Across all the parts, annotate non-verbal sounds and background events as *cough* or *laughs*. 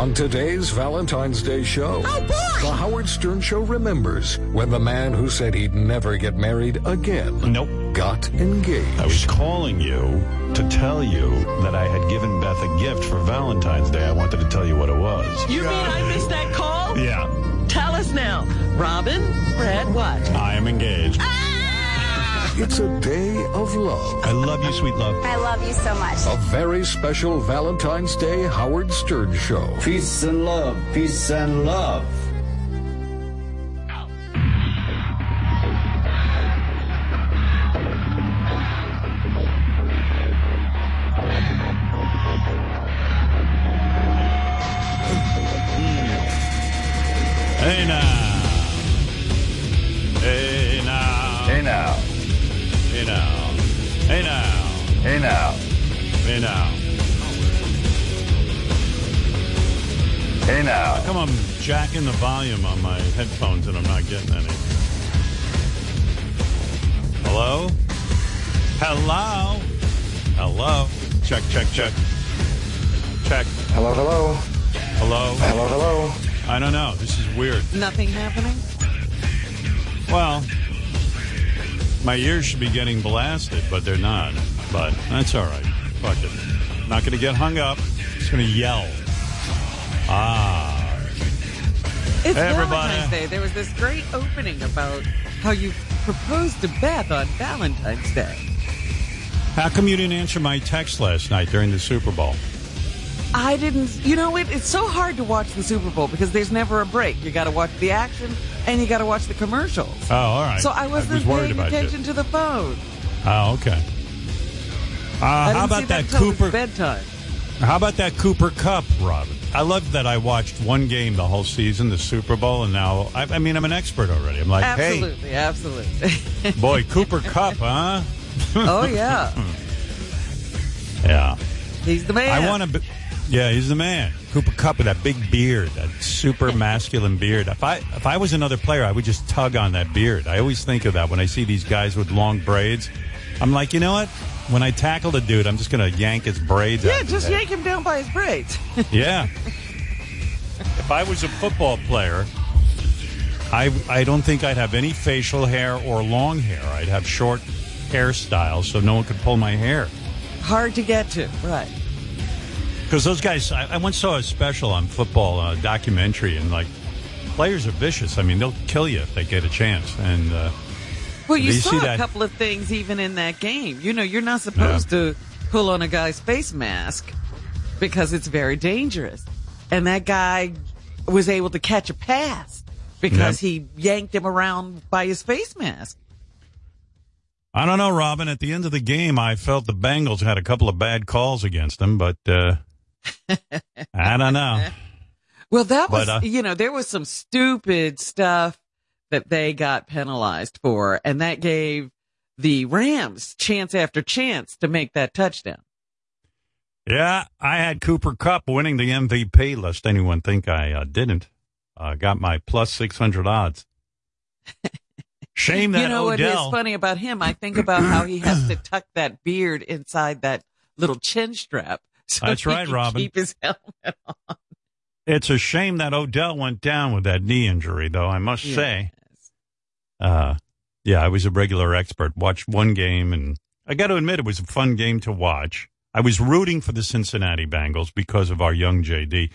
On today's Valentine's Day show, Oh, boy! the Howard Stern Show remembers when the man who said he'd never get married again Nope. got engaged. I was calling you to tell you that I had given Beth a gift for Valentine's Day. I wanted to tell you what it was. You mean I missed that call? Yeah. Tell us now. Robin, Brad, what? I am engaged. Ah! It's a day of love. I love you, sweet love. I love you so much. A very special Valentine's Day Howard Stern show. Peace and love, peace and love. Volume on my headphones and I'm not getting any. Hello? Hello? Hello? Check, check, check. Check. Hello, hello. Hello? Hello, hello. I don't know. This is weird. Nothing happening? Well, my ears should be getting blasted, but they're not. But that's all right. Fuck it. Not going to get hung up. Just going to yell. Ah. It's Hey, everybody. Valentine's Day. There was this great opening about how you proposed to Beth on Valentine's Day. How come you didn't answer my text last night during the Super Bowl? I didn't. You know, it, it's so hard to watch the Super Bowl because there's never a break. You got to watch the action and you got to watch the commercials. Oh, all right. So I wasn't was paying about attention you. to the phone. Oh, okay. Uh, I how about that, Cooper? bedtime? How about that Cooper Kupp, Robin? I love that I watched one game the whole season, the Super Bowl, and now I, I mean I'm an expert already. I'm like, Absolutely, absolutely. hey, *laughs* boy, Cooper Kupp, huh? *laughs* oh yeah, *laughs* Yeah. he's the man. I want to. Be, yeah, he's the man. Cooper Kupp with that big beard, that super masculine beard. If I if I was another player, I would just tug on that beard. I always think of that when I see these guys with long braids. I'm like, you know what? When I tackle the dude, I'm just gonna yank his braids. Yeah, out just yank him down by his braids. *laughs* Yeah. if I was a football player, I I don't think I'd have any facial hair or long hair. I'd have short hairstyles so no one could pull my hair. Hard to get to, right? Because those guys, I, I once saw a special on football uh, documentary, and like players are vicious. I mean, they'll kill you if they get a chance. And uh, Well, you saw see a couple of things even in that game. You know, you're not supposed to pull on a guy's face mask because it's very dangerous. And that guy was able to catch a pass because he yanked him around by his face mask. I don't know, Robin. At the end of the game, I felt the Bengals had a couple of bad calls against them, but uh, *laughs* I don't know. Well, that was, But, uh, you know, there was some stupid stuff that they got penalized for, and that gave the Rams chance after chance to make that touchdown. Yeah, I had Cooper Kupp winning the MVP, lest anyone think I uh, didn't. Uh, got my plus 600 odds. *laughs* Shame that you know what Odell. is funny about him? I think about how he has to tuck that beard inside that little chin strap. *laughs* So That's he right, can Robin. Keep his helmet *laughs* on. It's a shame that Odell went down with that knee injury, though, I must Yes. say. Uh, yeah, I was a regular expert. Watched one game, and I got to admit, it was a fun game to watch. I was rooting for the Cincinnati Bengals because of our young JD.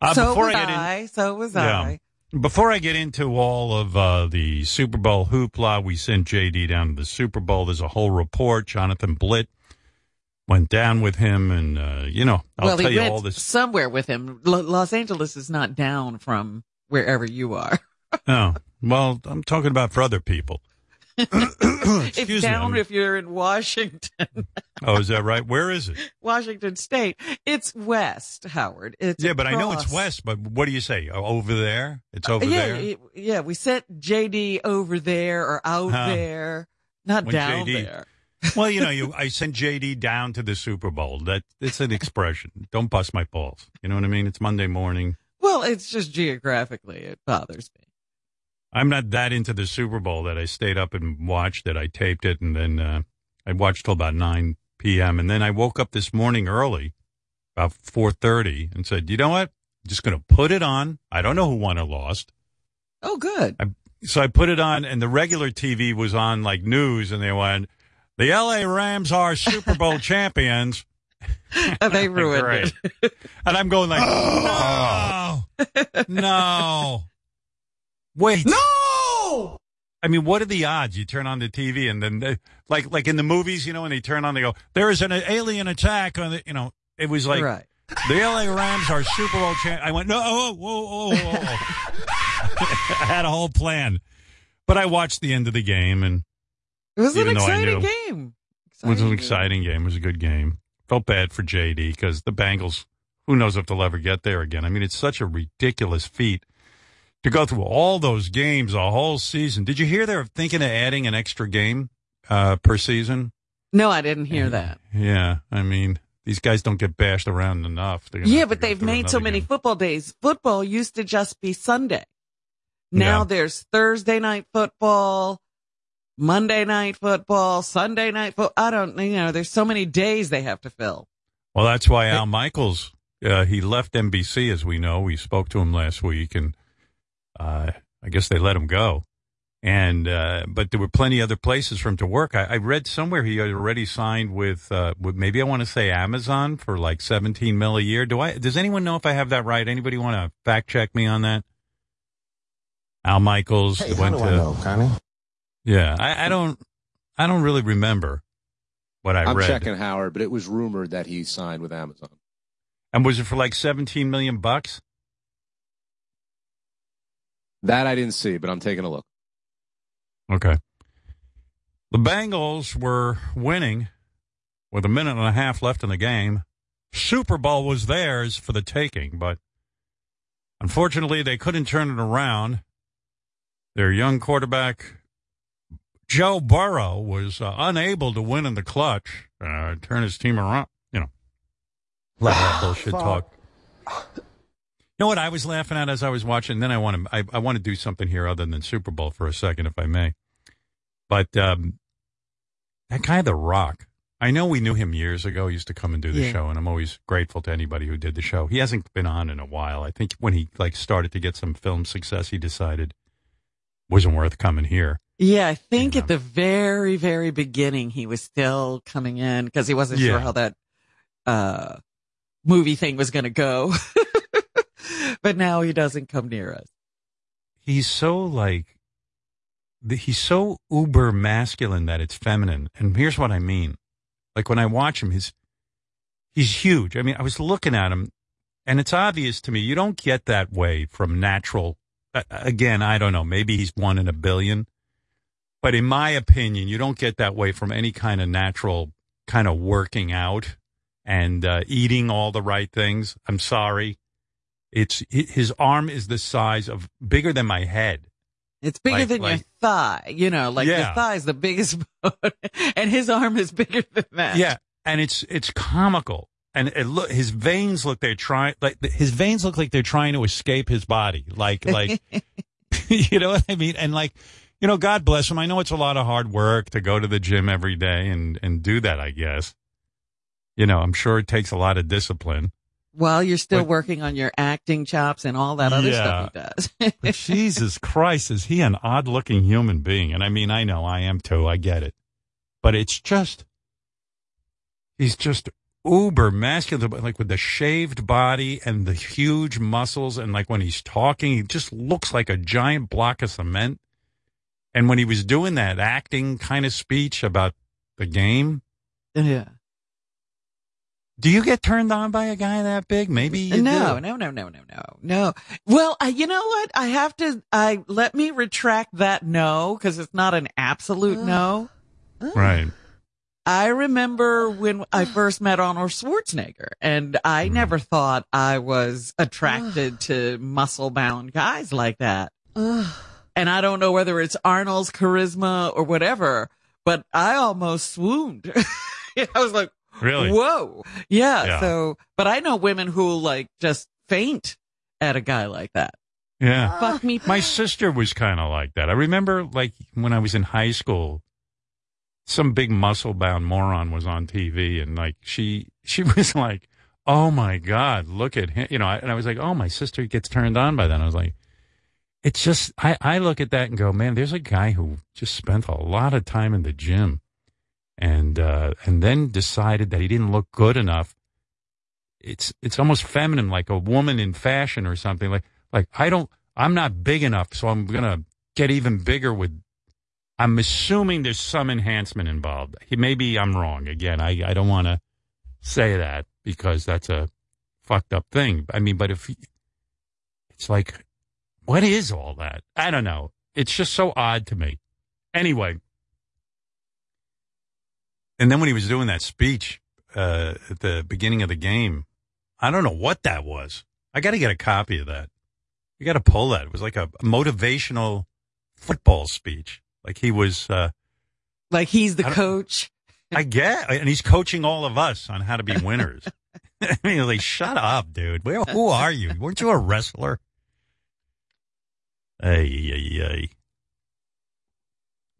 Uh, so before was I get in, I. So was Yeah. I. Before I get into all of uh, the Super Bowl hoopla, we sent JD down to the Super Bowl. There's a whole report. Jonathan Blitt went down with him, and uh, you know, I'll well, tell you all this. somewhere with him. Lo- Los Angeles is not down from wherever you are. Oh, *laughs* well, I'm talking about for other people. it's Excuse me. down I'm- if you're in Washington, *laughs* Oh, is that right? Where is it? Washington State. It's west, Howard. It's Yeah, but I know it's west. But what do you say? Over there? It's uh, over yeah, there. yeah. We sent JD over there or out Huh. there, not When down JD there. *laughs* well, you know, *laughs* you I sent JD down to the Super Bowl. That it's an expression. Don't bust my balls. You know what I mean? It's Monday morning. Well, it's just geographically it bothers me. I'm not that into the Super Bowl that I stayed up and watched it. I taped it and then uh, I watched till about 9 p.m. And then I woke up this morning early, about 4.30, and said, you know what? I'm just going to put it on. I don't know who won or lost. Oh, good. So I put it on, and the regular TV was on like news, and they went, "The L.A. Rams are Super Bowl *laughs* champions." And they *laughs* ruined it. And I'm going like, *laughs* no, no, wait, No! I mean, what are the odds? You turn on the TV and then, they, like, like in the movies, you know, when they turn on, they go, "There is an alien attack on the," you know. It was like right. the LA Rams are Super Bowl champ. I went, no, oh, whoa, whoa, whoa, whoa. *laughs* I had a whole plan, but I watched the end of the game and It was an exciting knew. game. it was an game. exciting game. It was a good game. Felt bad for JD because the Bengals. Who knows if they'll ever get there again? I mean, it's such a ridiculous feat to go through all those games a whole season. Did you hear they're thinking of adding an extra game uh, per season? No, I didn't hear that. Yeah, I mean, these guys don't get bashed around enough. Yeah, but they've made so many game. football days. Football used to just be Sunday. Now Yeah. there's Thursday night football, Monday night football, Sunday night football. I don't, you know, there's so many days they have to fill. Well, that's why Al Michaels uh, he left NBC, as we know. We spoke to him last week, and uh, I guess they let him go. And uh, but there were plenty other places for him to work. I, I read somewhere he had already signed with, uh, with maybe I want to say Amazon for like seventeen mil a year. Do I? Does anyone know if I have that right? Anybody want to fact check me on that? Al Michaels Hey, went to I know, Connie? yeah. I, I don't I don't really remember what I I'm read. checking Howard, but it was rumored that he signed with Amazon. And was it for like seventeen million bucks? That I didn't see, but I'm taking a look. Okay. The Bengals were winning with a minute and a half left in the game. Super Bowl was theirs for the taking, but unfortunately they couldn't turn it around. Their young quarterback, Joe Burrow, was uh, unable to win in the clutch, uh, turn his team around. You know, *sighs* let that bullshit talk. You know what I was laughing at as I was watching? Then I want to I, I want to do something here other than Super Bowl for a second, if I may. But um, that guy, The Rock, I know we knew him years ago. He used to come and do the Yeah. show, and I'm always grateful to anybody who did the show. He hasn't been on in a while. I think when he like started to get some film success, he decided wasn't worth coming here. Yeah, I think at the very, very beginning he was still coming in because he wasn't Yeah. sure how that uh, movie thing was going to go. *laughs* but now he doesn't come near us. He's so like he's so uber masculine that it's feminine. And here's what I mean. Like when I watch him, his he's huge. I mean, I was looking at him, and it's obvious to me you don't get that way from natural. Again, I don't know. Maybe he's one in a billion, but in my opinion, you don't get that way from any kind of natural kind of working out and uh, eating all the right things. I'm sorry. It's his arm is the size of bigger than my head. It's bigger Like- than your thigh, you know, like Yeah. your thigh is the biggest *laughs* bone, and his arm is bigger than that. Yeah, and it's it's comical, and it look his veins look they're trying like his veins look like they're trying to escape his body, like like *laughs* *laughs* you know what I mean, and like you know, God bless him. I know it's a lot of hard work to go to the gym every day and and do that. I guess you know, I'm sure it takes a lot of discipline. While you're still But- working on your acting chops and all that other stuff he does. *laughs* Jesus Christ, is he an odd looking human being? And I mean, I know I am too. I get it. But it's just, he's just uber masculine, like with the shaved body and the huge muscles. And like when he's talking, he just looks like a giant block of cement. And when he was doing that acting kind of speech about the game, yeah. Do you get turned on by a guy that big? Maybe you no, do. no, no, no, no, no, no. Well, I, you know what? I have to. I let me retract that no because it's not an absolute no. Right. I remember when I first met Arnold Schwarzenegger, and I Mm-hmm. never thought I was attracted to muscle bound guys like that. And I don't know whether it's Arnold's charisma or whatever, but I almost swooned. *laughs* I was like, Really? Whoa. Yeah, Yeah. So, but I know women who like just faint at a guy like that. Yeah. Uh. Fuck me. My sister was kind of like that. I remember, like, when I was in high school, some big muscle bound moron was on TV, and like she she *laughs* was like, oh my God, look at him. You know, and I was like, oh, my sister gets turned on by that. I was like, it's just, I, I look at that and go, man, there's a guy who just spent a lot of time in the gym and, uh, and then decided that he didn't look good enough. It's, it's almost feminine, like a woman in fashion or something. Like, like I don't, I'm not big enough, so I'm to get even bigger with I'm assuming there's some enhancement involved. Maybe I'm wrong. Again, I, I don't want to say that because that's a fucked up thing. I mean, but if it's like, what is all that? I don't know. It's just so odd to me. Anyway. And then when he was doing that speech uh, at the beginning of the game, I don't know what that was. I got to get a copy of that. You got to pull that. It was like a motivational football speech. Like he was, uh, like he's the coach. I get, and he's coaching all of us on how to be winners. *laughs* *laughs* I mean, like, shut up, dude. Where, who are you? Weren't you a wrestler? Hey, hey, hey.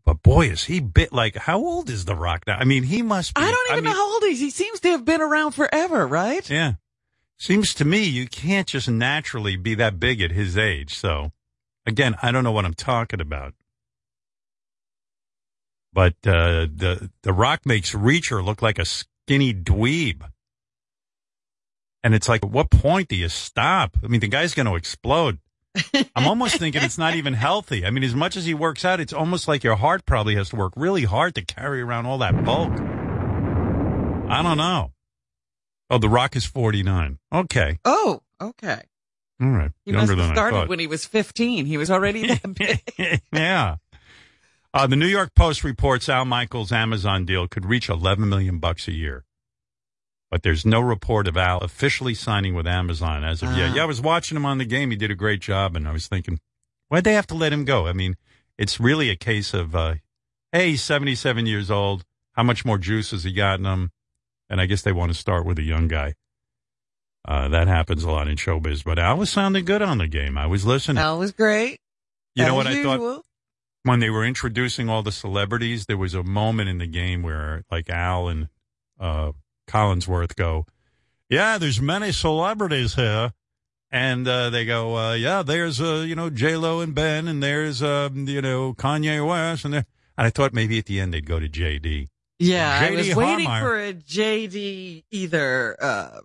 But boy, is he bit like, how old is The Rock now? I mean, he must be. I don't even I mean, know how old he is. He seems to have been around forever, right? Yeah. Seems to me you can't just naturally be that big at his age. So, again, I don't know what I'm talking about. But uh, the the Rock makes Reacher look like a skinny dweeb, and it's like, at what point do you stop? I mean, the guy's going to explode. I'm almost thinking it's not even healthy. I mean, as much as he works out, it's almost like your heart probably has to work really hard to carry around all that bulk. I don't know. Oh, The Rock is 49. Okay. Oh, okay. All right. He Younger must have started when he was 15. He was already that *laughs* big. yeah. Uh, the New York Post reports Al Michaels' Amazon deal could reach 11 million bucks a year. But there's no report of Al officially signing with Amazon as of yet. Ah. Yeah, I was watching him on the game. He did a great job, and I was thinking, why'd they have to let him go? I mean, it's really a case of, uh, hey, he's 77 years old. How much more juice has he got in him? And I guess they want to start with a young guy. Uh, that happens a lot in showbiz. But Al was sounding good on the game. I was listening. Al was great. you know what I thought? when they were introducing all the celebrities, there was a moment in the game where like Al and uh, Collinsworth go, "Yeah, there's many celebrities here," and uh, they go, uh, "Yeah, there's uh, you know J Lo and Ben, and there's um, you know Kanye West," and there. And I thought maybe at the end they'd go to JD. Yeah, I was waiting Harmeyer. for a JD either uh,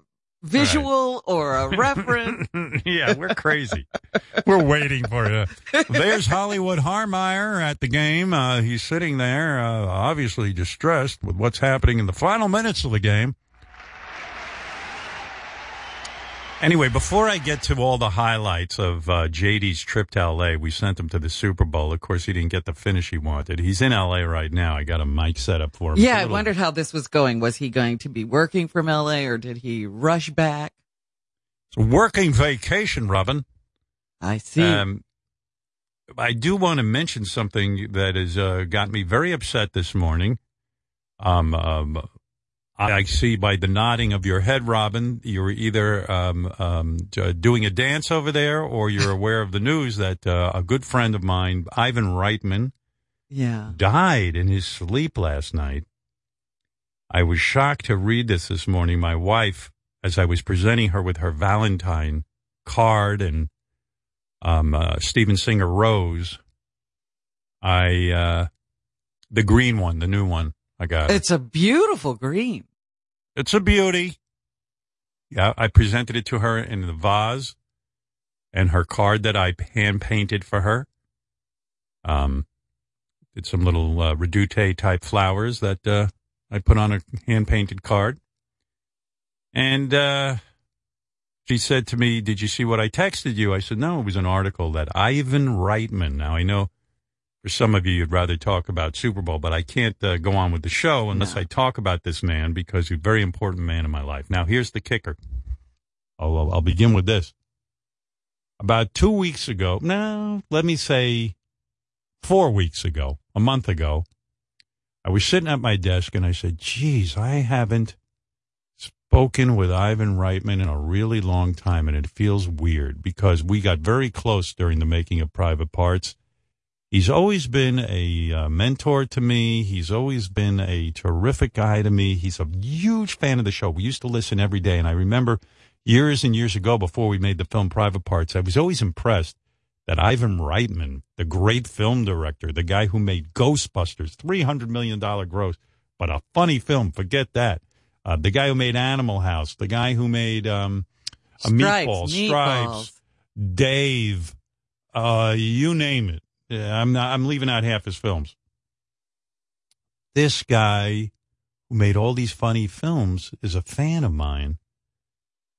visual or a reference. *laughs* yeah, we're crazy. *laughs* we're waiting for you. There's Hollywood Harmeyer at the game. Uh, he's sitting there, uh, obviously distressed with what's happening in the final minutes of the game. Anyway, before I get to all the highlights of uh, JD's trip to LA, we sent him to the Super Bowl. Of course, he didn't get the finish he wanted. He's in LA right now. I got a mic set up for him. Yeah, I wondered how this was going. Was he going to be working from LA or did he rush back? It's a working vacation, Robin. I see. Um, I do want to mention something that has uh, got me very upset this morning. Um, um, I, see by the nodding of your head, Robin, you're either um, um, doing a dance over there or you're *laughs* aware of the news that uh, a good friend of mine, Ivan Reitman, yeah. died in his sleep last night. I was shocked to read this this morning. My wife, as I was presenting her with her Valentine card and um, uh, Steven Singer rose, I uh, the green one, the new one, I got. it. It's a beautiful green. It's a beauty. Yeah, I presented it to her in the vase and her card that I hand painted for her. Um, did some little uh, redoute type flowers that uh, I put on a hand painted card. And uh, she said to me, Did you see what I texted you? I said, No, it was an article that Ivan Reitman. Now, I know for some of you, you'd rather talk about Super Bowl, but I can't uh, go on with the show unless No. I talk about this man because he's a very important man in my life. Now, here's the kicker. I'll, I'll- begin with this. About two weeks ago, no, let me say four weeks ago, a month ago, I was sitting at my desk and I said, geez, I haven't spoken with Ivan Reitman in a really long time and it feels weird because we got very close during the making of Private Parts. He's always been a uh, mentor to me. He's always been a terrific guy to me. He's a huge fan of the show. We used to listen every day. And I remember years and years ago, before we made the film Private Parts, I was always impressed that Ivan Reitman, the great film director, the guy who made Ghostbusters, $300 million gross, but a funny film, forget that. Uh, the guy who made Animal House, the guy who made um, a Stripes, Meatball, Meatballs. Stripes, Dave, uh, you name it. Yeah, I'm not, I'm leaving out half his films. This guy who made all these funny films is a fan of mine.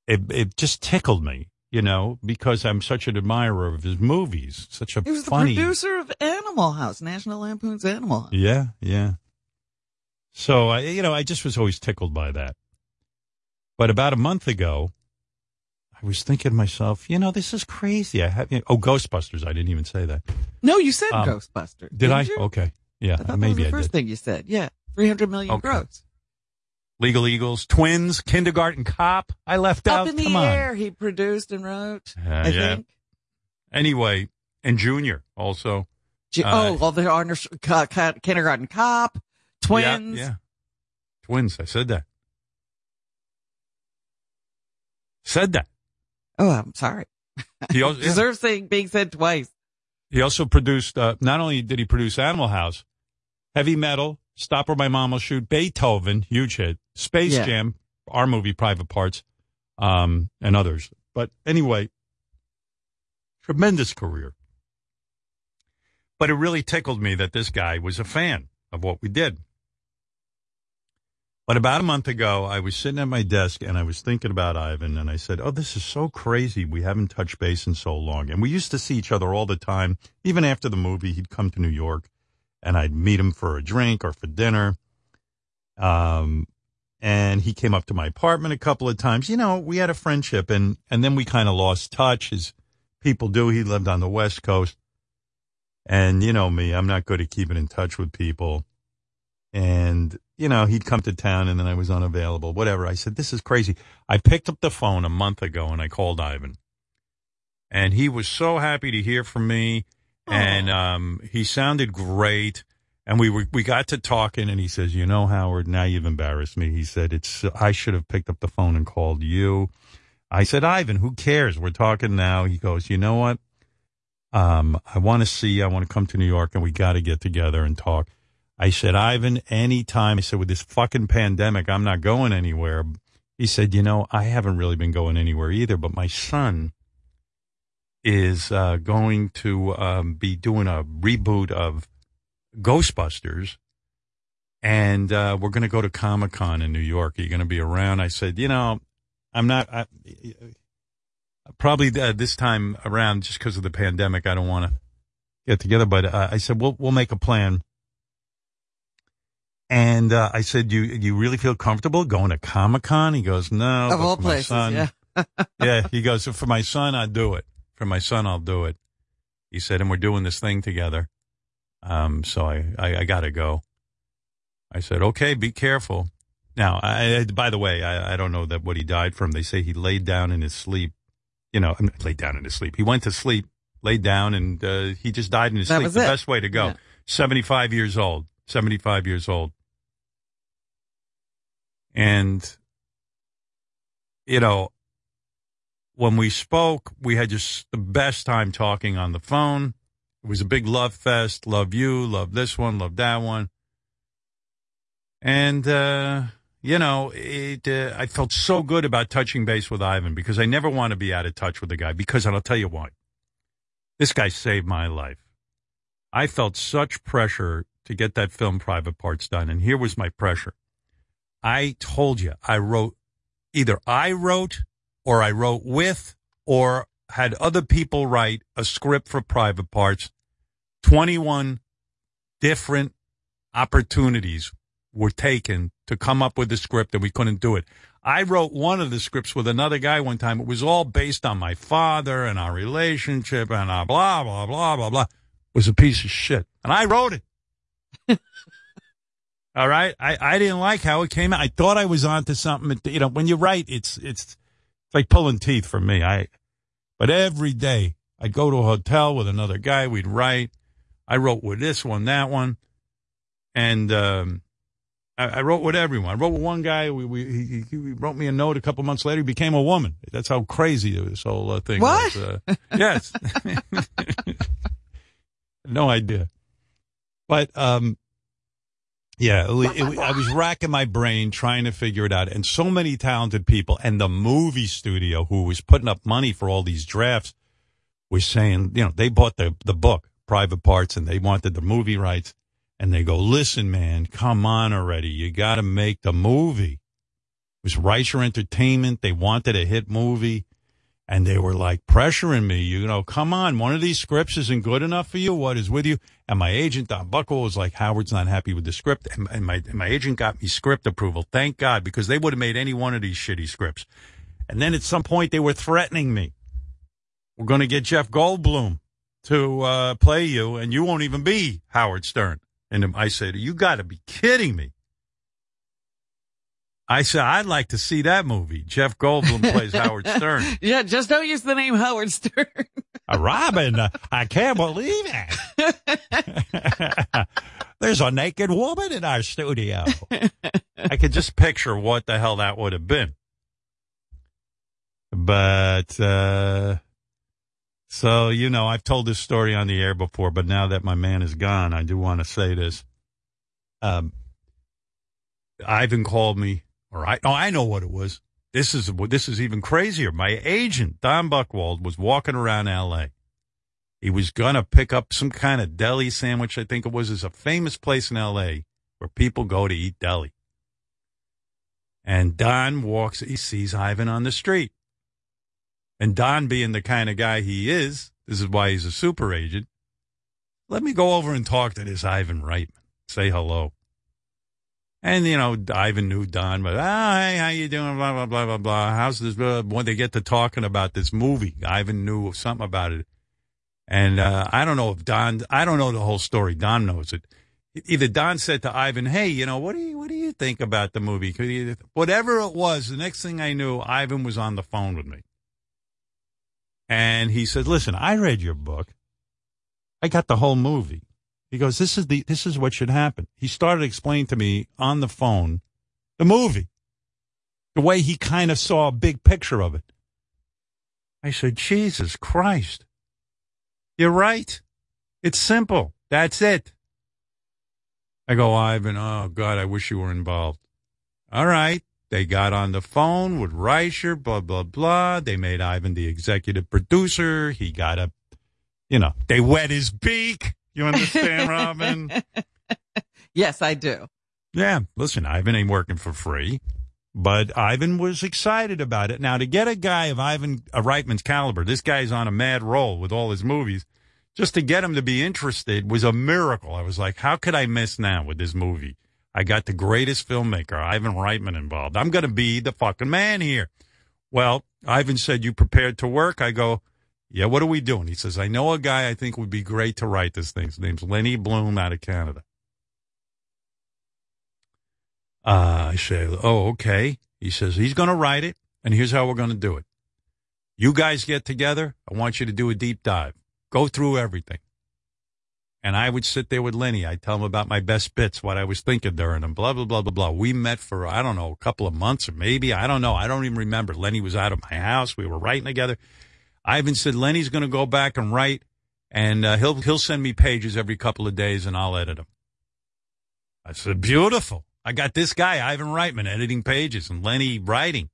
It it just tickled me, you know, because I'm such an admirer of his movies. Such a He was the funny producer of Animal House, National Lampoon's Animal House. Yeah, yeah. So I, you know, I just was always tickled by that. But about a month ago, I was thinking to myself, you know, this is crazy. I have oh Ghostbusters. I didn't even say that. No, you said Um, Ghostbuster. Did I? You? Okay. Yeah, Maybe I maybe was the I first did. thing you said. Yeah, three hundred million Okay. gross. Legal Eagles, Twins, Kindergarten Cop. I left out. Up in the Come air, on. he produced and wrote. Uh, I yeah. think. Anyway, and Junior also. G- Uh, oh, well, the co- kindergarten cop, twins. Yeah, yeah. Twins. I said that. Said that. Oh, I'm sorry. He *laughs* also, yeah. Deserves saying being said twice. He also produced, uh, not only did he produce Animal House, Heavy Metal, Stop or My Mom Will Shoot, Beethoven, huge hit, Space Yeah. Jam, our movie, Private Parts, um, and others. But anyway, tremendous career. But it really tickled me that this guy was a fan of what we did. But about a month ago, I was sitting at my desk and I was thinking about Ivan and I said, Oh, this is so crazy. We haven't touched base in so long. And we used to see each other all the time. Even after the movie, he'd come to New York and I'd meet him for a drink or for dinner. Um, and he came up to my apartment a couple of times. You know, we had a friendship and, and then we kind of lost touch as people do. He lived on the West Coast. And you know me, I'm not good at keeping in touch with people. And, you know, he'd come to town and then I was unavailable, whatever. I said, this is crazy. I picked up the phone a month ago and I called Ivan. And he was so happy to hear from me. And um, he sounded great. And we were we got to talking and he says, You know, Howard, now you've embarrassed me. He said, It's I should have picked up the phone and called you. I said, Ivan, who cares? We're talking now. He goes, You know what? Um, I want to see. I want to come to New York and we got to get together and talk. I said, Ivan, anytime. I said, with this fucking pandemic, I'm not going anywhere. He said, you know, I haven't really been going anywhere either, but my son is uh, going to um, be doing a reboot of Ghostbusters. And uh, we're going to go to Comic Con in New York. Are you going to be around? I said, you know, I'm not. I, probably uh, this time around, just because of the pandemic, I don't want to get together. But uh, I said, we'll we'll make a plan. And uh, I said, "You you really feel comfortable going to Comic Con?" He goes, "No." of all places, son- yeah. *laughs* yeah, he goes, for my son, I'd do it. For my son, I'll do it. He said, and we're doing this thing together. Um, so I, I, I gotta go. I said, okay, be careful. Now, I, by the way, I, I don't know that what he died from. They say he laid down in his sleep. You know, laid down in his sleep. He went to sleep, laid down, and uh, he just died in his That sleep. The it. best way to go. Yeah. 75 years old. 75 years old. And, you know, when we spoke, we had just the best time talking on the phone. It was a big love fest. Love you, love this one, love that one. And, uh, you know, it, uh, I felt so good about touching base with Ivan because I never want to be out of touch with the guy because, and I'll tell you why. This guy saved my life. I felt such pressure to get that film Private Parts done. And here was my pressure. I told you, I wrote, either I wrote or I wrote with or had other people write a script for Private Parts. 21 different opportunities were taken to come up with the script and we couldn't do it. I wrote one of the scripts with another guy one time. It was all based on my father and our relationship and our blah, blah, blah, blah, blah. It was a piece of shit. And I wrote it. *laughs* all right. I, I didn't like how it came out. I thought I was onto something. You know, when you write, it's, it's, it's like pulling teeth for me. I, but every day I'd go to a hotel with another guy. We'd write. I wrote with this one, that one, and um, I, I wrote with everyone. I wrote with one guy. We, we he, he wrote me a note a couple months later. He became a woman. That's how crazy this whole uh, thing What? was. Uh, yes. *laughs* no idea. But um, yeah, it, it, I was *laughs* racking my brain trying to figure it out, and so many talented people, and the movie studio who was putting up money for all these drafts was saying, you know, they bought the the book, Private Parts, and they wanted the movie rights, and they go, listen, man, come on already, you got to make the movie. It was Rysher Entertainment. They wanted a hit movie. And they were like pressuring me, you know, come on, one of these scripts isn't good enough for you. What is with you? And my agent, Don Buchwald, was like, Howard's not happy with the script. And, and my, and my agent got me script approval. Thank God, because they would have made any one of these shitty scripts. And then at some point they were threatening me. We're going to get Jeff Goldblum to uh, play you, and you won't even be Howard Stern. And I said, you got to be kidding me. I said, I'd like to see that movie. Jeff Goldblum plays *laughs* Howard Stern. Yeah, just don't use the name Howard Stern. Uh, Robin, uh, I can't believe it. *laughs* There's a naked woman in our studio. I could just picture what the hell that would have been. But, uh, so, you know, I've told this story on the air before, but now that my man is gone, I do want to say this. Um, Ivan called me, or I, oh, I know what it was. This is this is even crazier. My agent Don Buchwald was walking around L.A. He was gonna pick up some kind of deli sandwich. I think it was. It's a famous place in L.A. where people go to eat deli. And Don walks. He sees Ivan on the street. And Don, being the kind of guy he is, this is why he's a super agent. Let me go over and talk to this Ivan Reitman. Say hello. And, you know, Ivan knew Don, but, ah, hey, how you doing? Blah, blah, blah, blah, blah. How's this? Blah. When they get to talking about this movie, Ivan knew something about it. And, uh, I don't know if Don, I don't know the whole story. Don knows it. Either Don said to Ivan, hey, you know, what do you, what do you think about the movie? You, whatever it was, the next thing I knew, Ivan was on the phone with me. And he said, listen, I read your book. I got the whole movie. He goes, this is the, this is what should happen. He started explaining to me on the phone the movie, the way he kind of saw a big picture of it. I said, Jesus Christ. You're right. It's simple. That's it. I go, Ivan, oh God, I wish you were involved. All right. They got on the phone with Rysher, blah, blah, blah. They made Ivan the executive producer. He got a, you know, they wet his beak. You understand, Robin? *laughs* yes, I do. Yeah. Listen, Ivan ain't working for free, but Ivan was excited about it. Now, to get a guy of Ivan uh, Reitman's caliber, this guy's on a mad roll with all his movies. Just to get him to be interested was a miracle. I was like, how could I miss now with this movie? I got the greatest filmmaker, Ivan Reitman, involved. I'm going to be the fucking man here. Well, Ivan said, you prepared to work? I go, yeah, what are we doing? He says, I know a guy I think would be great to write this thing. His name's Lenny Blum out of Canada. Uh, I say, oh, okay. He says, he's going to write it, and here's how we're going to do it. You guys get together. I want you to do a deep dive. Go through everything. And I would sit there with Lenny. I'd tell him about my best bits, what I was thinking during them, blah, blah, blah, blah, blah. We met for, I don't know, a couple of months or maybe, I don't know. I don't even remember. Lenny was out of my house. We were writing together. Ivan said, Lenny's going to go back and write, and uh, he'll, he'll send me pages every couple of days and I'll edit them. I said, beautiful. I got this guy, Ivan Reitman, editing pages and Lenny writing.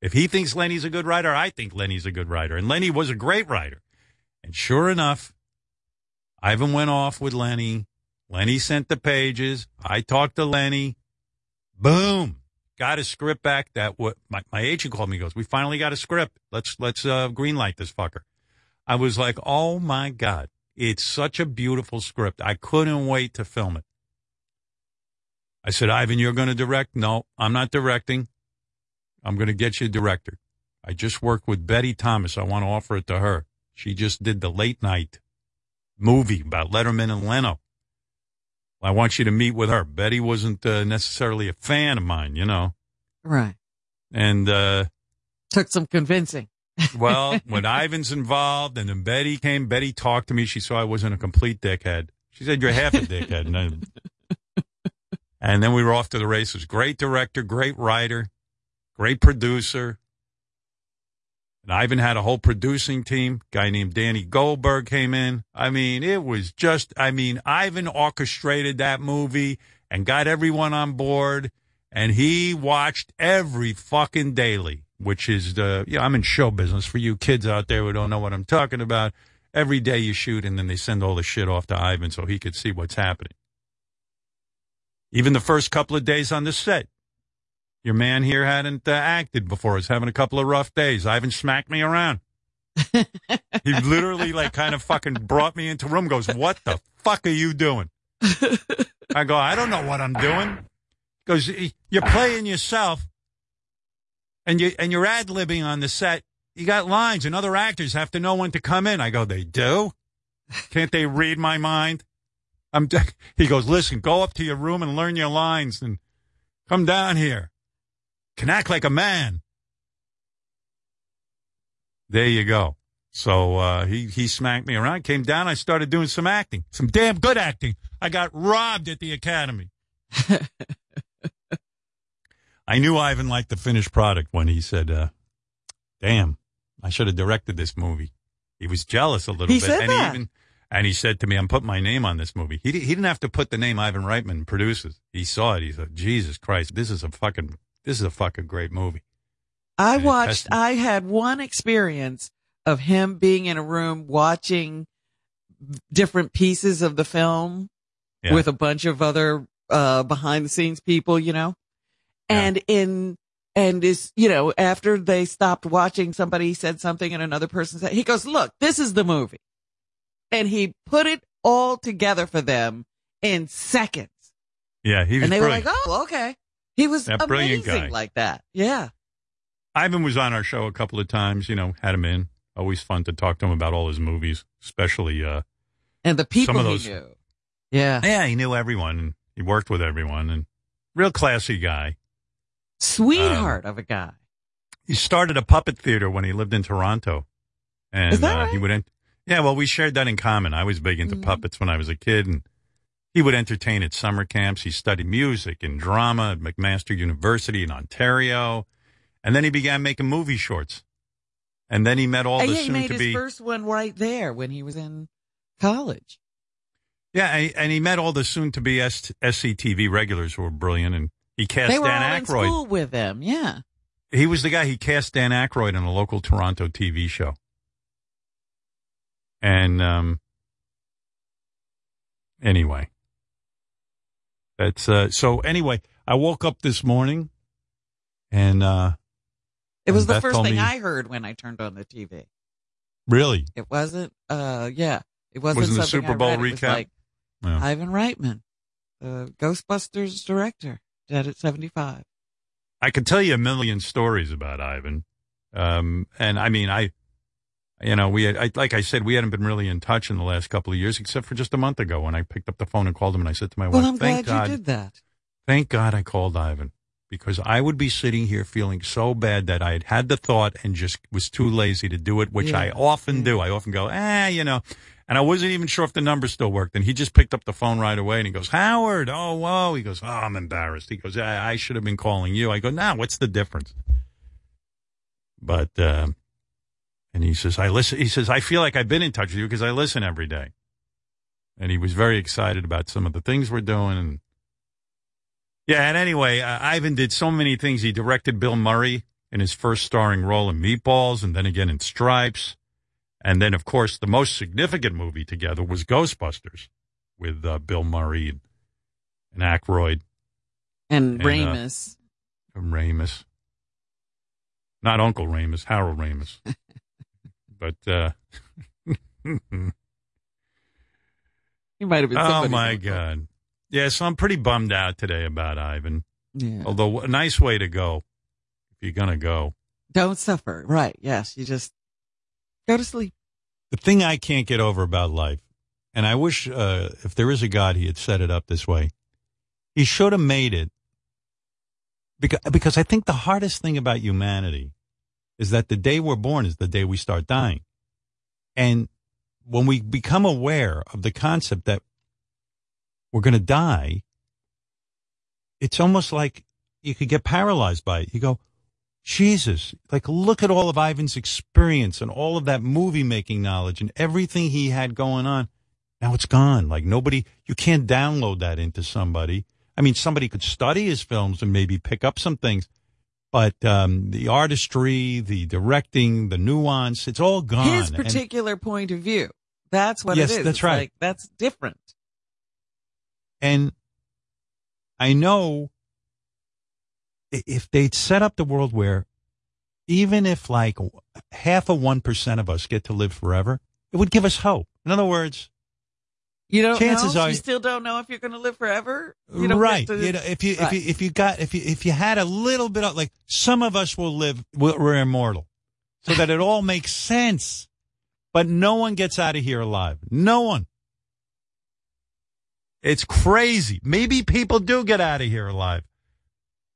If he thinks Lenny's a good writer, I think Lenny's a good writer. And Lenny was a great writer. And sure enough, Ivan went off with Lenny. Lenny sent the pages. I talked to Lenny. Boom. Got a script back that what my, my agent called me goes, we finally got a script. Let's, let's, uh, green light this fucker. I was like, oh my God. It's such a beautiful script. I couldn't wait to film it. I said, Ivan, you're going to direct? No, I'm not directing. I'm going to get you a director. I just worked with Betty Thomas. I want to offer it to her. She just did the late night movie about Letterman and Leno. I want you to meet with her. Betty wasn't uh, necessarily a fan of mine, you know. Right. And uh, Took some convincing. *laughs* well, when Ivan's involved and then Betty came, Betty talked to me. She saw I wasn't a complete dickhead. She said, you're half a dickhead. And, I- *laughs* and then we were off to the races. Great director, great writer, great producer. And Ivan had a whole producing team. Guy named Danny Goldberg came in. I mean, it was just, I mean, Ivan orchestrated that movie and got everyone on board. And he watched every fucking daily, which is the, yeah, I'm in show business for you kids out there who don't know what I'm talking about. Every day you shoot and then they send all the shit off to Ivan so he could see what's happening. Even the first couple of days on the set, your man here hadn't uh, acted before. Was having a couple of rough days. Ivan smacked me around. he *laughs* literally like kind of fucking brought me into room. Goes, what the fuck are you doing? I go, I don't know what I'm doing. He Goes, you're playing yourself, and you and you're ad libbing on the set. You got lines, and other actors have to know when to come in. I go, they do. Can't they read my mind? I'm. He goes, listen, go up to your room and learn your lines, and come down here. Can act like a man. There you go. So uh, he he smacked me around. Came down. I started doing some acting, some damn good acting. I got robbed at the academy. *laughs* I knew Ivan liked the finished product when he said, uh, "Damn, I should have directed this movie." He was jealous a little He bit, said and that. he even and he said to me, "I'm putting my name on this movie." He he didn't have to put the name Ivan Reitman produces. He saw it. He said, "Jesus Christ, this is a fucking this is a fucking great movie." I And watched, I had one experience of him being in a room watching different pieces of the film Yeah. with a bunch of other, uh, behind the scenes people, you know, Yeah. and in, and is, you know, after they stopped watching, somebody said something and another person said, he goes, look, this is the movie. And he put it all together for them in seconds. Yeah, he was And they brilliant. were like, oh, okay. He was That brilliant amazing guy. like that. Yeah. Ivan was on our show a couple of times. You know, had him in. Always fun to talk to him about all his movies, especially. uh And the people of he knew. Yeah. Yeah, he knew everyone. and He worked with everyone, and real classy guy. Sweetheart Um, of a guy. He started a puppet theater when he lived in Toronto, and uh, he right? would. En- yeah, well, we shared that in common. I was big into Mhm. puppets when I was a kid, and he would entertain at summer camps. He studied music and drama at McMaster University in Ontario, and then he began making movie shorts. And then he met all And the soon made to his be first one right there when he was in college. Yeah, and- he met all the soon-to-be S- SCTV regulars who were brilliant, and he cast they were Dan all in school with him. Yeah. He was the guy. He cast Dan Aykroyd in a local Toronto TV show, and um, anyway, that's uh, so. Anyway, I woke up this morning, and uh, It was the Beth first told thing me- I heard when I turned on the TV. really, It wasn't, uh, yeah, it wasn't, Wasn't the something Super I Bowl read. It was recap? like Yeah. Ivan Reitman, the Ghostbusters director, dead at 75. I could tell you a million stories about Ivan. Um, and I mean, I, you know, we had, I, like I said, we hadn't been really in touch in the last couple of years, except for just a month ago when I picked up the phone and called him and I said to my Well, wife, I'm thank glad God, you did that. thank God I called Ivan because I would be sitting here feeling so bad that I had had the thought and just was too lazy to do it, which I often yeah. do. I often go, eh, you know, and I wasn't even sure if the number still worked. And he just picked up the phone right away and he goes, Howard, oh, whoa. He goes, oh, I'm embarrassed. He goes, I, I should have been calling you. I go, nah, what's the difference? But, um, and he says, I listen, he says, I feel like I've been in touch with you because I listen every day. And he was very excited about some of the things we're doing. And yeah, and anyway, uh, Ivan did so many things. He directed Bill Murray in his first starring role in Meatballs and then again in Stripes. And then, of course, the most significant movie together was Ghostbusters with uh, Bill Murray and, and Aykroyd And, And, uh, Ramis. and Ramis. Not Uncle Ramus, Harold Ramis. *laughs* but, uh, *laughs* he might have been oh my. God. Yeah, so I'm pretty bummed out today about Ivan. Yeah. Although, a nice way to go if you're going to go. Don't suffer. Right. Yes. You just go to sleep. The thing I can't get over about life, and I wish uh, if there is a God, he had set it up this way. He should have made it because, because I think the hardest thing about humanity is that the day we're born is the day we start dying. And when we become aware of the concept that we're going to die, it's almost like you could get paralyzed by it. You go, Jesus, like look at all of Ivan's experience and all of that movie making knowledge and everything he had going on. Now it's gone. Like nobody, you can't download that into somebody. I mean, somebody could study his films and maybe pick up some things, but um, the artistry, the directing, the nuance, it's all gone. His And- particular point of view. That's what Yes, it is. that's It's right. Like, that's different. And I know if they'd set up the world where even if like half of 1% of us get to live forever, it would give us hope. In other words, You don't Chances know? are- you still don't know if you're going to live forever. You right. to- you know, if you, Right. if you, if you got, if you, if you had a little bit of like, some of us will live, we're immortal so that it all makes sense, but no one gets out of here alive. No one. It's crazy. Maybe people do get out of here alive,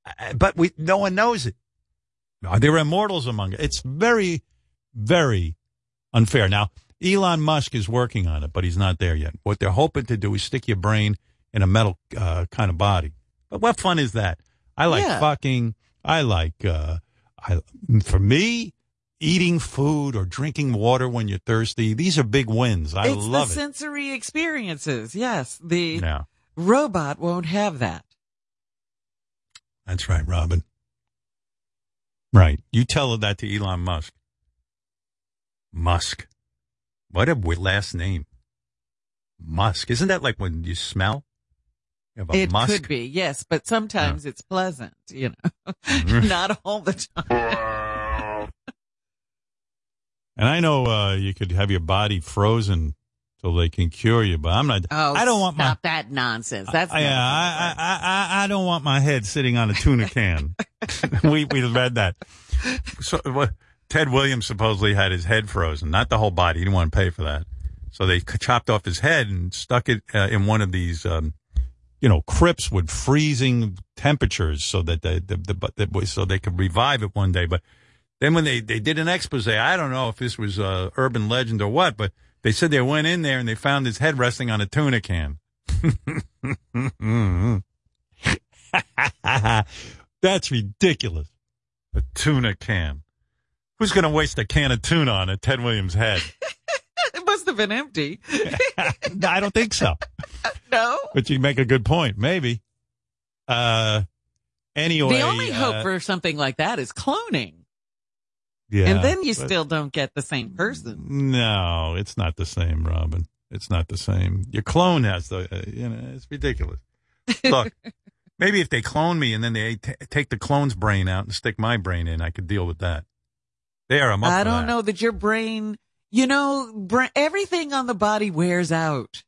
Uh, but we, no one knows it. There Are there immortals among it? It's very, very unfair. Now, Elon Musk is working on it, but he's not there yet. What they're hoping to do is stick your brain in a metal uh, kind of body. But what fun is that? I like Yeah. fucking. I like. Uh, I for me, eating food or drinking water when you're thirsty. These are big wins. I it's love the it. sensory experiences. Yes. The Yeah, robot won't have that. that's right, Robin. Right. You tell that to Elon Musk. Musk. What a last name. Musk. Isn't that like when you smell? You It musk. could be, yes, but sometimes it's pleasant, you know, Mhm. *laughs* not all the time. And I know uh, you could have your body frozen so they can cure you, but I'm not. Oh, I don't want my. that nonsense. That's I, yeah, I. I, I, I don't want my head sitting on a tuna can. *laughs* *laughs* we we read that. So what? Ted Williams supposedly had his head frozen, not the whole body. He didn't want to pay for that, so they chopped off his head and stuck it uh, in one of these, um, you know, crypts with freezing temperatures, so that they, the, the, but that was so they could revive it one day. But then when they they did an expose, I don't know if this was uh, urban legend or what, but they said they went in there and they found his head resting on a tuna can. *laughs* That's ridiculous. A tuna can. Who's going to waste a can of tuna on a Ted Williams head? *laughs* it must have been empty. *laughs* I don't think so. *laughs* no. But you make a good point. Maybe. Uh, anyway. the only hope uh, for something like that is cloning. yeah, and then you but- still don't get the same person. No, it's not the same, Robin. It's not the same. Your clone has the, uh, you know, it's ridiculous. Look, maybe if they clone me and then they t- take the clone's brain out and stick my brain in, I could deal with that. There, I'm up I don't that. know that your brain, you know, bra- everything on the body wears out.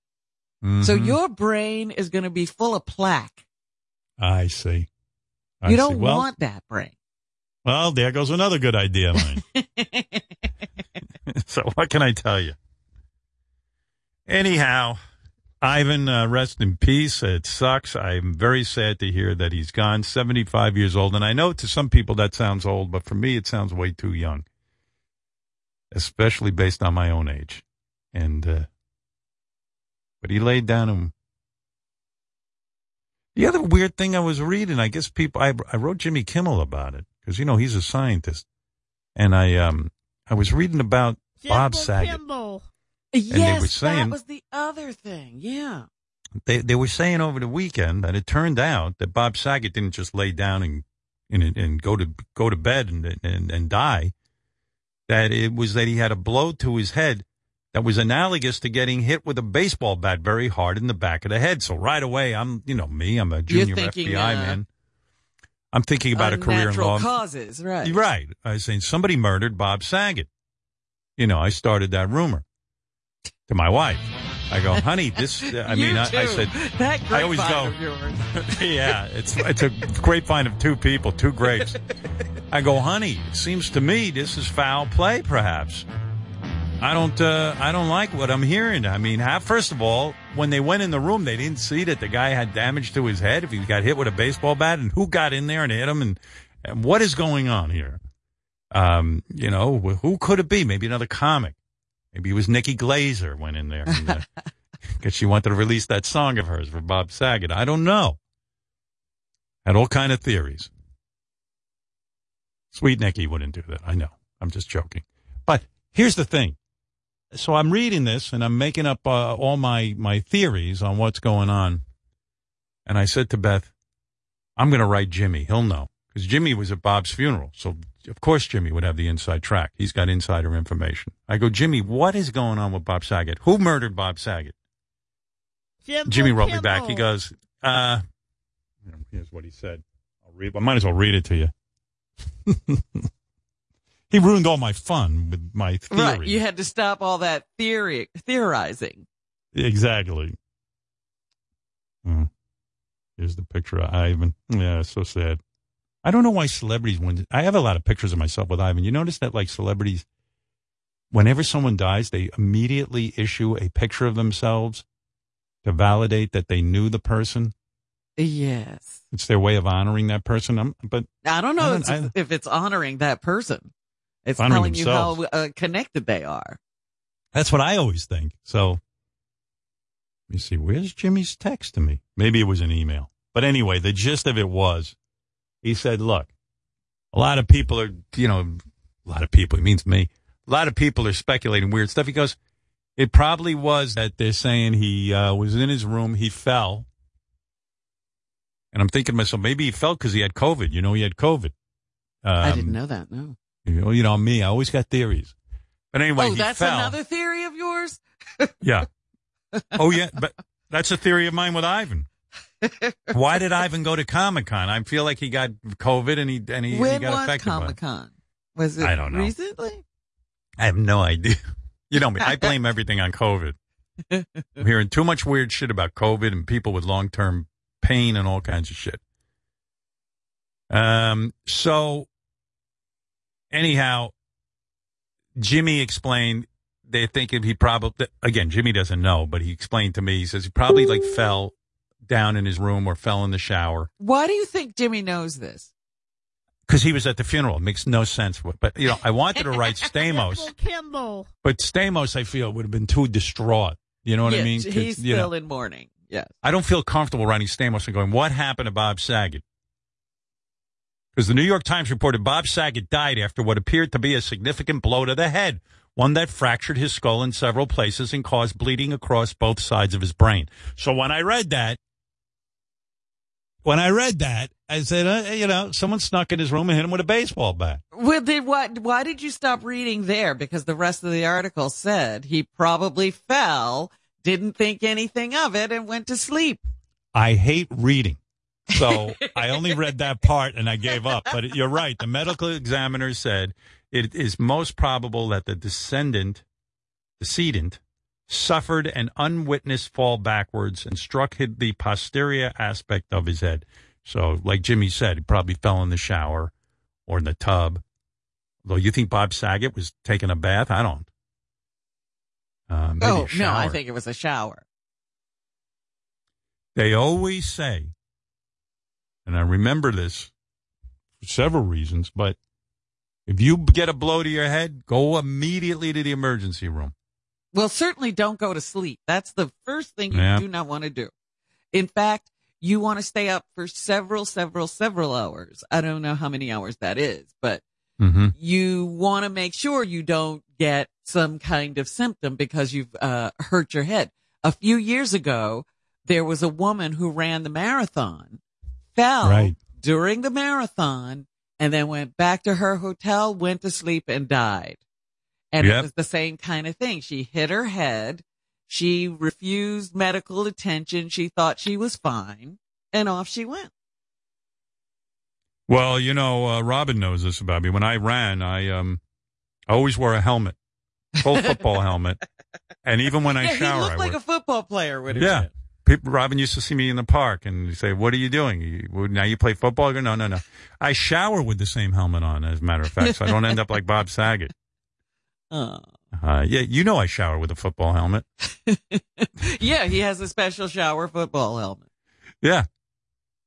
So Mhm. your brain is going to be full of plaque. I see. I you don't well, want that brain. Well, there goes another good idea of mine. *laughs* *laughs* so what can I tell you? Anyhow, Ivan, uh, rest in peace. It sucks. I'm very sad to hear that he's gone. 75 years old. And I know to some people that sounds old, but for me, it sounds way too young, especially based on my own age. And, uh, but he laid down and the other weird thing I was reading, I guess people, I, I wrote Jimmy Kimmel about it because, you know, he's a scientist. And I, um, I was reading about Bob Saget. yes, were saying- that was the other thing. Yeah. They, they were saying over the weekend that it turned out that Bob Saget didn't just lay down and, and, and go to, go to bed and, and, and die. That it was that he had a blow to his head that was analogous to getting hit with a baseball bat very hard in the back of the head. So right away, I'm, you know, me, I'm a junior thinking, FBI uh, man. I'm thinking about a career in law. causes, right? Right. I was saying somebody murdered Bob Saget. You know, I started that rumor to my wife. I go, honey, this, I You mean, I, I said, that I always go- of yours. *laughs* yeah, it's, it's a grapevine of two people, two grapes. I go, honey, it seems to me this is foul play, perhaps. I don't, uh, I don't like what I'm hearing. I mean, how, first of all, when they went in the room, they didn't see that the guy had damage to his head if he got hit with a baseball bat and who got in there and hit him and, and what is going on here? Um, you know, who could it be? Maybe another comic. Maybe it was Nikki Glazer went in there. Uh, *laughs* because she wanted to release that song of hers for Bob Saget. I don't know. Had all kind of theories. Sweet Nikki wouldn't do that. I know. I'm just joking. But here's the thing. So I'm reading this and I'm making up uh, all my, my theories on what's going on. And I said to Beth, I'm going to write Jimmy. He'll know. Because Jimmy was at Bob's funeral. So, of course, Jimmy would have the inside track. He's got insider information. I go, Jimmy, what is going on with Bob Saget? Who murdered Bob Saget? Jimbo Jimmy wrote me back. He goes, uh, here's what he said. I'll read. I might as well read it to you. *laughs* he ruined all my fun with my theory. Right. You had to stop all that theory theorizing. exactly. Hmm. Here's the picture of Ivan. Yeah, it's so sad. I don't know why celebrities want. I have a lot of pictures of myself with Ivan. You notice that, like celebrities, whenever someone dies, they immediately issue a picture of themselves to validate that they knew the person. Yes. It's their way of honoring that person. I'm, but I don't know I don't- if, I- if it's honoring that person. It's telling you how uh, connected they are. That's what I always think. So, let me see. Where's Jimmy's text to me? Maybe it was an email. But anyway, the gist of it was he said, look, a lot of people are, you know, a lot of people, it means me. A lot of people are speculating weird stuff. He goes, it probably was that they're saying he uh, was in his room, he fell. And I'm thinking to myself, maybe he fell because he had COVID. You know, he had COVID. Um, I didn't know that. No. You know, you know me, I always got theories. But anyway, oh, he that's fell. another theory of yours. Yeah. *laughs* Oh yeah, but that's a theory of mine with Ivan. Why did Ivan go to Comic Con? I feel like he got COVID and he and he, he got was affected Comic Con Was it I don't know. recently? I have no idea. *laughs* You know me. I blame everything on COVID. I'm hearing too much weird shit about COVID and people with long term pain and all kinds of shit. Um. So, anyhow, Jimmy explained they think he probably again Jimmy doesn't know, but he explained to me. He says he probably like fell down in his room or fell in the shower Why do you think Jimmy knows this? because he was at the funeral. It makes no sense. But you know, I wanted to write *laughs* Stamos, Kimball. but Stamos, I feel would have been too distraught. You know what I mean? He's you know, still in mourning. Yes. I don't feel comfortable writing Stamos and going, what happened to Bob Saget? Because the New York Times reported Bob Saget died after what appeared to be a significant blow to the head, one that fractured his skull in several places and caused bleeding across both sides of his brain. So when I read that, when I read that, I said, uh, you know, someone snuck in his room and hit him with a baseball bat. Well, did what? Why did you stop reading there? Because the rest of the article said he probably fell, didn't think anything of it, and went to sleep. I hate reading. So I only read that part and I gave up. But you're right. The medical examiner said it is most probable that the descendant, decedent, suffered an unwitnessed fall backwards and struck hit the posterior aspect of his head. So, like Jimmy said, he probably fell in the shower or in the tub. Though you think Bob Saget was taking a bath? I don't. Uh, oh no, I think it was a shower. They always say, and I remember this for several reasons, but if you get a blow to your head, go immediately to the emergency room. Well, certainly don't go to sleep. That's the first thing you Yeah. do not want to do. In fact, you want to stay up for several, several, several hours. I don't know how many hours that is, but Mm-hmm. you want to make sure you don't get some kind of symptom because you've uh, hurt your head. A few years ago, there was a woman who ran the marathon, fell Right. during the marathon, and then went back to her hotel, went to sleep, and died. And Yep. it was the same kind of thing. She hit her head. She refused medical attention. She thought she was fine, and off she went. Well, you know, uh, Robin knows this about me. When I ran, I um, I always wore a helmet, full football *laughs* helmet, and even when I yeah, shower, he looked I like wear- a football player. Would Yeah. People, Robin used to see me in the park and say, "What are you doing? You, now you play football?" I go, "No, no, no. I shower with the same helmet on, as a matter of fact, so I don't end up like Bob Saget." Oh. Uh, yeah, you know I shower with a football helmet. *laughs* Yeah, he has a special shower football helmet. Yeah,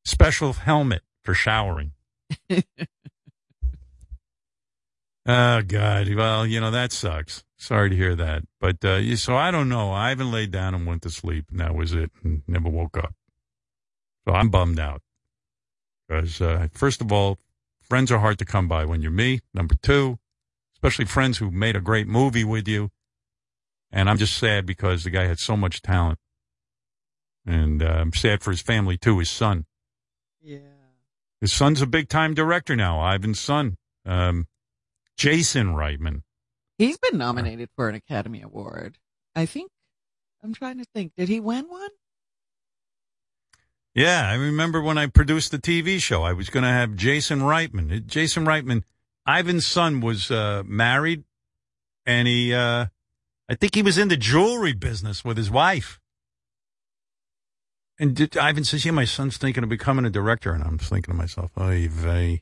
special helmet for showering. *laughs* oh God! Well, you know that sucks. Sorry to hear that. But uh, so I don't know. Ivan laid down and went to sleep, and that was it. And never woke up. So I'm bummed out because uh, first of all, friends are hard to come by when you're me. Number two, especially friends who made a great movie with you. And I'm just sad because the guy had so much talent. And uh, I'm sad for his family too, his son. Yeah. His son's a big time director now, Ivan's son. Um, Jason Reitman. He's been nominated for an Academy Award. I think. I'm trying to think. Did he win one? Yeah, I remember when I produced the TV show, I was going to have Jason Reitman. Jason Reitman, Ivan's son was uh, married, and he, uh, I think he was in the jewelry business with his wife. And did, Ivan says, "Yeah, my son's thinking of becoming a director," and I'm thinking to myself, "Oh, vey,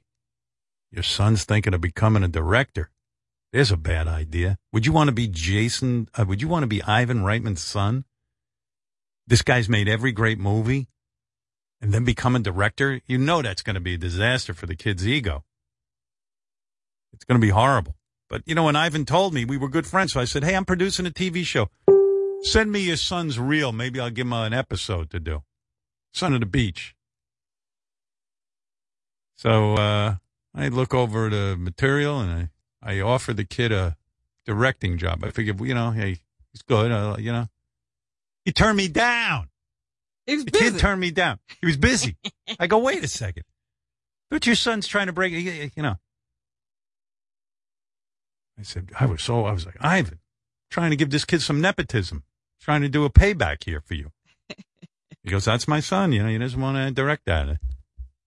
your son's thinking of becoming a director. There's a bad idea. Would you want to be Jason? Uh, would you want to be Ivan Reitman's son? This guy's made every great movie." and then become a director, you know that's going to be a disaster for the kid's ego. It's going to be horrible. But, you know, when Ivan told me we were good friends, so I said, hey, I'm producing a TV show. Send me your son's reel. Maybe I'll give him an episode to do. Son of the Beach. So uh, I look over the material and I, I offer the kid a directing job. I figure, you know, hey, he's good. Uh, you know, he turned me down. He was The busy. kid turned me down. He was busy. I go, wait a second. But your son's trying to break, you you know. I said, I was so, I was like, Ivan, trying to give this kid some nepotism, trying to do a payback here for you. He goes, that's my son. You know, he doesn't want to direct that.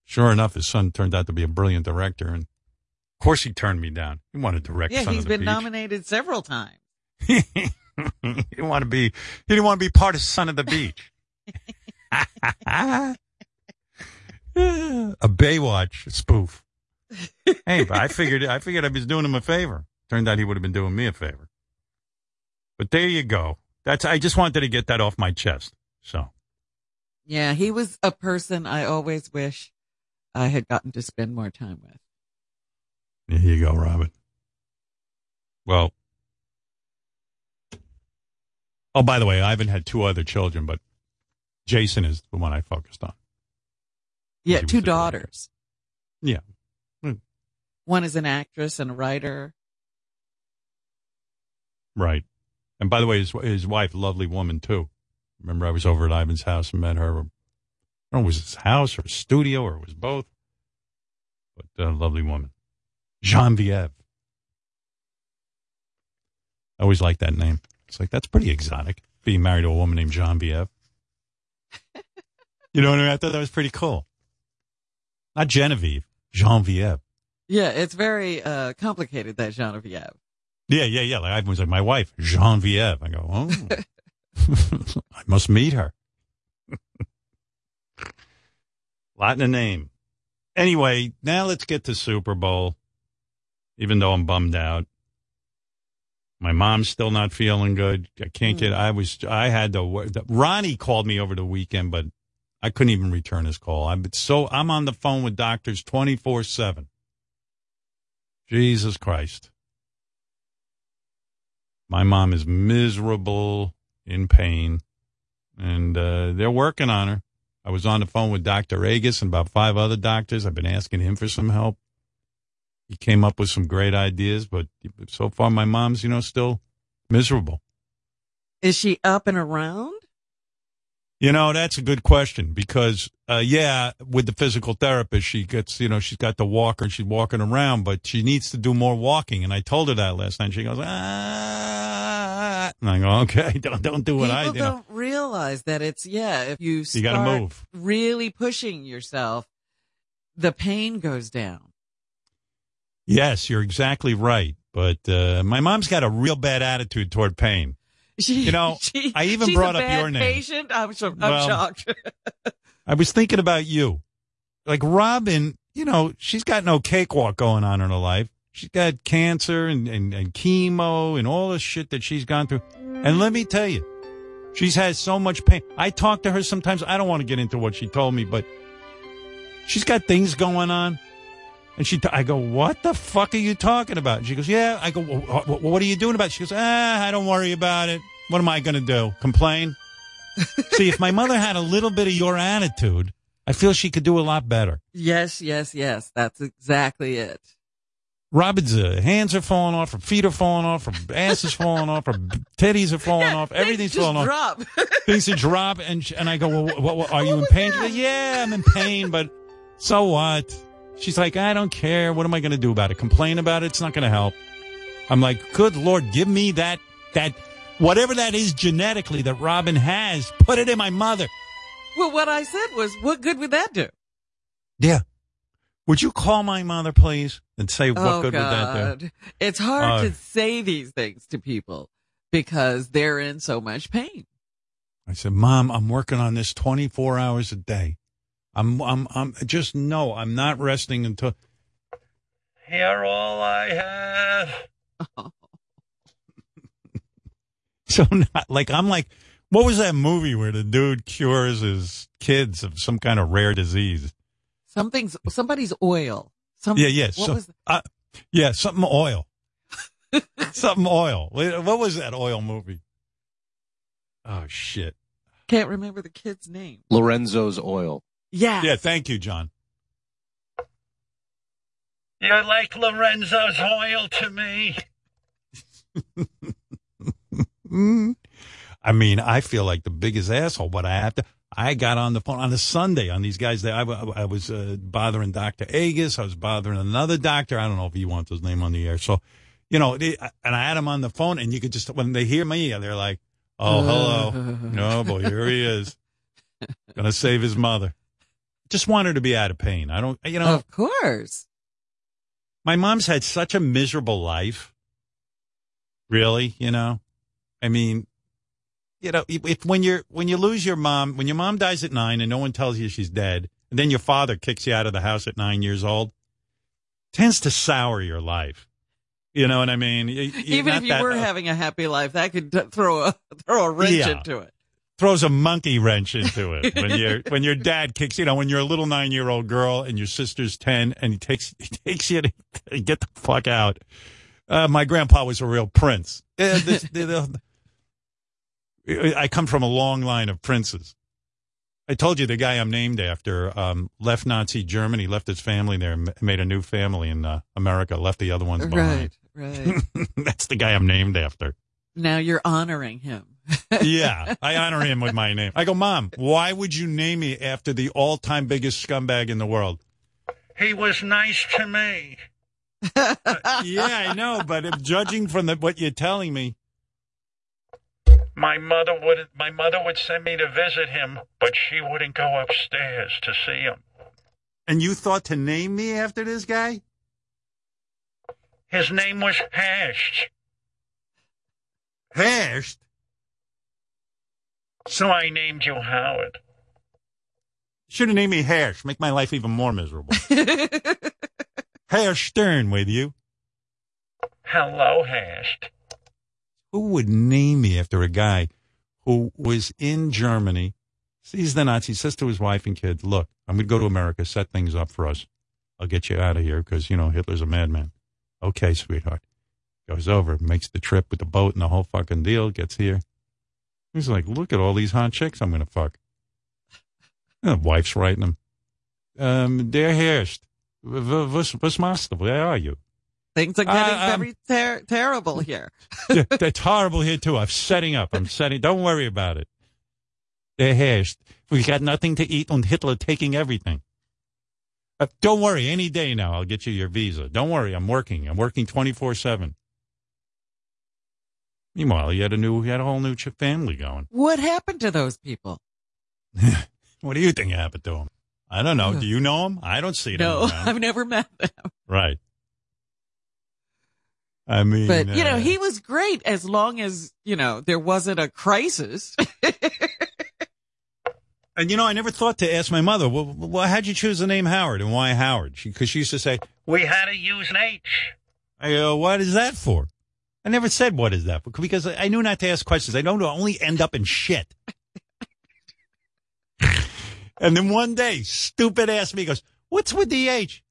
Sure enough, his son turned out to be a brilliant director. And of course he turned me down. He wanted to direct yeah, Son he's of the been Beach. nominated several times. *laughs* he didn't want to be, he didn't want to be part of Son of the Beach. *laughs* a Baywatch spoof. hey, but I figured I figured I was doing him a favor. Turned out he would have been doing me a favor. But there you go. That's I just wanted to get that off my chest. So Yeah, he was a person I always wish I had gotten to spend more time with. there you go, Robin. Well, oh, by the way, Ivan had two other children, but Jason is the one I focused on. Yeah, two the director. daughters. Yeah. Hmm. One is an actress and a writer. Right. And by the way, his, his wife, lovely woman too. Remember, I was over at Ivan's house and met her. I don't know, it was his house or his studio or it was both. But uh, lovely woman. Genevieve. I always like that name. It's like, that's pretty exotic, being married to a woman named Genevieve. you know what I mean? I thought that was pretty cool. Not Genevieve, Genevieve. Yeah, it's very uh, complicated, that Genevieve. Yeah, yeah, yeah. Like I was like, my wife, Genevieve. I go, oh, *laughs* *laughs* I must meet her. Lot in the name. Anyway, now let's get to Super Bowl. Even though I'm bummed out, my mom's still not feeling good. I can't get. Hmm. I was. I had to. Ronnie called me over the weekend, but I couldn't even return his call. I'm so. I'm on the phone with doctors twenty four seven. Jesus Christ. My mom is miserable, in pain, and uh, they're working on her. I was on the phone with Dr. Agus and about five other doctors. I've been asking him for some help. He came up with some great ideas, but so far my mom's, you know, still miserable. Is she up and around? You know, that's a good question because, uh, yeah, with the physical therapist, she gets, you know, she's got the walker and she's walking around, but she needs to do more walking. And I told her that last night. She goes, ah. And I go, okay, *laughs* don't, don't do what People I, you know. don't realize that it's, yeah, if you You gotta move. really pushing yourself, the pain goes down. Yes, you're exactly right. But, uh, my mom's got a real bad attitude toward pain. She, You know, *laughs* she- I even brought up your name. Patient? I'm, so, I'm Well, shocked. I was thinking about you. Like Robin, you know, she's got no cakewalk going on in her life. She's got cancer and, and, and chemo and all the shit that she's gone through. And let me tell you, she's had so much pain. I talk to her sometimes. I don't want to get into what she told me, but she's got things going on. And she, t- I go, what the fuck are you talking about? And she goes, yeah. I go, what are you doing about it? She goes, ah, I don't worry about it. What am I going to do? Complain? *laughs* See, if my mother had a little bit of your attitude, I feel she could do a lot better. Yes, yes, yes. That's exactly it. Robin's uh, hands are falling off, her feet are falling off, her ass is falling off, her titties are falling off, everything's falling off. drop. *laughs* Things are drop, and sh- and I go, well, what, what, are you in pain? Goes, yeah, I'm in pain, but so what? She's like, I don't care. What am I going to do about it? Complain about it? It's not going to help. I'm like, good Lord, give me that that whatever that is genetically that Robin has. Put it in my mother. well, what I said was, what good would that do? Yeah. Would you call my mother, please, and say what oh good would that do? It's hard Uh, to say these things to people because they're in so much pain. I said, Mom, I'm working on this 24 hours a day. I'm, I'm, I'm just no, I'm not resting until. You're all I have. *laughs* so not like I'm like, what was that movie where the dude cures his kids of some kind of rare disease? Something's somebody's oil. Some, Yeah, yeah, What so- was Uh, yeah, something oil, *laughs* something oil. What was that oil movie? Oh shit. can't remember the kid's name. Lorenzo's oil. Yeah. Yeah, thank you, John. You're like Lorenzo's oil to me. *laughs* I mean, I feel like the biggest asshole, but I have to. I got on the phone on a Sunday on these guys. That I, I was uh, bothering Doctor Agus. I was bothering another doctor. I don't know if he wants his name on the air. So, you know, they, and I had him on the phone, and you could just when they hear me, they're like, "Oh, hello, *laughs* no boy, here he is, gonna save his mother." Just want her to be out of pain. I don't, you know, Of course. my mom's had such a miserable life. Really, you know, I mean, you know, if, if when you're when you lose your mom, when your mom dies at nine and no one tells you she's dead, and then your father kicks you out of the house at nine years old, tends to sour your life. You know what I mean? You- you're Even if you that- were having a happy life, that could t- throw a *laughs* throw a wrench Yeah. into it. throws a monkey wrench into it *laughs* when your when your dad kicks you know when you're a little nine year old girl and your sister's ten and he takes he takes you to *laughs* get the fuck out. Uh, my grandpa was a real prince. Uh, this- the- the- I come from a long line of princes. I told you the guy I'm named after um, left Nazi Germany, left his family there, and made a new family in uh, America, left the other ones behind. Right, right. *laughs* That's the guy I'm named after. now you're honoring him. *laughs* yeah, I honor him with my name. I go, Mom, why would you name me after the all time biggest scumbag in the world? He was nice to me. Uh, *laughs* yeah, I know, but if judging from the, what you're telling me, my mother would my mother would send me to visit him, but she wouldn't go upstairs to see him. And you thought to name me after this guy? His name was Hashed. Hashed? So I named you Howard. Should have named me Hash. Make my life even more miserable. *laughs* Hash Stern with you. Hello, Hash. Who would name me after a guy who was in Germany, sees the Nazis, says to his wife and kids, look, I'm going to go to America, set things up for us. I'll get you out of here because, you know, Hitler's a madman. Okay, sweetheart. Goes over, makes the trip with the boat and the whole fucking deal, gets here. He's like, look at all these hot chicks I'm going to fuck. And the wife's writing him. Um, der Herrscht. Was, was machst du? Where are you? Things are getting Uh, very ter- terrible here. *laughs* Yeah, That's horrible here too. I'm setting up. I'm setting. Don't worry about it. Der Herrscht. We got nothing to eat and Hitler taking everything. Uh, don't worry. Any day now, I'll get you your visa. Don't worry. I'm working. I'm working 24 seven. Meanwhile, he had a new, he had a whole new family going. What happened to those people? *laughs* What do you think happened to them? I don't know. Do you know them? I don't see them. No, *laughs* around. I've never met them. Right. I mean, But, you know, uh, he was great as long as, you know, there wasn't a crisis. *laughs* And you know, I never thought to ask my mother, well, well how'd you choose the name Howard and why Howard? Because she, used to say, we had to use an H. I go, what is that for? I never said, what is that for? Because I knew not to ask questions. I don't only end up in shit. *laughs* and then one day, stupid ass me goes, what's with the H?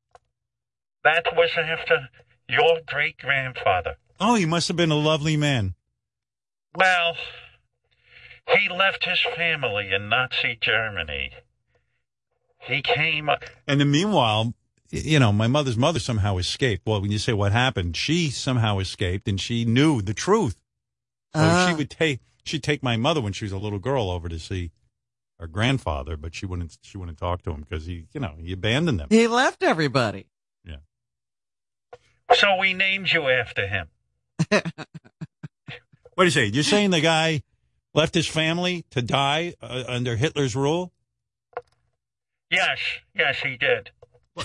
That was after your great grandfather. Oh, he must have been a lovely man. Well, he left his family in Nazi Germany. He came. And then meanwhile, you know, my mother's mother somehow escaped. Well, when you say what happened, she somehow escaped and she knew the truth. So Ah. she would take she'd take my mother when she was a little girl over to see her grandfather, but she wouldn't she wouldn't talk to him because he you know he abandoned them. He left everybody. So we named you after him. What do you say? You're saying the guy left his family to die uh, under Hitler's rule? Yes, yes, he did.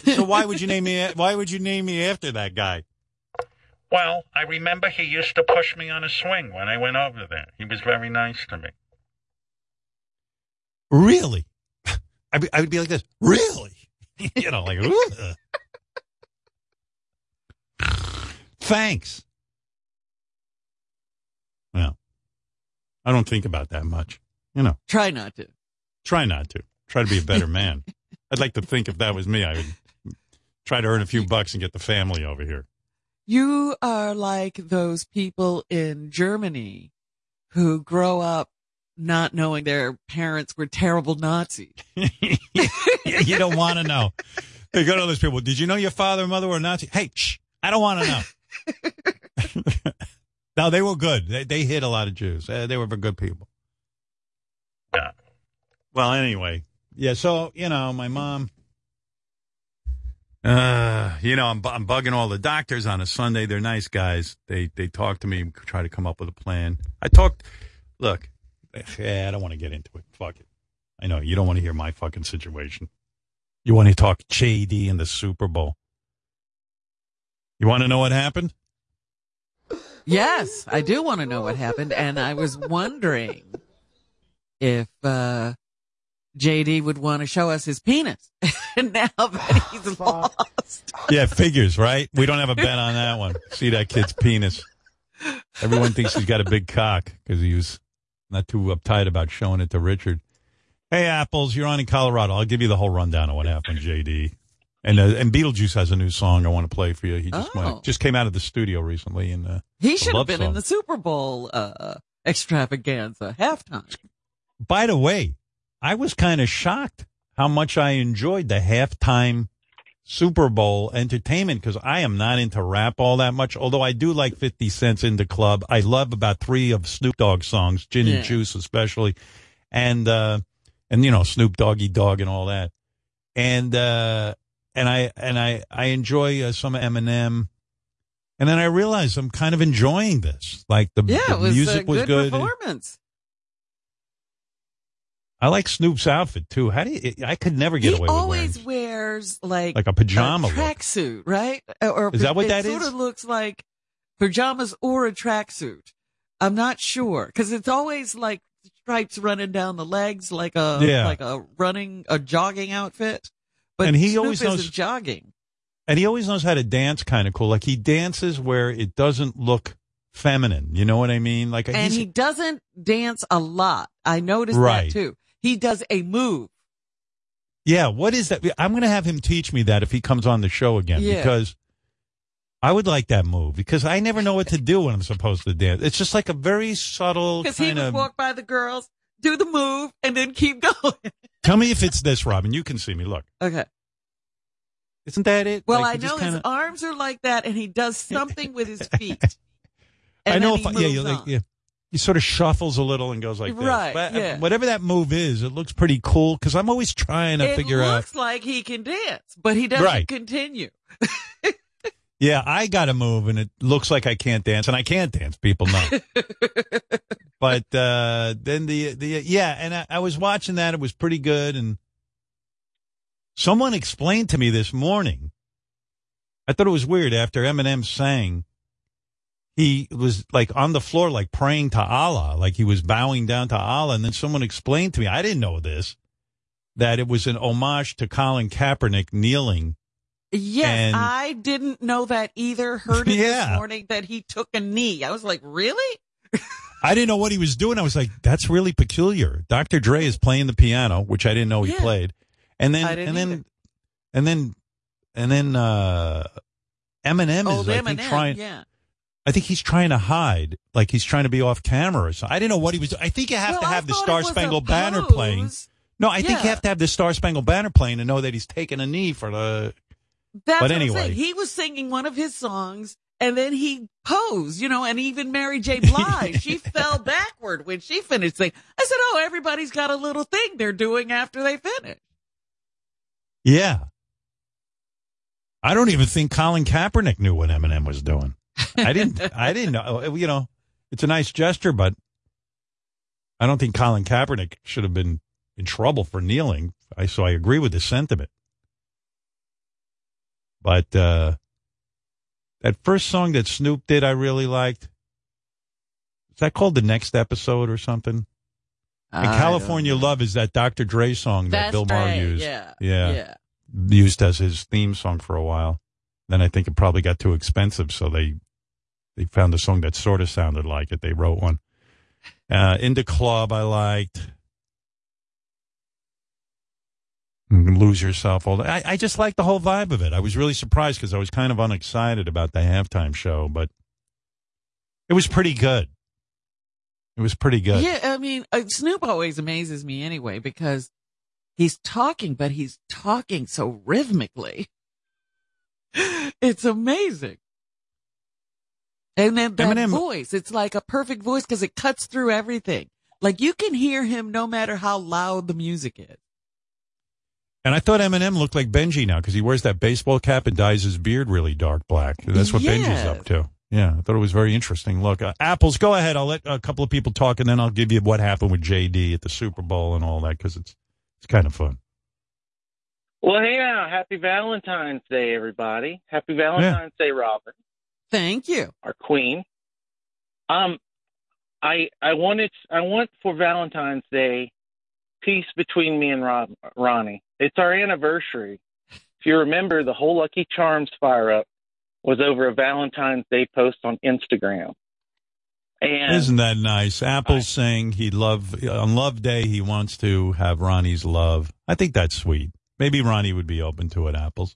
So why would you name me? Why would you name me after that guy? Well, I remember he used to push me on a swing when I went over there. He was very nice to me. Really? *laughs* I'd be, I would be like this. Really? *laughs* you know, like. "Ugh." Thanks. Well, I don't think about that much. You know, Try not to. try not to. Try to be a better man. *laughs* I'd like to think if that was me, I would try to earn a few bucks and get the family over here. You are like those people in Germany who grow up not knowing their parents were terrible Nazis. *laughs* you don't want to know. They go to those people. Did you know your father and mother were Nazi? Hey, shh, I don't want to know. *laughs* no, they were good. They, they hit a lot of Jews. Uh, they were good people. Yeah. Well, anyway, yeah. So you know, my mom. Uh, you know, I'm, I'm bugging all the doctors on a Sunday. They're nice guys. They they talk to me, try to come up with a plan. I talked. Look, yeah, I don't want to get into it. Fuck it. I know you don't want to hear my fucking situation. You want to talk JD and the Super Bowl. You want to know what happened? Yes, I do want to know what happened. And I was wondering if, uh, JD would want to show us his penis *laughs* now that he's *laughs* lost. Yeah, figures, right? We don't have a bet on that one. See that kid's penis. Everyone thinks he's got a big cock because he was not too uptight about showing it to Richard. Hey, Apples, you're on in Colorado. I'll give you the whole rundown of what happened, JD. And uh, and Beetlejuice has a new song I want to play for you. He just Oh. went, just came out of the studio recently, and uh, He should have been song. in the Super Bowl, uh, extravaganza halftime. By the way, I was kind of shocked how much I enjoyed the halftime Super Bowl entertainment because I am not into rap all that much. Although I do like 50 Cent's in the club. I love about three of Snoop Dogg's songs, Gin Yeah. and Juice especially. And, uh, and you know, Snoop Doggy Dogg and all that. And, uh, and I, and I, I enjoy uh, some Eminem. And then I realized I'm kind of enjoying this. Like the, Yeah, the was music was good good. performance. I like Snoop's outfit too. How do you? I could never get he away with it. Snoop always wearing. wears like Like a pajama tracksuit, right? Or Is that what it that sort is? of looks like pajamas or a tracksuit. I'm not sure because it's always like stripes running down the legs, like a Yeah. like a running a jogging outfit. But And he Snoop always knows- jogging. And he always knows how to dance kind of cool. Like he dances where it doesn't look feminine. You know what I mean? Like And he doesn't dance a lot. I noticed Right. that too. He does a move. yeah. What is that? I'm going to have him teach me that if he comes on the show again Yeah. because I would like that move because I never know what to do when I'm supposed to dance. It's just like a very subtle *laughs* Because he of. walk by the girls, do the move, and then keep *laughs* going. Tell me if it's this, Robin. You can see me. Look, okay. isn't that it? Well, Like, I know his kinda- arms are like that, and he does something with his *laughs* feet. I know if yeah, you like yeah, he sort of shuffles a little and goes like this. Right, But, uh, yeah. Whatever that move is, it looks pretty cool because I'm always trying to it figure out. It looks like he can dance, but he doesn't Right. continue. *laughs* Yeah, I got to move, and it looks like I can't dance, and I can't dance. People know. *laughs* but uh, then the the yeah, and I, I was watching that. It was pretty good, and someone explained to me this morning. I thought it was weird after Eminem sang. He was like on the floor, like praying to Allah, like he was bowing down to Allah. And then someone explained to me, I didn't know this, that it was an homage to Colin Kaepernick kneeling Yes, And- I didn't know that either. Heard it *laughs* Yeah. this morning that he took a knee. I was like, really? *laughs* I didn't know what he was doing. I was like, that's really peculiar. Dr. Dre is playing the piano, which I didn't know he Yeah. played. And then, and then, either. and then, and then, uh, Eminem Old is I think Eminem, trying. yeah. I think he's trying to hide, like he's trying to be off camera So. I didn't know what he was. I think you have Well, to have the Star Spangled Banner playing. No, I think you have to have the Star Spangled Banner playing to know that he's taking a knee for the. That's But anyway. He was singing one of his songs and then he posed, you know, and even Mary J. *laughs* Blige, she fell backward when she finished singing. I said, Oh, everybody's got a little thing they're doing after they finish. Yeah. I don't even think Colin Kaepernick knew what Eminem was doing. I didn't. *laughs* I didn't know. You know, it's a nice gesture, but I don't think Colin Kaepernick should have been in trouble for kneeling. I so I agree with the sentiment. But uh that first song that Snoop did, I really liked. Is that called the next episode or something? And California Love is that Dr. Dre song that That's Bill Maher right. used. Yeah. Yeah. Yeah. Used as his theme song for a while. Then I think it probably got too expensive, so they they found a song that sort of sounded like it. They wrote one. Uh, In the Club, I liked. Mm, Lose Yourself. All. I, I just like the whole vibe of it. I was really surprised because I was kind of unexcited about the halftime show, but it was pretty good. It was pretty good. Yeah, I mean, uh, Snoop always amazes me anyway because he's talking, but he's talking so rhythmically. *laughs* It's amazing. And then that Eminem- voice, it's like a perfect voice because it cuts through everything. Like you can hear him no matter how loud the music is. And I thought Eminem looked like Benjy now because he wears that baseball cap and dyes his beard really dark black. That's what Benjy's up to. Yeah, I thought it was very interesting. Look, uh, Apples, go ahead. I'll let a couple of people talk, and then I'll give you what happened with JD at the Super Bowl and all that because it's it's kind of fun. Well, hey now, happy Valentine's Day, everybody. Happy Valentine's Day, Robin, Thank you. our queen. Um, I I wanted I want for Valentine's Day peace between me and Rob, Ronnie. It's our anniversary. If you remember, the whole Lucky Charms fire up was over a Valentine's Day post on Instagram. And Isn't that nice? Apple's saying he love on Love Day he wants to have Ronnie's love. I think that's sweet. Maybe Ronnie would be open to it. Apples.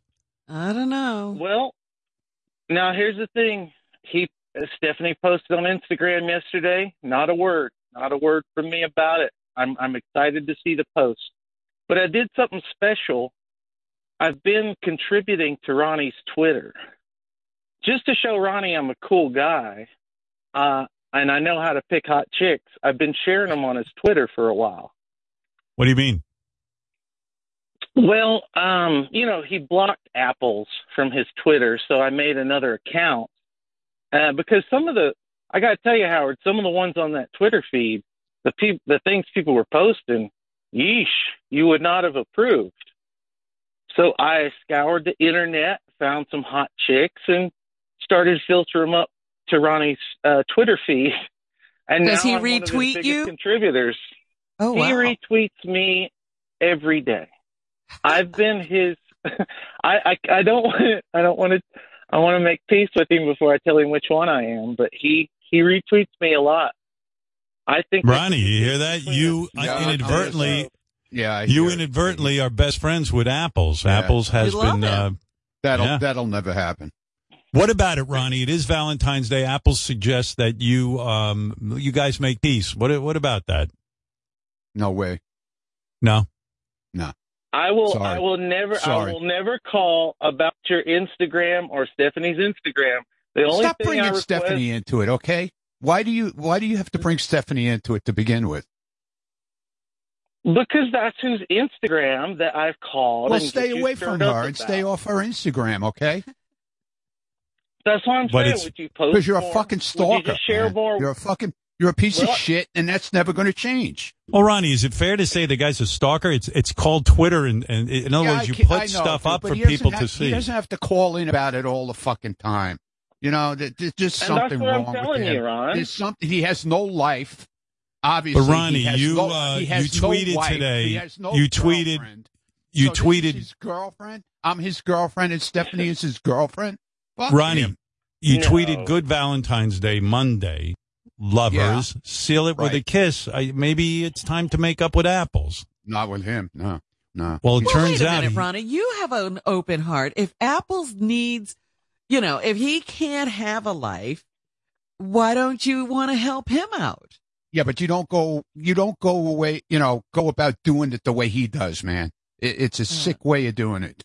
I don't know. Well, now here's the thing. He Stephanie posted on Instagram yesterday. Not a word, not a word from me about it. I'm I'm excited to see the post. But I did something special. I've been contributing to Ronnie's Twitter just to show Ronnie I'm a cool guy. Uh, and I know how to pick hot chicks. I've been sharing them on his Twitter for a while. What do you mean? Well, um, you know, he blocked apples from his Twitter, so I made another account. Uh, because some of the, I got to tell you, Howard, some of the ones on that Twitter feed, the peop, the things people were posting, yeesh, you would not have approved. So I scoured the internet, found some hot chicks, and started to filter them up to Ronnie's uh, Twitter feed. *laughs* And Does now he I'm one of his retweet you? Contributors. Oh, He wow. retweets me every day. I've been his. *laughs* I I, I don't want. I don't want to. I want to make peace with him before I tell him which one I am. But he he retweets me a lot. I think Ronnie, you hear that? You Yeah, inadvertently, Yeah, you inadvertently are best friends with Apples. Yeah. Apples has been. Uh. That'll Yeah. that'll never happen. what about it, Ronnie? It is Valentine's Day. Apples suggests that you, um, you guys make peace. What, what about that? No way. No. No. I will. Sorry. I will never. Sorry. I will never call about your Instagram or Stephanie's Instagram. The only Stop thing bringing I request, Stephanie into it, okay? Why do you Why do you have to bring Stephanie into it to begin with? because that's whose Instagram that I've called. Well, stay away from her and stay off her Instagram, okay? That's what I'm But saying. it's- Would you post Because you're a fucking stalker. you share more? You're a fucking. You're a piece Well- of shit, and that's never going to change. Well, Ronnie, is it fair to say the guy's a stalker? It's it's called Twitter, and, and in other Yeah, words, you ca- I put know, stuff up for people have- to see. He doesn't have to call in about it all the fucking time. You know, there- there's just And that's something what I'm wrong telling with him. you, Ron. There's something. He has no life. Obviously, But Ronnie, you, no, uh, he has you no tweeted wife. today- no you tweeted- girlfriend. you So tweeted, his girlfriend. I'm his girlfriend, and Stephanie is his girlfriend. Fuck Ronnie, him. you No. tweeted Good Valentine's Day Monday. Lovers, seal it with a kiss. I, maybe it's time to make up with apples. Not with him. No, no. Well, it Well, turns wait a out minute, he- Ronnie. You have an open heart. If Apples needs You know, if he can't have a life, why don't you want to help him out? Yeah, but you don't go. You don't go away. You know, go about doing it the way he does, man. It, it's a sick way of doing it.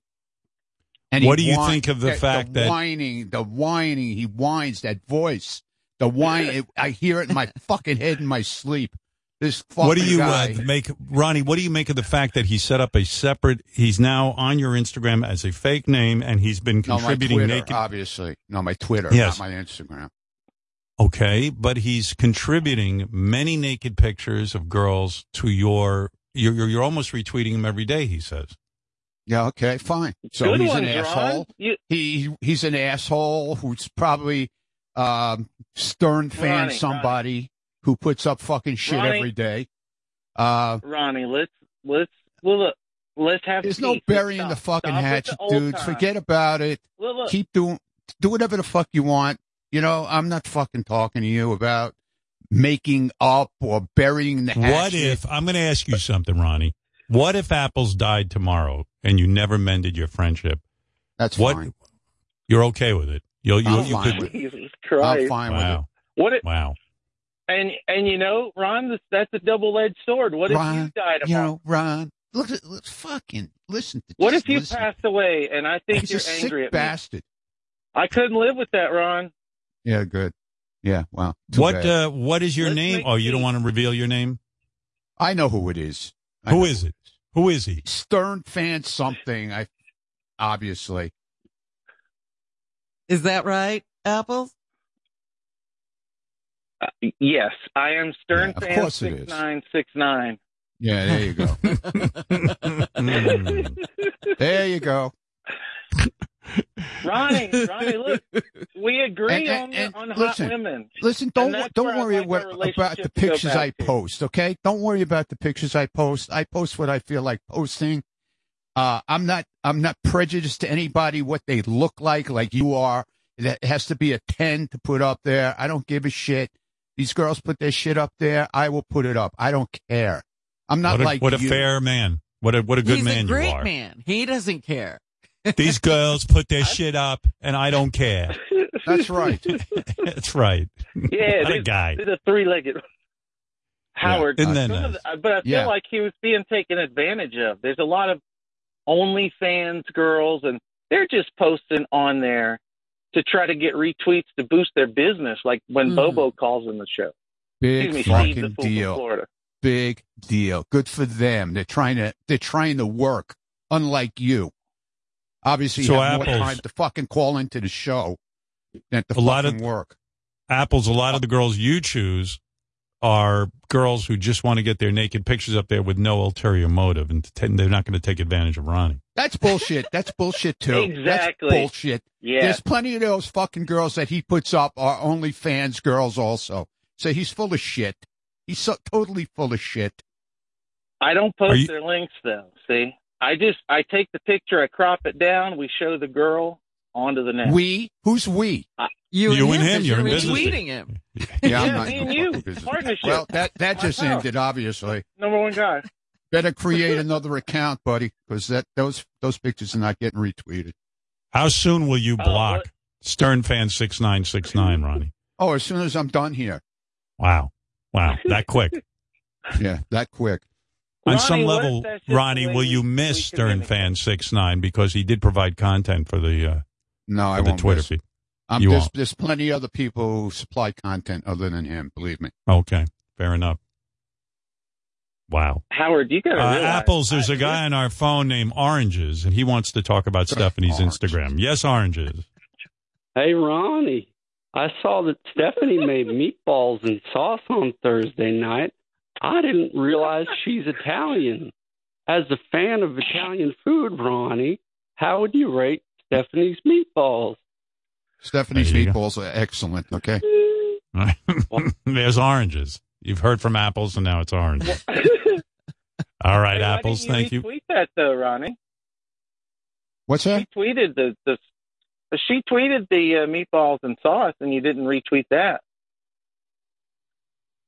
And What do you whine- think of the fact the that- whining, the whining, he whines that voice, the whine. it- I hear it in my *laughs* fucking head in my sleep. This fucking What do you guy. uh, make, Ronnie? What do you make of the fact that he set up a separate? He's now on your Instagram as a fake name, and he's been no, my contributing Twitter, naked. obviously. No, my Twitter, Yes. not my Instagram. Okay, but he's contributing many naked pictures of girls to your. You're you're, you're almost retweeting him every day. He says. Yeah, okay, fine. So Good he's ones, an Ron. asshole. You, He he's an asshole who's probably um, Stern fan Ronnie, somebody who puts up fucking shit Ronnie. every day. Uh, Ronnie, let's let's well look, let's have. there's no burying stop. the fucking Stop hatchet, the old dudes. times. Forget about it. Look, look. Keep doing do whatever the fuck you want. You know, I'm not fucking talking to you about making up or burying the hatchet. What if I'm going to ask you something, Ronnie? What if apples died tomorrow and you never mended your friendship? That's what? fine. You're okay with it? You'll, you I'm you fine could. with it. *laughs* Jesus Christ! I'm fine with it. What? It, wow. And and you know, Ron, this, that's a double-edged sword. What if you Ron, died you tomorrow? know, Ron, look at let's fucking listen to what if you listen. passed away and I think He's you're a sick angry at me? bastard. I couldn't live with that, Ron. Yeah, good. Yeah, wow. too What bad. uh, what is your Let's name? Oh, you don't want to reveal your name? I know who it is. I Who know is it? Who is he? Stern fan something. I obviously. Is that right, Apples? Uh, yes, I am Stern Yeah, of fan course it is. six nine six nine. Yeah, there you go. *laughs* Mm. there you go. Ronnie, Ronnie, look, we agree And- and- on and on listen, hot women. Listen, don't don't worry like what, about the pictures I to. post. Okay, don't worry about the pictures I post. I post what I feel like posting. Uh, I'm not I'm not prejudiced to anybody what they look like, like you are. That has to be a ten to put up there. I don't give a shit. These girls put their shit up there. I will put it up. I don't care. I'm not what a, like what a fair man. What a what a good He's man a great you are. man. He doesn't care. These girls put their *laughs* shit up, and I don't care. That's right. *laughs* That's right. Yeah, what a guy. these are three-legged. Howard, Isn't that nice? the- but I feel Yeah. like he was being taken advantage of. There's a lot of OnlyFans girls, and they're just posting on there to try to get retweets to boost their business, like when Mhm. Bobo calls in the show. Big Excuse me, fucking deal. Florida. Big deal. Good for them. They're trying to they're trying to work, unlike you. Obviously, you So have Apples- more time to fucking call into the show than to A lot of- fucking work. Apples, a lot of the girls you choose are girls who just want to get their naked pictures up there with no ulterior motive, and t- they're not going to take advantage of Ronnie. That's bullshit. That's bullshit too. Exactly. That's bullshit. Yeah. There's plenty of those fucking girls that he puts up are only fans girls also. So he's full of shit. He's so totally full of shit. I don't post you- their links though. See, I just I take the picture, I crop it down, we show the girl onto the next. We? Who's we? You, You and him. you're in business. retweeting him. Yeah, *laughs* Yeah, I'm not me and you. Partnership. Well, that that just Myself. ended. Obviously, Number one guy. better create another account, buddy, because that those those pictures are not getting retweeted. How soon will you Oh, block what? Stern fan six nine six nine, Ronnie? Oh, as soon as I'm done here. Wow, wow, *laughs* that quick. Yeah, that quick. On some level, that's just the Ronnie, will you miss Stern fan six nine because he did provide content for the uh, No, I for the won't. Twitter miss. feed? Um, You there's, won't. there's plenty other people who supply content other than him. Believe me. Okay, fair enough. Wow. Howard, you gotta Uh, apples, there's I- a guy on our phone named Oranges, and he wants to talk about Stephanie's Oranges. Instagram. Yes, Oranges. Hey, Ronnie. I saw that Stephanie made meatballs and sauce on Thursday night. I didn't realize she's Italian. As a fan of Italian food, Ronnie, how would you rate Stephanie's meatballs? Stephanie's There you go. meatballs are excellent. Okay. *laughs* there's Oranges. You've heard from apples, and now it's oranges. *laughs* All right, Hey, apples. didn't Thank you. Tweet that though, Ronnie. What's that? She that? tweeted the the. She tweeted the uh, meatballs and sauce, and you didn't retweet that.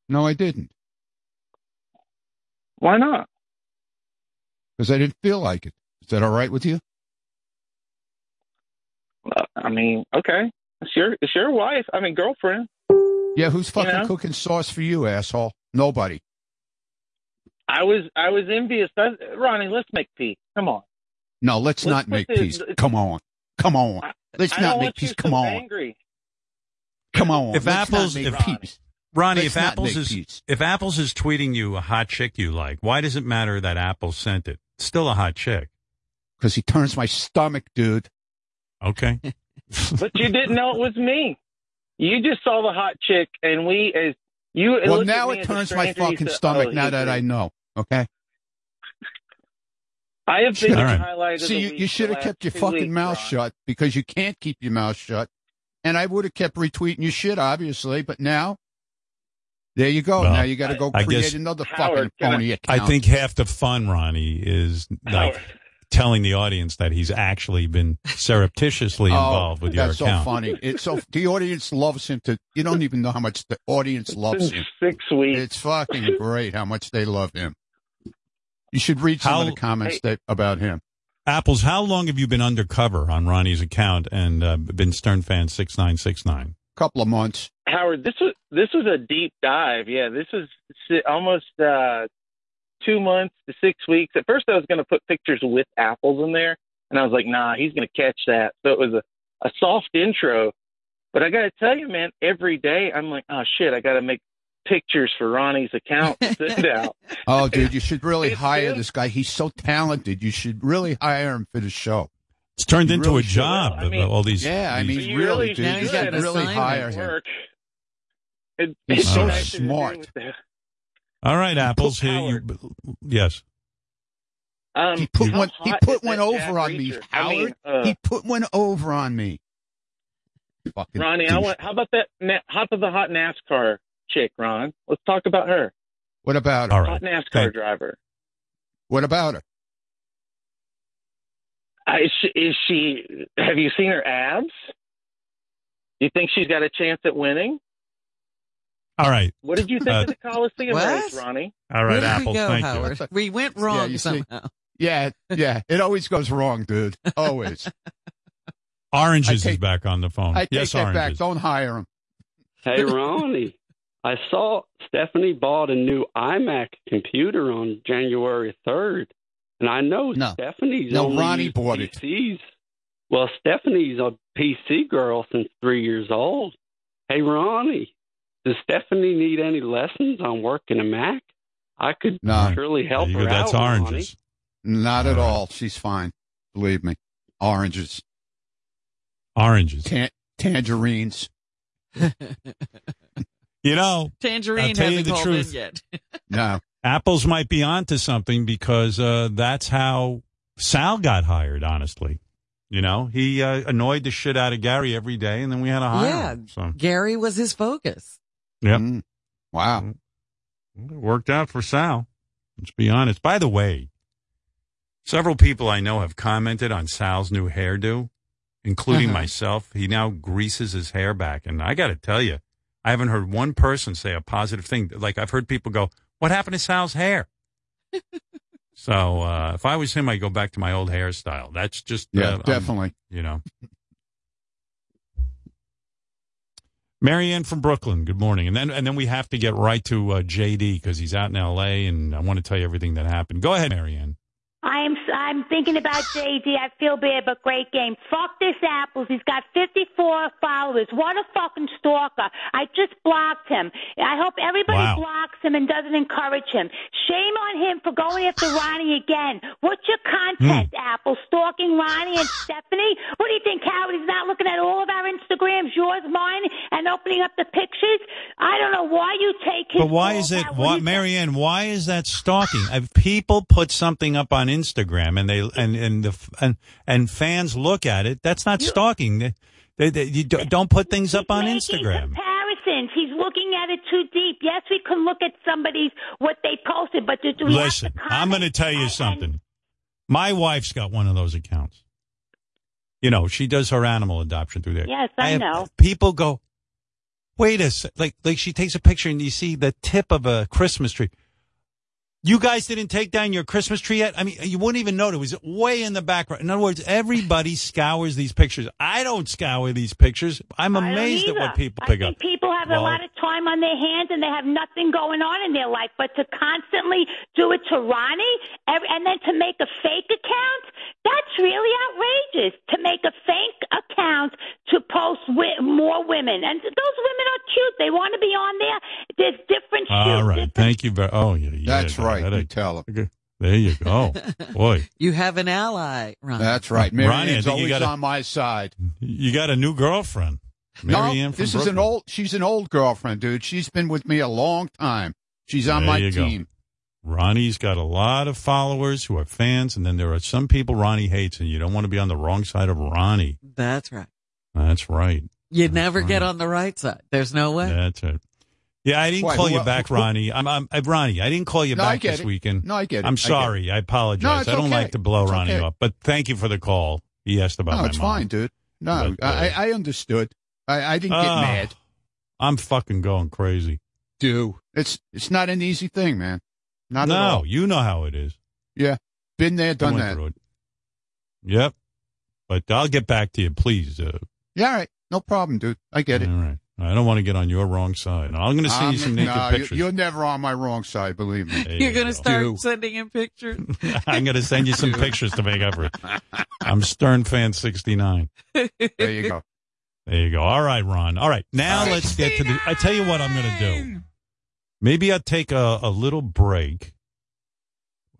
No, I didn't Why not? because I didn't feel like it. Is that all right with you? I mean, okay, it's your it's your wife. I mean, girlfriend. Yeah, who's fucking know? cooking sauce for you, asshole? Nobody. I was I was envious. That, Ronnie, let's make peace. Come on. No, let's, Let's not make the- peace. Come on. Come on. Let's I not don't make peace. Come so on. Angry. Come on. If Let's not Apple's make if peace. Ronnie, Let's if Apple's is peace. if Apple's is tweeting you a hot chick you like, why does it matter that Apple sent it? It's still a hot chick. Because he turns my stomach, dude. Okay. *laughs* But you didn't know it was me. You just saw the hot chick, and we as you. Well, now it turns my fucking said, stomach "Oh, now that I know. Okay? I have been All right. highlight of See, the you, you should have kept your fucking weeks, mouth Ron. shut because you can't keep your mouth shut. And I would have kept retweeting your shit, obviously, but now, there you go. Well, now you got to go I create guess- another Howard, fucking can I- phony I think half the fun, Ronnie, is like Howard. Telling the audience that he's actually been surreptitiously *laughs* involved oh, with your that's account. so funny. It's so the audience loves him. To you don't even know how much the audience loves him. Six weeks. It's fucking great how much they love him. You should read some of the comments that, about him. Apples, how long have you been undercover on Ronnie's account and uh, been Stern fan six nine six nine? couple of months. Howard, this was this was a deep dive. Yeah, this was si- almost uh, two months to six weeks. At first, I was going to put pictures with apples in there, and I was like, "Nah, he's going to catch that." So it was a, a soft intro. But I got to tell you, man, every day I'm like, "Oh shit, I got to make pictures for Ronnie's account to send *laughs* out." Oh, dude, you should really hire him. this guy. He's so talented. You should really hire him for the show. It's turned You into really a job. I mean- all these. Yeah, I these- mean, You really, dude, you he's should got an really assignment. hire him. Work. It, He's it's so nice to smart. With the- all right, Apples. Here you. Yes. Um, He put one. He put one over Jack on me, Reacher? I mean, Howard. uh, he put one over on me. Fucking Ronnie, I want. How about that? Na- Hop of the hot NASCAR chick, Ron. Let's talk about her. What about her? All right. Hot NASCAR Thank- driver. What about her? Uh, is, she, is she? Have you seen her abs? You think she's got a chance at winning? All right. What did you think Uh, of the Coliseum What? race, Ronnie? All right, Where did Apples. we go, thank Howard? you. *laughs* We went Yeah, wrong see- somehow. Yeah, yeah. It always goes wrong, dude. Always. *laughs* Oranges I is back on the phone. I take yes, that back. oranges. Don't hire him. Hey, *laughs* Ronnie, I saw Stephanie bought a new iMac computer on January 3rd. And I know No. Stephanie's No, only Ronnie used bought it. PCs. Well, Stephanie's a PC girl since three years old. Hey, Ronnie, does Stephanie need any lessons on working a Mac? I could No. surely help There you her go. That's out, Ronnie. oranges. Not at All right. all. She's fine. Believe me. Oranges, Oranges. tan- tangerines. *laughs* You know, *laughs* Tangerine I'll tell you hasn't the called truth. in yet. *laughs* No. apples might be onto something because uh, that's how Sal got hired. Honestly, you know, he uh, annoyed the shit out of Gary every day, and then we had to hire Yeah. him. So Gary was his focus. Yep. Mm. Wow. it worked out for Sal. Let's be honest. By the way, several people I know have commented on Sal's new hairdo, including Uh-huh. myself. He now greases his hair back, and I got to tell you, I haven't heard one person say a positive thing. Like I've heard people go, "What happened to Sal's hair?" *laughs* so uh, if I was him, I'd go back to my old hairstyle. That's just Yeah, uh, I'm- definitely. you know. Marianne from Brooklyn. Good morning, and then and then we have to get right to uh, JD because he's out in L.A. and I want to tell you everything that happened. Go ahead, Marianne. I'm I'm thinking about JD. I feel bad, but great game. Fuck this apples. He's got 54 followers. What a fucking stalker. I just blocked him. I hope everybody Wow. blocks him and doesn't encourage him. Shame on him for going after Ronnie again. What's your content, hmm. Apple? Stalking Ronnie and Stephanie? What do you think, Howard? He's not looking at all of our Instagrams, yours, mine, and opening up the pictures? I don't know why you take his But why is it, why, Marianne? Why is that stalking? If people put something up on Instagram and they and and the and and fans look at it, that's not stalking. They, they, they- you don't put things up on Instagram. comparisons. He's looking at it too deep. Yes, we can look at somebody's what they posted, but do we Listen, I'm going to tell you and- something. My wife's got one of those accounts. You know, she does her animal adoption through there. Yes, I have- know. People go, wait a sec. Like, like she takes a picture and you see the tip of a Christmas tree. You guys didn't take down your Christmas tree yet? I mean, you wouldn't even know it was way in the background. In other words, everybody scours these pictures. I don't scour these pictures. I'm amazed at what people I pick think up. people have a lot of time on their hands and they have nothing going on in their life. But to constantly do it to Ronnie every, and then to make a fake account, that's really outrageous. To make a fake account to post wi- more women. And those women are cute. They want to be on there. There's different All shoots. right. Thank you very Oh, yeah. yeah That's yeah, right. that- You tell him. There you go. *laughs* Boy. You have an ally, Ron. That's right. Mary Ronnie, I Ann's you always gotta- on my side. You got a new girlfriend. No, Mary Ann from this is an old. She's an old girlfriend, dude. She's been with me a long time. She's on There my you go. team. Ronnie's got a lot of followers who are fans, and then there are some people Ronnie hates, and you don't want to be on the wrong side of Ronnie. That's right. That's right. You never get on the right side. There's no way. That's it. Yeah, I didn't Why, call who- you back, who- Ronnie. I'm, I'm, uh, Ronnie. I didn't call you No, back this it. weekend. No, I get it. I I'm sorry. I apologize. No, it's I don't okay. like to blow It's Ronnie okay. up, but thank you for the call. He asked about No, my it's mom. fine, dude. No, But, uh, I, I understood. I, I didn't get Ah, mad. I'm fucking going crazy. Do it's it's not an easy thing, man. Not no, you know how it is. Yeah, been there, done that. Yep. But I'll get back to you, please. Uh, Yeah, all right, no problem, dude. I get it. All right. I don't want to get on your wrong side. I'm going to send you some naked no, pictures. You're never on my wrong side, believe me. There You're you going to go. start Do. sending him pictures. *laughs* I'm going to send you some *laughs* pictures to make up for it. I'm Stern fan 69. There you go. There you go. All right, Ron. All right. Now let's get to the. I tell you what I'm going to do. Maybe I'll take a, a little break.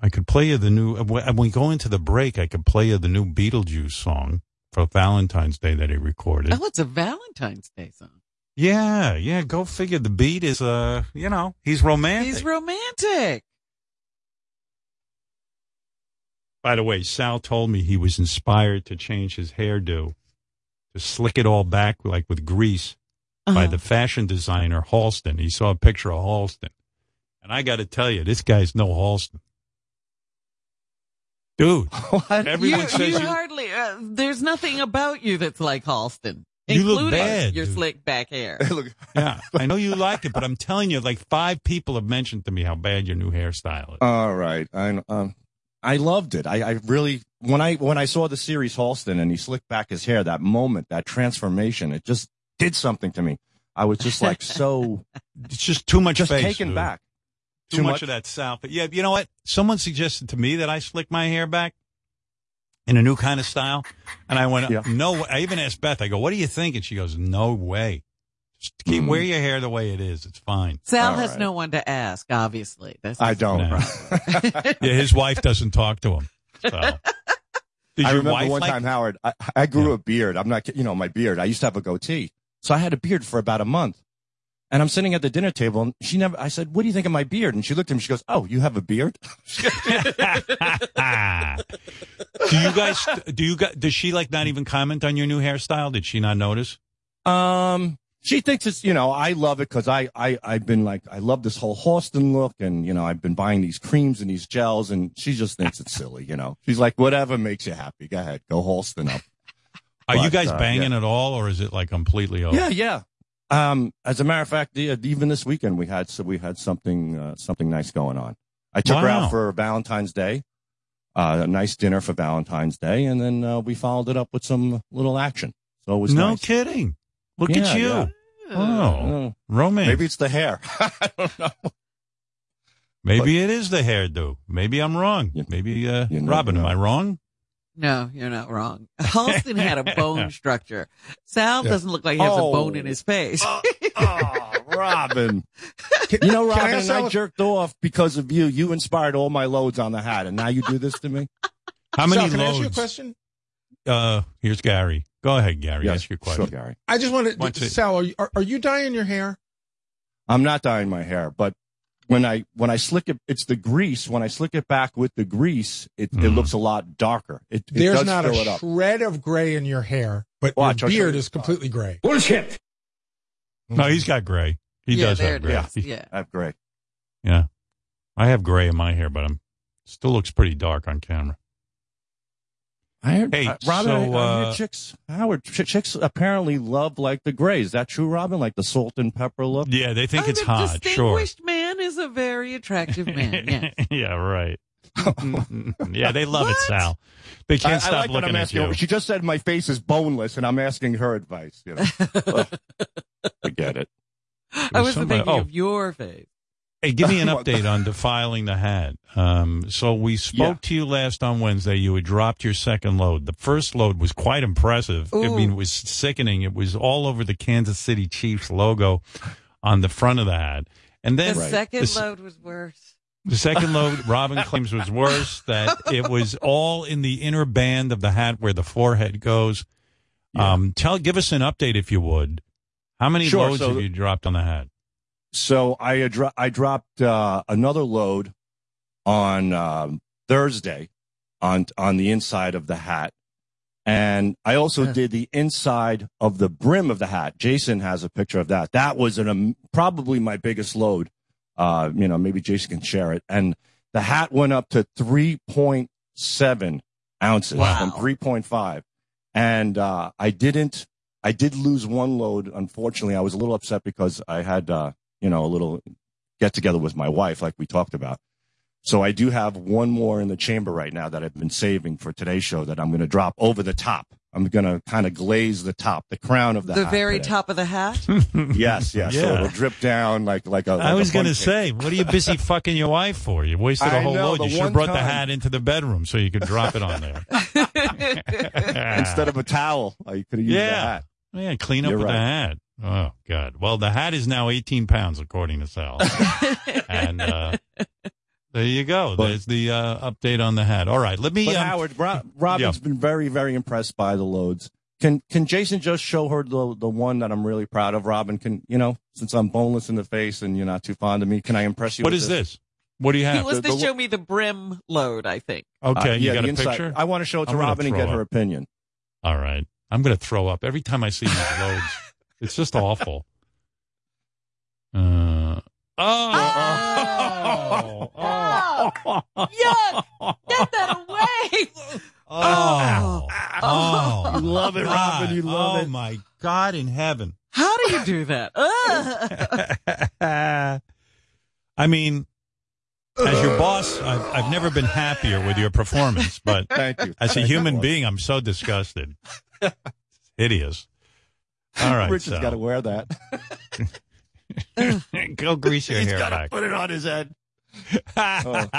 I could play you the new. When we go into the break, I could play you the new Beetlejuice song for Valentine's Day that he recorded. Oh, it's a Valentine's Day song. Yeah, yeah. Go figure. The beat is, uh, you know, he's romantic. He's romantic. By the way, Sal told me he was inspired to change his hairdo, to slick it all back like with grease by Uh-huh. the fashion designer Halston. He saw a picture of Halston. And I got to tell you, this guy's no Halston. Dude, *laughs* what? everyone you, says you you, hardly. Uh, there's nothing about you that's like Halston, You look including bad, your dude. slick back hair. *laughs* yeah, I know you like it, but I'm telling you, like five people have mentioned to me how bad your new hairstyle is. All right, I um, I loved it. I, I really when I when I saw the series Halston and he slicked back his hair, that moment, that transformation, it just did something to me. I was just like so *laughs* It's just too much just face, taken dude. back. Too, Too much, much? of that South. But yeah, you know what? Someone suggested to me that I slick my hair back in a new kind of style, and I went, Yeah. no. I even asked Beth. I go, "What do you think?" And she goes, "No way. Just keep Mhm. wear your hair the way it is. It's fine." Sal All has right. no one to ask. Obviously, That's I don't. No. *laughs* Yeah, his wife doesn't talk to him. So. *laughs* Did I your remember wife one like- time, Howard, I, I grew a beard. I'm not, you know, my beard. I used to have a goatee, so I had a beard for about a month. And I'm sitting at the dinner table, and she never. I said, "What do you think of my beard?" And she looked at me. She goes, "Oh, you have a beard." *laughs* do you guys? Do you guys? Does she like not even comment on your new hairstyle? Did she not notice? Um, she thinks it's you know I love it because I I I've been like I love this whole Halston look, and you know I've been buying these creams and these gels, and she just thinks it's silly. You know, she's like, whatever makes you happy, go ahead, go Halston up. Are you But, guys uh, banging yeah. at all, or is it like completely over? Yeah, yeah. Um, as a matter of fact, the, even this weekend we had so we had something uh, something nice going on. I took her out for Valentine's Day, uh, a nice dinner for Valentine's Day, and then uh, we followed it up with some little action. So it was no nice. kidding. Look Yeah, at you. yeah. Oh, romance. Maybe it's the hair. *laughs* I don't know. Maybe it is the hairdo. Maybe I'm wrong. You- Maybe, uh, you never Robin, am know. I wrong? No, you're not wrong. *laughs* Halston had a bone structure. Sal Yeah. doesn't look like he has Oh. a bone in his face. *laughs* oh, Robin. you know, Can I Robin, and I jerked off because of you. You inspired all my loads on the hat, and now you do this to me? *laughs* How many Sal, can I ask you a question? Uh, here's Gary. Go ahead, Gary. Yes, Ask your question. Sure, Gary. I just wanted, What's it? Sal, are you, are, are you dyeing your hair? I'm not dyeing my hair, but when I when I slick it, it's the grease. When I slick it back with the grease, it, it Mm. looks a lot darker. It, it There's does not fill a it up. shred of gray in your hair, but Watch, your beard is completely gray. Bullshit. No, he's got gray. He yeah, does have gray. is. Yeah. I have gray. Yeah. I have gray in my hair, but I'm still looks pretty dark on camera. I heard, Hey, uh, Robin, so, I, I uh, chicks, Howard, ch- chicks apparently love like the gray. Is that true, Robin? Like the salt and pepper look? Yeah, they think Oh, it's the hot. Sure. man is is a very attractive man. *laughs* Yes. yeah, right. yeah, they love it, Sal. They can't I, stop I like that looking I'm at asking you. her. She just said my face is boneless, and I'm asking her advice. You know, *laughs* Ugh. I get it. I was somebody- thinking oh. of your face. Hey, give me an *laughs* update on defiling the hat. Um, so we spoke Yeah. to you last on Wednesday. You had dropped your second load. The first load was quite impressive. I Ooh. mean, it was sickening. It was all over the Kansas City Chiefs logo on the front of the hat. And The then second the s- load was worse. The second load, *laughs* Robin claims was worse. That *laughs* it was all in the inner band of the hat where the forehead goes. Um, tell, give us an update if you would. How many Sure, loads so- have you dropped on the hat? So I adro- I dropped uh, another load on um, Thursday on on the inside of the hat, and I also did the inside of the brim of the hat. Jason has a picture of that. That was an um, probably my biggest load. Uh, you know, maybe Jason can share it. And the hat went up to three point seven ounces from three point five, and uh, I didn't. I did lose one load. Unfortunately, I was a little upset because I had, uh, you know, a little get together with my wife, like we talked about. So I do have one more in the chamber right now that I've been saving for today's show that I'm going to drop over the top. I'm going to kind of glaze the top, the crown of the, The hat very today. top of the hat. *laughs* Yes, yes. So Yeah. it'll drip down like like a. I like a was going to say, what are you busy *laughs* fucking your wife for? You wasted a whole know, load. the You should have one brought the hat into the bedroom so you could drop it on there. *laughs* instead of a towel, I could have used Yeah. the hat. Yeah, clean up You're with the hat. Oh God! Well, the hat is now 18 pounds according to Sal, and uh, there you go. But- There's the uh, update on the hat. All right, let me. But um, Howard, Ro- Robin's Yeah. been very, very impressed by the loads. Can Can Jason just show her the the one that I'm really proud of? Robin, can you know since I'm boneless in the face and you're not too fond of me, can I impress you? what with is this? What do you have? He have? wants The- to show me the brim load, I think. Okay, Uh, you yeah, got a inside. picture. I want to show it to I'm Robin and throw get her opinion. All right, I'm going to throw up every time I see these loads. It's just awful. *laughs* Uh, oh, oh, oh, Yuck! Get that away! *laughs* Oh. oh, oh. You love it, God. Robin. You love oh it. my God in heaven. How do you do that? *laughs* I mean, as your boss, I've, I've never been happier with your performance, but *laughs* Thank you. as a human being, I'm so disgusted. It's hideous. All right, Richard's so. got to wear that. Go grease your He's hair got to back. put it on his head. Oh. *laughs*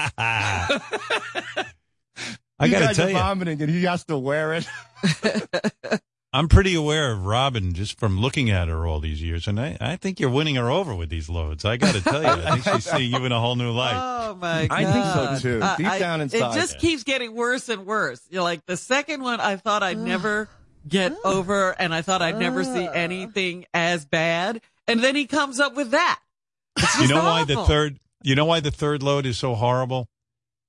I you got to tell you, vomiting, and he has to wear it. *laughs* I'm pretty aware of Robin just from looking at her all these years, and I, I think you're winning her over with these loads. I got to tell you, I think she's seeing you in a whole new light. Oh my god! I think so, too. I- Deep I- down inside. it just keeps getting worse and worse. You're like the second one. I thought I'd never *sighs* get over, and I thought I'd never see anything as bad. And then he comes up with that. It's you just know why the third? You know why the third load is so horrible?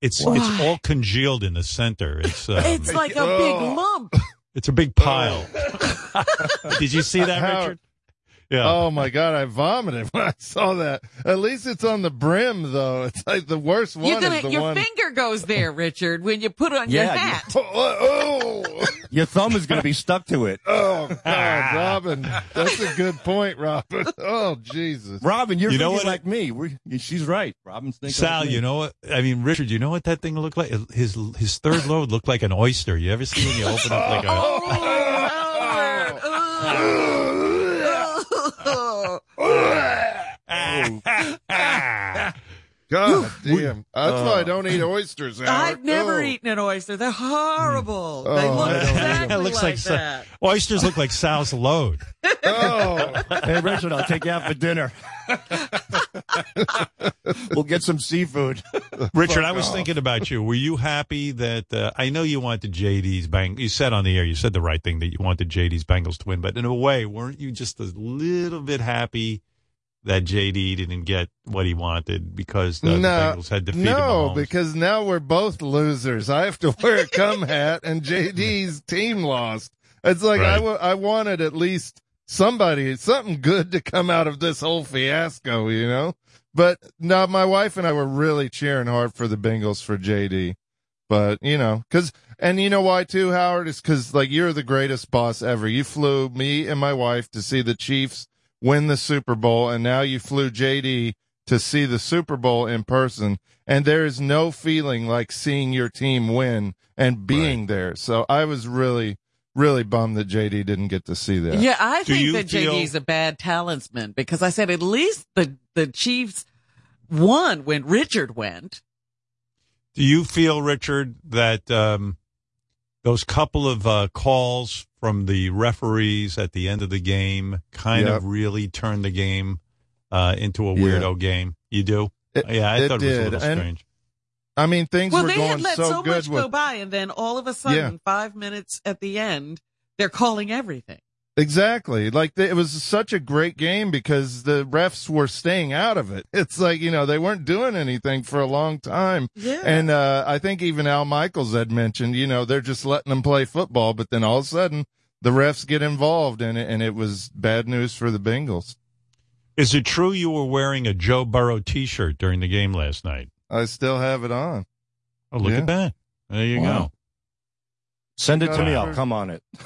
It's Why? it's all congealed in the center. It's um, It's like a big lump. it's a big pile. Did you see that, Howard. Richard? Yeah. Oh my god, I vomited *laughs* when I saw that. At least it's on the brim though. It's like the worst one You're gonna, is the your one. finger goes there, *laughs* Richard, when you put it on your Yeah, you- hat. Oh, oh, oh. Your thumb is going to be stuck to it. oh God, Robin, that's a good point, Robin. *laughs* Oh Jesus, Robin, you're You know thinking what? like me. We're, she's right. Robin's thinking Sal, like you know what? I mean, Richard, you know what that thing looked like? His his third load looked like an oyster. You ever see when you open up like a? Oh, Oh. God damn. That's why I don't eat oysters. Howard. I've never Oh. eaten an oyster. They're horrible. Mm. Oh, they I look don't eat 'em. exactly it looks like, like, Sa- that. oysters look like Sal's load. Oh, Hey, Richard, I'll take you out for dinner. *laughs* *laughs* we'll get some seafood. *laughs* Richard, I was thinking about you. Were you happy that uh, I know you wanted JD's Bengals? You said on the air, you said the right thing that you wanted JD's Bengals to win, but in a way, weren't you just a little bit happy that JD didn't get what he wanted because the, the no, Bengals had defeated no, because now we're both losers. I have to wear a cum hat, and JD's *laughs* team lost. It's like I Right. wa- I wanted at least somebody, something good to come out of this whole fiasco, you know. But now my wife and I were really cheering hard for the Bengals for JD. But you know, because and you know why too, Howard is because like you're the greatest boss ever. You flew me and my wife to see the Chiefs win the Super Bowl, and now you flew JD to see the Super Bowl in person, and there is no feeling like seeing your team win and being there. So I was really, really bummed that JD didn't get to see that. Yeah, I Do think that feel- JD's a bad talisman because I said at least the the Chiefs won when Richard went. Do you feel, Richard, that um, those couple of uh, calls from the referees at the end of the game kind Yep. of really turned the game uh, into a Yeah. weirdo game? You do? It- yeah, I it thought it was a did. little And- strange. I mean, things well, were they going had let so, so, good much with go by, and then all of a sudden, Yeah. five minutes at the end, they're calling everything. Exactly. Like the, it was such a great game because the refs were staying out of it. *laughs* It's like, you know, they weren't doing anything for a long time. Yeah. And, uh, I think even Al Michaels had mentioned, you know, they're just letting them play football, but then all of a sudden the refs get involved in it and it was bad news for the Bengals. Is it true you were wearing a Joe Burrow T-shirt during the game last night? I still have it on. Oh, look Yeah. at that! There you Wow. Send it to me. I'll come on it. *laughs*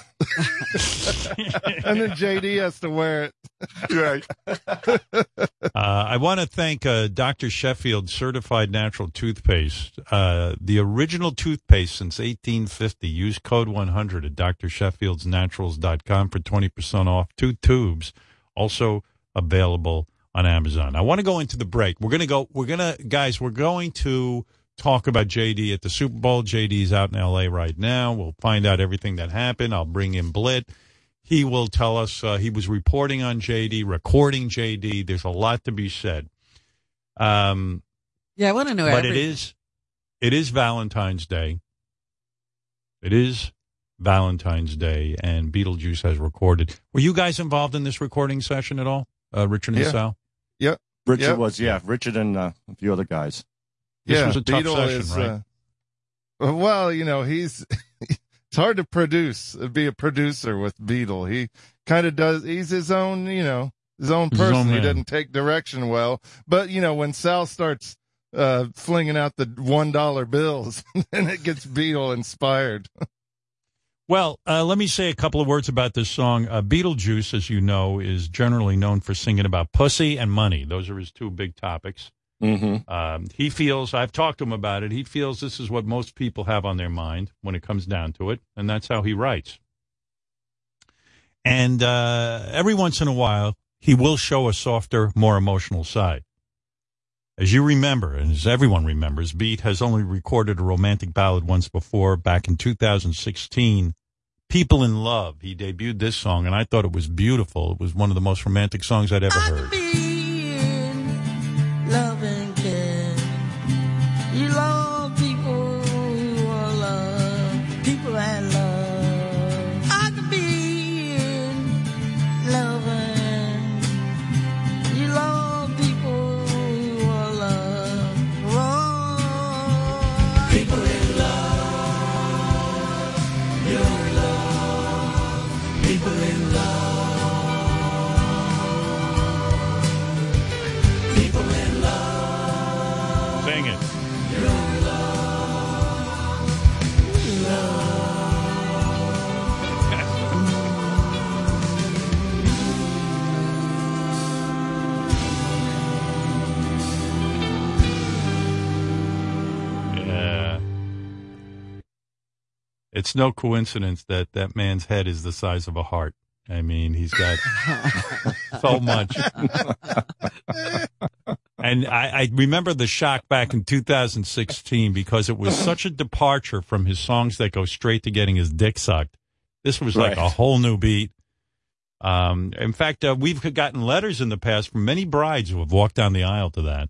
and then JD has to wear it. *laughs* Right. *laughs* Uh, I want to thank uh, Dr. Sheffield Certified Natural Toothpaste. Uh, the original toothpaste since 1850. Use code 100 at drsheffieldsnaturals.com for 20% off. Two tubes. Also available on Amazon. I want to go into the break. We're going to go, we're going to, guys, we're going to talk about JD at the Super Bowl. JD's out in LA right now. We'll find out everything that happened. I'll bring in Blit. He will tell us uh, he was reporting on JD, recording JD. There's a lot to be said. Um, Yeah, I want to know. but it every- is it is Valentine's Day. It is Valentine's Day, and Beetlejuice has recorded. Were you guys involved in this recording session at all, uh, Richard and Yeah. Sal? Yep. Richard Yep. was, yeah, Richard and uh, a few other guys. This yeah, was a tough Beetle session, is, right? uh, well, you know, he's *laughs* it's hard to produce, be a producer with Beetle. He kind of does. He's his own, you know, his own He's his person. own he doesn't take direction well. But you know, when Sal starts uh, flinging out the one dollar bills, *laughs* then it gets Beetle inspired. *laughs* Well, uh, let me say a couple of words about this song. Uh, Beetlejuice, as you know, is generally known for singing about pussy and money. Those are his two big topics. Mm-hmm. Um, he feels, I've talked to him about it, he feels this is what most people have on their mind when it comes down to it, and that's how he writes. And uh, every once in a while, he will show a softer, more emotional side. As you remember, and as everyone remembers, Beat has only recorded a romantic ballad once before, back in 2016. People in Love. He debuted this song, and I thought it was beautiful. It was one of the most romantic songs I'd ever heard. It's no coincidence that that man's head is the size of a heart. I mean, he's got *laughs* so much. And I, I remember the shock back in 2016 because it was *laughs* such a departure from his songs that go straight to getting his dick sucked. This was like Right. a whole new beat. Um, in fact, uh, we've gotten letters in the past from many brides who have walked down the aisle to that.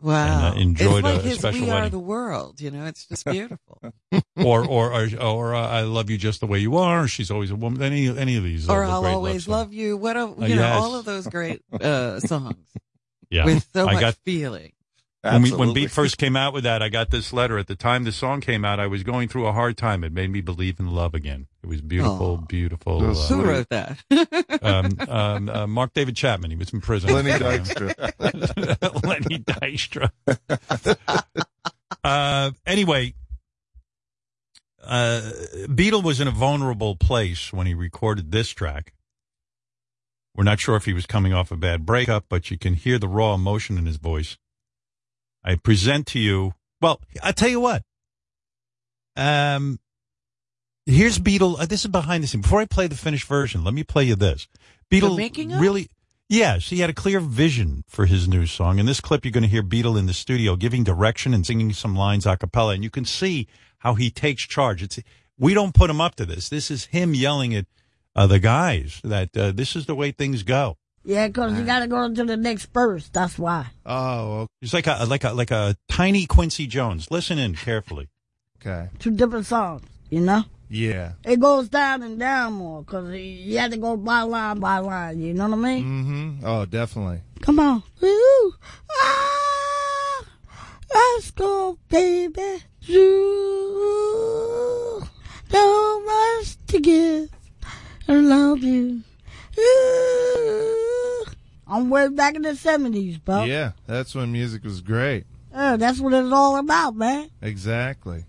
Wow. And, uh, enjoyed it's like a- a special We Are wedding. the World. You know, it's just beautiful. *laughs* or or or, or uh, I love you just the way you are. She's always a woman. Any any of these. or uh, I'll always love you. What a, you Uh, know, yes. all of those great *laughs* uh, songs Yeah, with so I much got feeling. When, we, when Beat first came out with that. I got this letter at the time the song came out. I was going through a hard time. It made me believe in love again. It was beautiful, Aw. beautiful. Uh, Who wrote that? um, um, uh, Mark David Chapman. He was in prison. Lenny *laughs* Dykstra. *laughs* Lenny Dykstra. uh, anyway, uh, Beetle was in a vulnerable place when he recorded this track. We're not sure if he was coming off a bad breakup, but you can hear the raw emotion in his voice. I present to you. Well, I'll tell you what. Um, here's Beetle. Uh, this is behind the scene. Before I play the finished version, let me play you this. Beetle making really. Yes, he had a clear vision for his new song. In this clip, you're going to hear Beetle in the studio giving direction and singing some lines a cappella, and you can see how he takes charge. It's we don't put him up to this. This is him yelling at uh, the guys that uh, this is the way things go. Yeah, 'cause you got to go to the next verse. That's why. Oh, He's like a like a like a tiny Quincy Jones. Listen in carefully. okay. Two different songs, you know? Yeah. It goes down and down more 'cause you have to go by line by line. You know what I mean? Mm-hmm. Oh, definitely. Come on. Ooh. Ah, let's go, baby. Ooh, so much to give. I love you. *laughs* Ooh. I'm way back in the 70s, bro. Yeah, that's when music was great. Yeah, that's what it's all about, man. Exactly.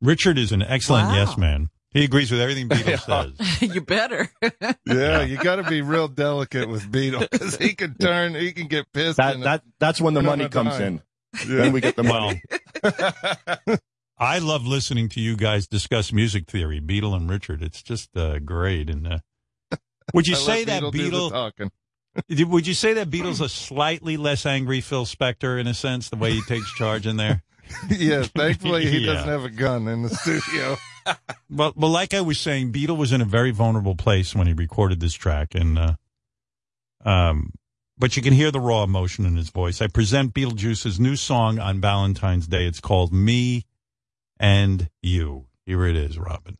Richard is an excellent Wow. yes man. He agrees with everything Beetle *laughs* says. *laughs* you better. Yeah, you got to be real delicate with Beetle because he can turn, he can get pissed. That that that's when the money comes dime. in. Then we get the money. I love listening to you guys discuss music theory, Beetle and Richard. It's just uh, great. And uh, would you say that Beetle talking. Would you say that Beetle's a slightly less angry Phil Spector in a sense, the way he takes charge in there? *laughs* yeah, thankfully he Yeah. doesn't have a gun in the studio. *laughs* Well, well, like I was saying, Beetle was in a very vulnerable place when he recorded this track, and uh, um, but you can hear the raw emotion in his voice. I present Beetlejuice's new song on Valentine's Day. It's called "Me and You." Here it is, Robin.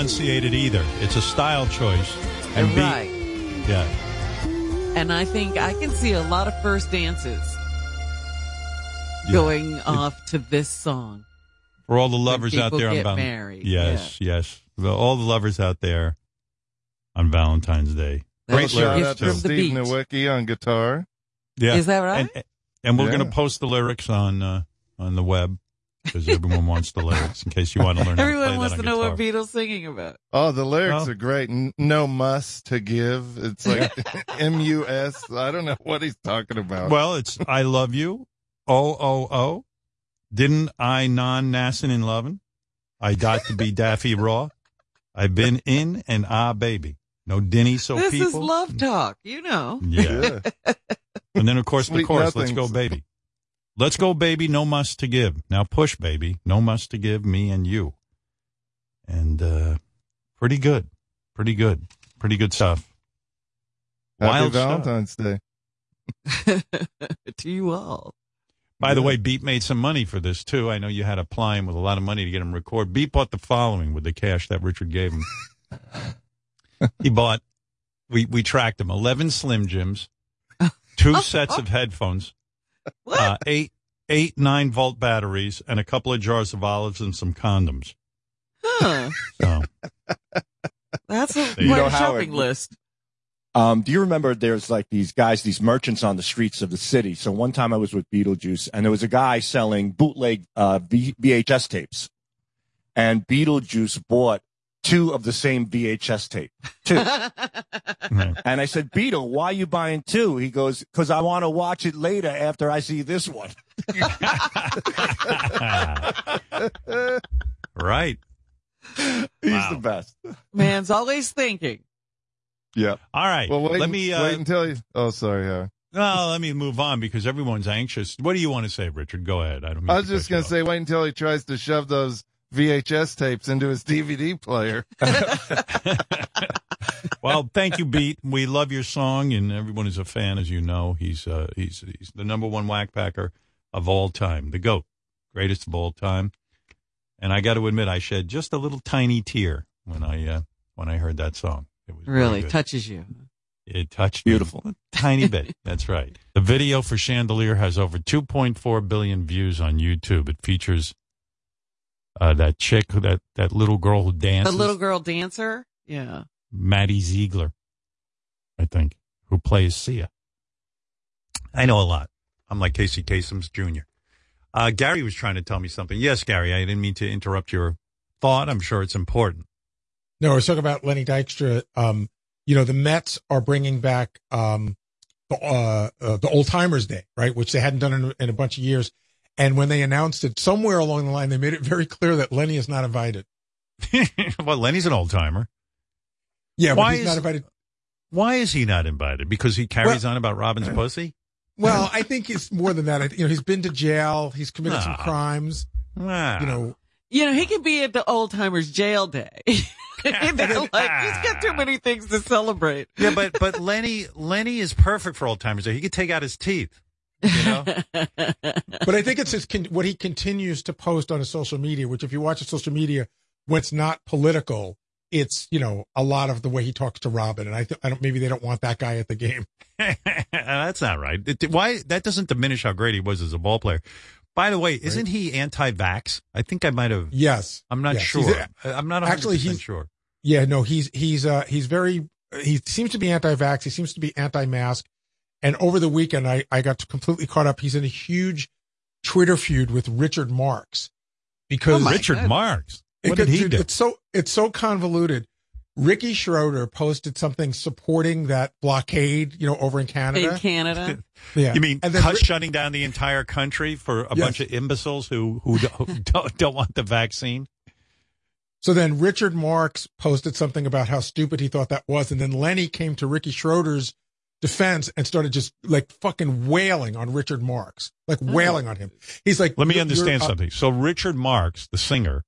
Enunciated either. It's a style choice. And Be- right. yeah. And I think I can see a lot of first dances Yeah. going off to this song. For all the lovers out people there on get Val- married, Yes, yes. All the lovers out there on Valentine's Day. Great Great shout lyrics. out to. Steve Nowicki on guitar. Yeah. Is that right? And, and we're Yeah. going to post the lyrics on uh, on the web because everyone wants the lyrics in case you want to learn how to play Everyone that wants on to know guitar. what Beetle's singing about. Oh, the lyrics Well- are great. N- No muss to give. It's like *laughs* M U S. I don't know what he's talking about. Well, it's I love you. O O O. Didn't I non nassin in lovin'? I got to be *laughs* Daffy Raw. I've been in and ah baby. No dinny so this people. is love talk, you know. Yeah. *laughs* And then of course the Sweet chorus, let's go baby. Let's go baby, no must to give. Now push baby, no must to give me and you. And uh pretty good. Pretty good. Pretty good stuff. Happy Wild stuff. Valentine's Day. *laughs* to you all. By the way, Beat made some money for this too. I know you had to apply him with a lot of money to get him record. Beat bought the following with the cash that Richard gave him. *laughs* he bought. We we tracked him eleven Slim Jims, *laughs* two sets of headphones, uh, eight eight nine volt batteries, and a couple of jars of olives and some condoms. Huh. So That's a, You know, a shopping Howard, list. Um, do you remember there's like these guys, these merchants on the streets of the city? So one time I was with Beetlejuice and there was a guy selling bootleg uh, v- VHS tapes. And Beetlejuice bought two of the same VHS tape. Two. *laughs* and I said, Beetle, why are you buying two? He goes, because I want to watch it later after I see this one. *laughs* right. He's the best. Man's always thinking. Yeah. All right. Well, wait, let me uh, wait until you. Oh, sorry, Howard. No, let me move on because everyone's anxious. What do you want to say, Richard? Go ahead. I don't. Mean I was to just gonna say, wait until he tries to shove those VHS tapes into his DVD player. *laughs* *laughs* well, thank you, Beat. We love your song, and everyone is a fan, as you know. He's uh, he's he's the number one Wack Packer of all time, the goat, greatest of all time. And I got to admit, I shed just a little tiny tear when I uh, when I heard that song. It was Really touches you. It touched beautiful, a tiny bit. *laughs* That's right. The video for Chandelier has over 2.4 billion views on YouTube. It features uh, that chick, that that little girl who danced. The little girl dancer. Yeah. Maddie Ziegler, I think, who plays Sia. I know a lot. I'm like Casey Kasem's Jr. Uh, Gary was trying to tell me something. Yes, Gary, I didn't mean to interrupt your thought. I'm sure it's important. No, I was talking about Lenny Dykstra. Um, you know, the Mets are bringing back um, the, uh, uh, the Old Timers Day, right? Which they hadn't done in, in a bunch of years. And when they announced it, somewhere along the line, they made it very clear that Lenny is not invited. *laughs* well, Lenny's an old timer. Yeah, but Why he's is- not invited. Why is he not invited? Because he carries on about Robin's pussy? Well, I think it's more than that. I, you know, he's been to jail. He's committed some Ah. crimes. You know, You know, he could be at the old timers jail day. *laughs* And they're *laughs* like, he's got too many things to celebrate. Yeah, but but Lenny Lenny is perfect for old timers. Day. He could take out his teeth. You know? *laughs* but I think it's his what he continues to post on his social media. Which, if you watch his social media, when it's not political, it's you know a lot of the way he talks to Robin. And I, th- I don't maybe they don't want that guy at the game. *laughs* That's not right. It- Why that doesn't diminish how great he was as a ball player. By the way, isn't he anti-vax? I think I might have. Yes, I'm not Yes, sure. I'm not actually, 100% he's- sure. Yeah, no, he's he's uh he's very he seems to be anti-vax. He seems to be anti-mask. And over the weekend, I I got completely caught up. He's in a huge Twitter feud with Richard Marx because Oh, Richard goodness. Marks? What did he dude, do? It's so it's so convoluted. Ricky Schroder posted something supporting that blockade, you know, over in Canada. In Canada. *laughs* Yeah. You mean And then shutting down the entire country for a Yes. bunch of imbeciles who who don't, who *laughs* don't, don't want the vaccine? So then Richard Marx posted something about how stupid he thought that was. And then Lenny came to Ricky Schroder's defense and started just like fucking wailing on Richard Marx, like wailing on him. He's like, Let me understand you're, uh, something. So Richard Marx, the singer,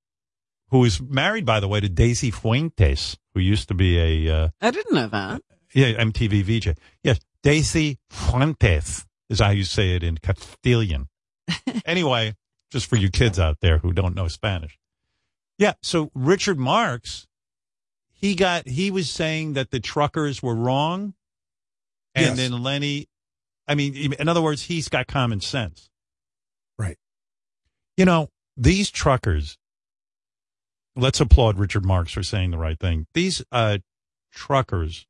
who is married, by the way, to Daisy Fuentes, who used to be a uh, I didn't know that. yeah MTV VJ. Yes, Daisy Fuentes is how you say it in Castilian. *laughs* anyway, just for you kids out there who don't know Spanish. Yeah, so Richard Marx, he got he was saying that the truckers were wrong, and Yes. then Lenny, I mean, in other words, he's got common sense. Right. You know, these truckers, let's applaud Richard Marx for saying the right thing. These uh, truckers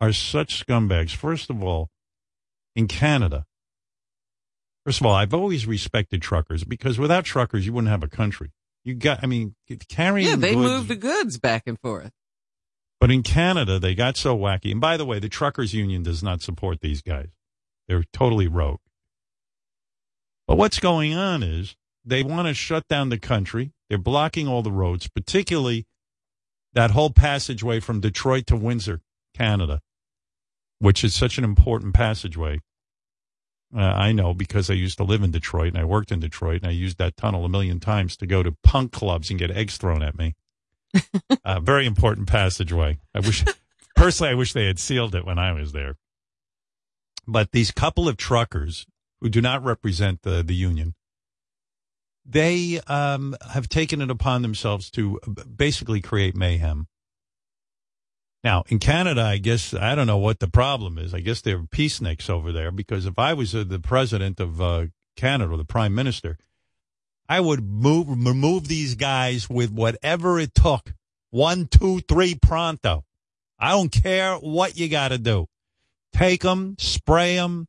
are such scumbags. First of all, in Canada, first of all, I've always respected truckers because without truckers, you wouldn't have a country. You got, I mean, carrying Yeah, they goods, move the goods back and forth. But in Canada, they got so wacky. And by the way, the truckers union does not support these guys. They're totally rogue. But what's going on is they want to shut down the country. They're blocking all the roads, particularly that whole passageway from Detroit to Windsor, Canada, which is such an important passageway. Uh, I know because I used to live in Detroit and I worked in Detroit and I used that tunnel a million times to go to punk clubs and get eggs thrown at me. *laughs* uh, very important passageway. I wish, personally, I wish they had sealed it when I was there. But these couple of truckers who do not represent the, the union, they um, have taken it upon themselves to basically create mayhem. Now, in Canada, I guess, I don't know what the problem is. I guess they're peaceniks over there because if I was uh, the president of uh, Canada or the prime minister, I would move, remove these guys with whatever it took. One, two, three, pronto. I don't care what you got to do. Take them, spray them,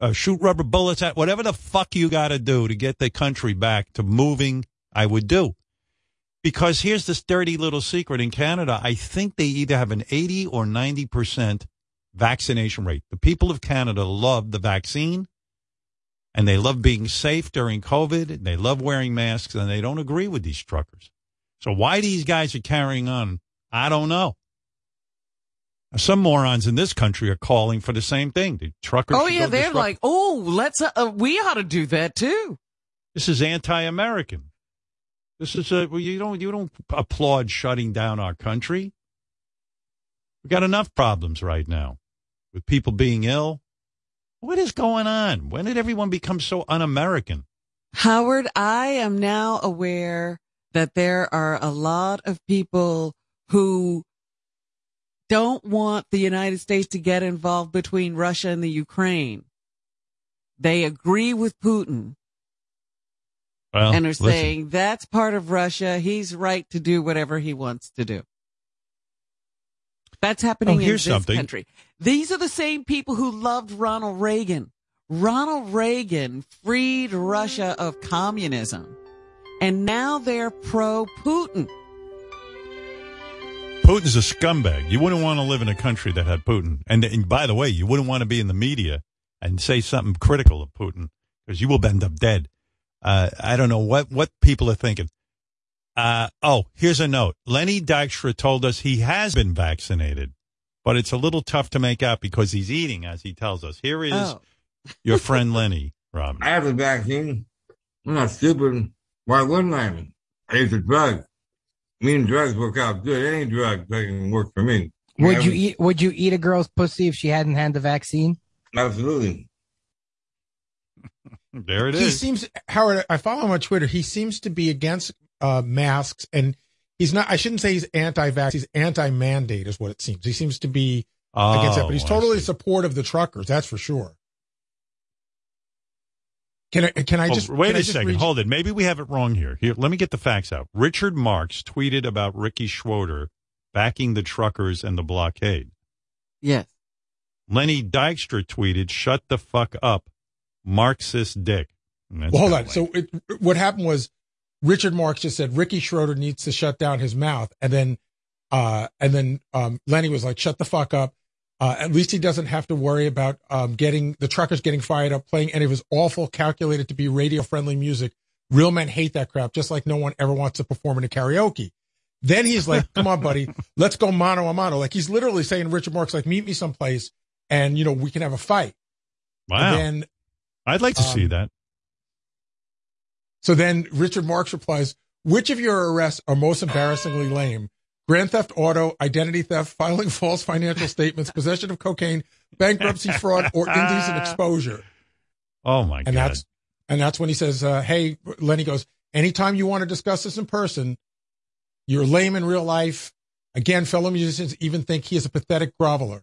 uh, shoot rubber bullets at whatever the fuck you got to do to get the country back to moving. I would do because here's this dirty little secret in Canada. I think they either have an 80 or 90 percent vaccination rate. The people of Canada love the vaccine and they love being safe during COVID. And they love wearing masks and they don't agree with these truckers. So why these guys are carrying on, I don't know. Some morons in this country are calling for the same thing. The truckers. Oh yeah, they're like, oh, let's. Uh, uh, we ought to do that too. This is anti-American. This is a well, you don't you don't applaud shutting down our country. We've got enough problems right now with people being ill. What is going on? When did everyone become so un-American? Howard, I am now aware that there are a lot of people who don't want the United States to get involved between Russia and the Ukraine. They agree with Putin Well, and are listen, saying that's part of Russia. He's right to do whatever he wants to do. That's happening Oh, in this something. country. These are the same people who loved Ronald Reagan. Ronald Reagan freed Russia of communism. And now they're pro Putin. Putin's a scumbag. You wouldn't want to live in a country that had Putin. And, and by the way, you wouldn't want to be in the media and say something critical of Putin because you will end up dead. Uh, I don't know what, what people are thinking. Uh, oh, here's a note. Lenny Dykstra told us he has been vaccinated, but it's a little tough to make out because he's eating, as he tells us. Here is Oh. your friend Lenny, Robin. I have a vaccine. I'm not stupid. Why wouldn't I? It's a drug. Me and drugs work out good. Any drug doesn't work for me. Would you eat? Would you eat a girl's pussy if she hadn't had the vaccine? Absolutely. There it he is. seems Howard. I follow him on Twitter. He seems to be against uh, masks, and he's not. I shouldn't say he's anti-vax. He's anti-mandate, is what it seems. He seems to be against that, but he's Oh, totally supportive of the truckers. That's for sure. Can I? Can I Oh, just wait a just second? read Hold it. Maybe we have it wrong here. Here, let me get the facts out. Richard Marx tweeted about Ricky Schroder backing the truckers and the blockade. Yes. Lenny Dykstra tweeted, "Shut the fuck up, Marxist dick." Well, hold kinda on. So it, what happened was Richard Marx just said Ricky Schroder needs to shut down his mouth, and then uh, and then um, Lenny was like, "Shut the fuck up." Uh, at least he doesn't have to worry about um, getting the truckers getting fired up, playing any of his awful, calculated to be radio friendly music. Real men hate that crap, just like no one ever wants to perform in a karaoke. Then he's like, "Come on, buddy, *laughs* let's go mano a mano." Like he's literally saying, "Richard Marx, like meet me someplace, and you know we can have a fight." Wow. And then I'd like to see um, that. So then Richard Marx replies, which of your arrests are most embarrassingly lame? Grand theft auto, identity theft, filing false financial statements, possession of cocaine, bankruptcy fraud, or indecent exposure. Oh my God. And god! that's and that's when he says, uh, hey, Lenny goes, anytime you want to discuss this in person, you're lame in real life. Again, fellow musicians even think he is a pathetic groveler.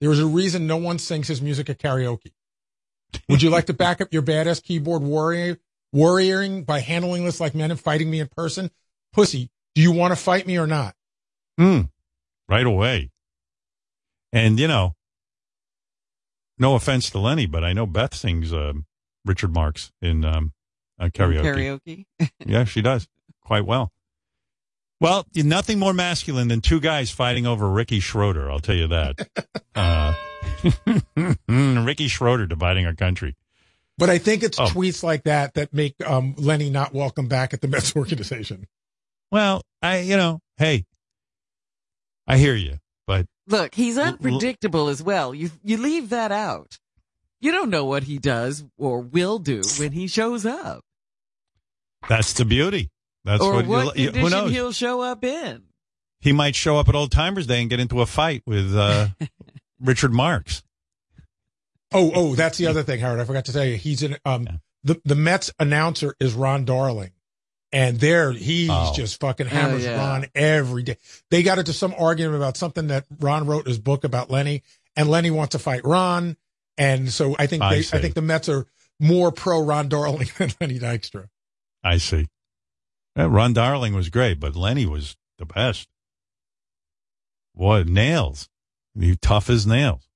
There is a reason no one sings his music at karaoke. Would you like to back up your badass keyboard warrior, warrioring by handling this like men and fighting me in person? Pussy, do you want to fight me or not? Hmm. Right away. And you know, no offense to Lenny, but I know Beth sings um, Richard Marx in um, uh, karaoke. Karaoke. *laughs* yeah, she does quite well. Well, nothing more masculine than two guys fighting over Ricky Schroder. I'll tell you that. *laughs* uh, *laughs* Ricky Schroder dividing our country. But I think it's Oh. tweets like that that make um, Lenny not welcome back at the *laughs* Mets organization. Well, I, you know, hey, I hear you, but Look, he's unpredictable as well. You you leave that out. You don't know what he does or will do when he shows up, that's the beauty. That's or what, what you, condition who knows. he'll show up in. He might show up at Old Timers Day and get into a fight with uh, *laughs* Richard Marx. Oh, oh, that's the other thing, Howard. I forgot to tell you. He's in um the the Mets announcer is Ron Darling. And there he's Oh. just fucking Oh, hammers yeah. Ron every day. They got into some argument about something that Ron wrote in his book about Lenny, and Lenny wants to fight Ron. And so I think I they, I, see. think the Mets are more pro Ron Darling *laughs* than Lenny Dykstra. I see. Yeah, Ron Darling was great, but Lenny was the best. What nails? He tough as nails,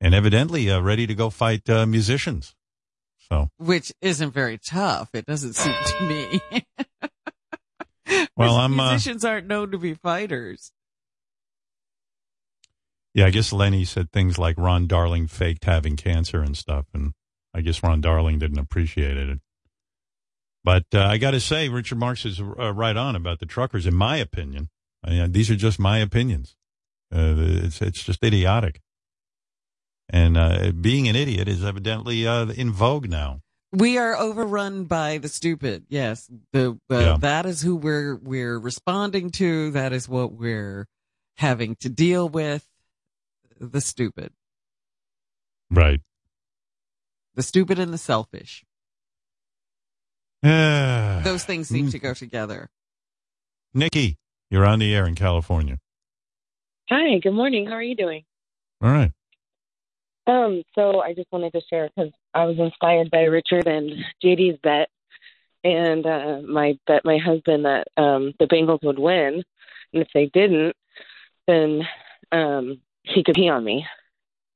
and evidently uh, ready to go fight uh, musicians. So, Which isn't very tough. It doesn't seem to me. *laughs* well, I'm. Uh, Musicians aren't known to be fighters. yeah, I guess Lenny said things like Ron Darling faked having cancer and stuff, and I guess Ron Darling didn't appreciate it. But uh, I got to say, Richard Marx is uh, right on about the truckers. In my opinion, I mean, these are just my opinions. Uh, it's it's just idiotic, and uh, being an idiot is evidently uh, in vogue now. We are overrun by the stupid. Yes, the uh, Yeah. that is who we're we're responding to. That is what we're having to deal with. The stupid, Right. the stupid, and the selfish. Uh, *sighs* Those things seem to go together. Nikki, you're on the air in California. Hi, good morning. How are you doing? All right. Um, so I just wanted to share because I was inspired by Richard and JD's bet, and uh, my bet my husband that um, the Bengals would win, and if they didn't, then um, he could pee on me,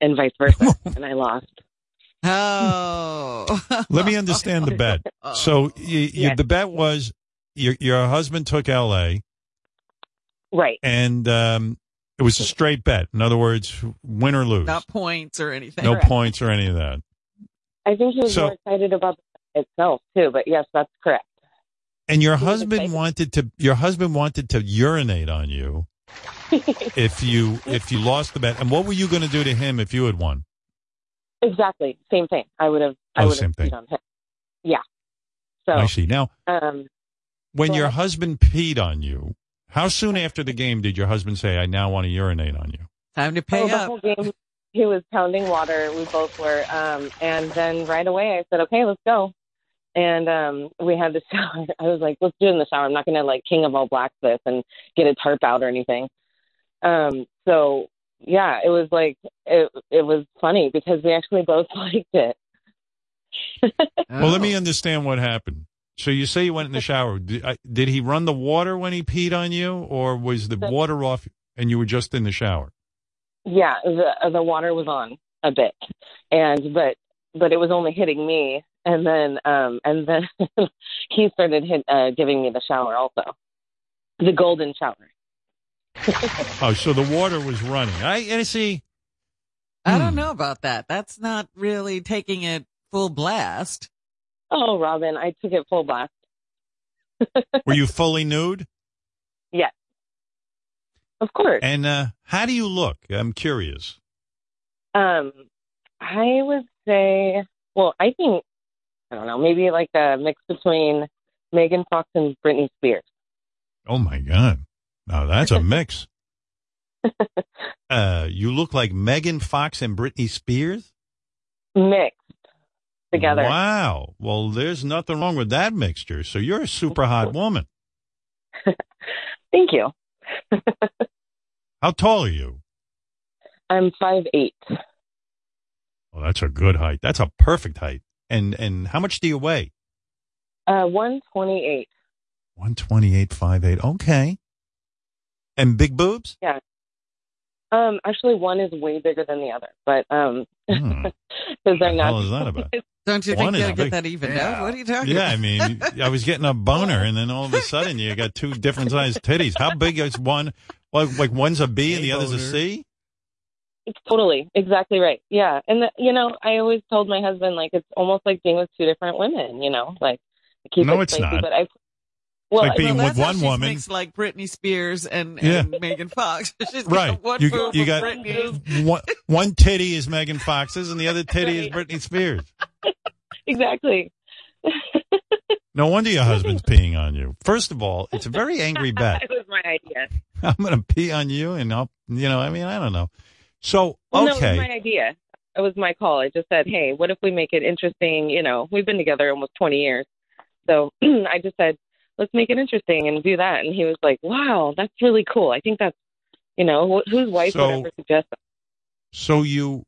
and vice versa, *laughs* and I lost. Oh, Let me understand the bet. *laughs* So you, you, Yes. the bet was your your husband took L.A. Right. and um, it was a straight bet. In other words, win or lose, not points or anything. no points or any of that. I think he was So- more excited about the bet itself too, but yes, that's correct. And your He husband wanted to your husband wanted to urinate on you *laughs* if you if you lost the bet. And what were you going to do to him if you had won? Exactly, same thing. I would have. I Oh, would same have thing. peed on him. Yeah. So I see. Now, um, when your ahead. husband peed on you, how soon after the game did your husband say, "I now want to urinate on you"? Time to oh, pay the whole game, he was pounding water. We both were. Um, and then right away, I said, "Okay, let's go." And um, we had the *laughs* shower. I was like, "Let's do it in the shower. I'm not going to like King of All Blacks this and get a tarp out or anything." Um, so yeah, it was like it. It was funny because we actually both *laughs* liked it. Well, let Oh. me understand what happened. So you say you went in the shower. Did, I, did he run the water when he peed on you, or was the water off and you were just in the shower? Yeah, the the water was on a bit, and but but it was only hitting me, and then um and then *laughs* he started hit, uh, giving me the shower also, the golden shower. *laughs* Oh, so the water was running. I, I see. I Hmm. don't know about that. That's not really taking it full blast. Oh, Robin, I took it full blast. *laughs* Were you fully nude? Yes, of course. And uh, how do you look? I'm curious. Um, I would say, well, I think I don't know, maybe like a mix between Megan Fox and Britney Spears. Oh my God! Now that's a *laughs* mix. *laughs* uh, you look like Megan Fox and Britney Spears. Mixed together. Wow. Well, there's nothing wrong with that mixture. So you're a super hot woman. Thank you. *laughs* *laughs* How tall are you? I'm five eight. Well, that's a good height. That's a perfect height. And and how much do you weigh? Uh, one twenty eight. One twenty eight, five eight. Okay. And big boobs? Yeah. Um, actually, one is way bigger than the other, but um, Hmm. *laughs* because they're not. hell is that about? *laughs* Don't you One think you is gotta get big. that evened out? What are you talking Yeah, I mean, *laughs* I was getting a boner, and then all of a sudden you got two different sized titties. How big is one? Like, like one's a B and the other's a C? It's Totally, exactly right. Yeah, and the, you know, I always told my husband like it's almost like being with two different women. You know, like I keep No, it it's spicy, not. But I, well, like being well, with one woman. mixed like Britney Spears and, Yeah. and Megan Fox. *laughs* Right. one You, you got one, one titty is Megan Fox's and the other titty is Britney Spears. *laughs* exactly. *laughs* No wonder your husband's peeing on you. First of all, it's a very angry bet. it was my idea. I'm going to pee on you and I'll, you know, I mean, I don't know. So, Well, no, it okay. was my idea. it was my call. I just said, "Hey, what if we make it interesting? You know, we've been together almost 20 years, so *clears throat* I just said, let's make it interesting and do that." And he was like, "Wow, that's really cool. I think that's, you know, wh- whose wife So- would ever suggest that?" So you,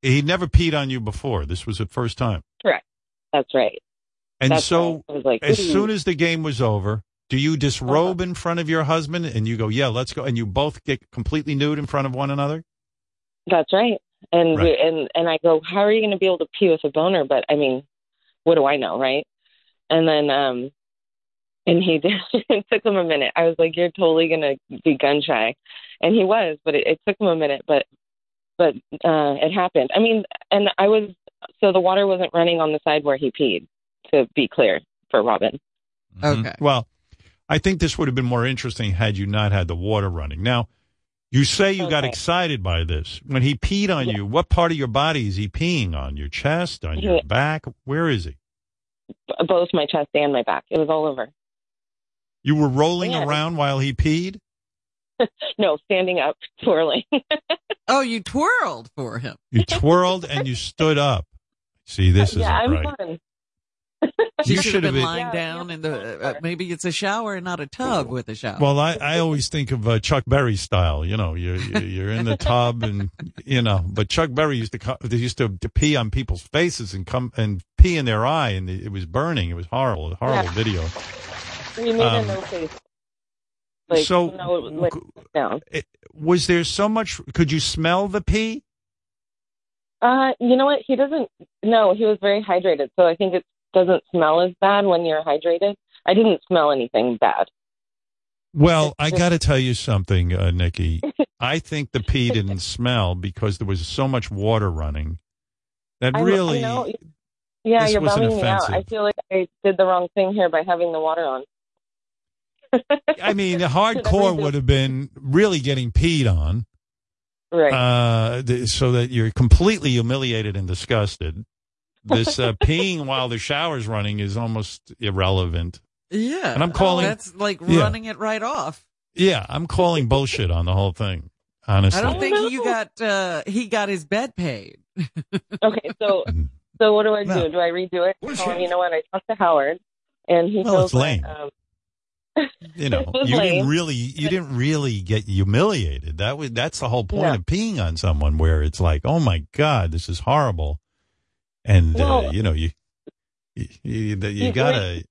he never peed on you before. This was the first time. Correct. That's right. And That's so, right. I was like, as soon as the game was over, do you disrobe in front of your husband and you go, "Yeah, let's go," and you both get completely nude in front of one another? That's right. And Right. we, and and I go, how are you going to be able to pee with a boner? But I mean, what do I know, right? And then um, and he *laughs* did. it took him a minute. I was like, you're totally going to be gun shy, and he was. But it, it took him a minute. But but uh, it happened. I mean, and I was so the water wasn't running on the side where he peed. To be clear for Robin. Okay. Well, I think this would have been more interesting had you not had the water running. Now, you say you got excited by this. When he peed on you, what part of your body is he peeing on? Your chest, on your Yeah. back? Where is he? Both my chest and my back. It was all over. You were rolling Yeah. around while he peed? *laughs* no, standing up, *laughs* twirling. Oh, you twirled for him. You twirled and you stood up. See, this isn't yeah, I'm right. fun. *laughs* You, You should should have have been been- lying down in the. Uh, maybe it's a shower and not a tub with a shower. Well, I, I always think of uh, Chuck Berry style. You know, you're you're you're in the tub and you know. But Chuck Berry used to co- they used to, to pee on people's faces and come and pee in their eye, and it was burning. It was horrible, horrible Yeah. video. We made Um, a no face. Like, so, no, like, was there so much? Could you smell the pee? Uh, you know what? He doesn't. No, he was very hydrated, so I think it doesn't smell as bad when you're hydrated. I didn't smell anything bad. Well, I got to tell you something, uh, Nikki. *laughs* I think the pee didn't smell because there was so much water running. That I- I really, know- yeah, you're bumming me out. I feel like I did the wrong thing here by having the water on. I mean, the *laughs* hardcore would have been really getting peed on. Right. Uh, th- so that you're completely humiliated and disgusted. This uh, *laughs* peeing while the shower's running is almost irrelevant. yeah, and I'm calling- That's like Yeah. running it right off. Yeah, I'm calling bullshit on the whole thing. Honestly, I don't think you got. uh He got his bed paid. *laughs* Okay, so so what do I do? No. Do I redo it? Tell him, you know what? I talked to Howard, and he Well, feels it's lame. Like, um, *laughs* you know, you lame. didn't really, you didn't really get humiliated. That was that's the whole point Yeah. of peeing on someone, where it's like, oh my god, this is horrible, and uh, you know, you you, you, you You- gotta.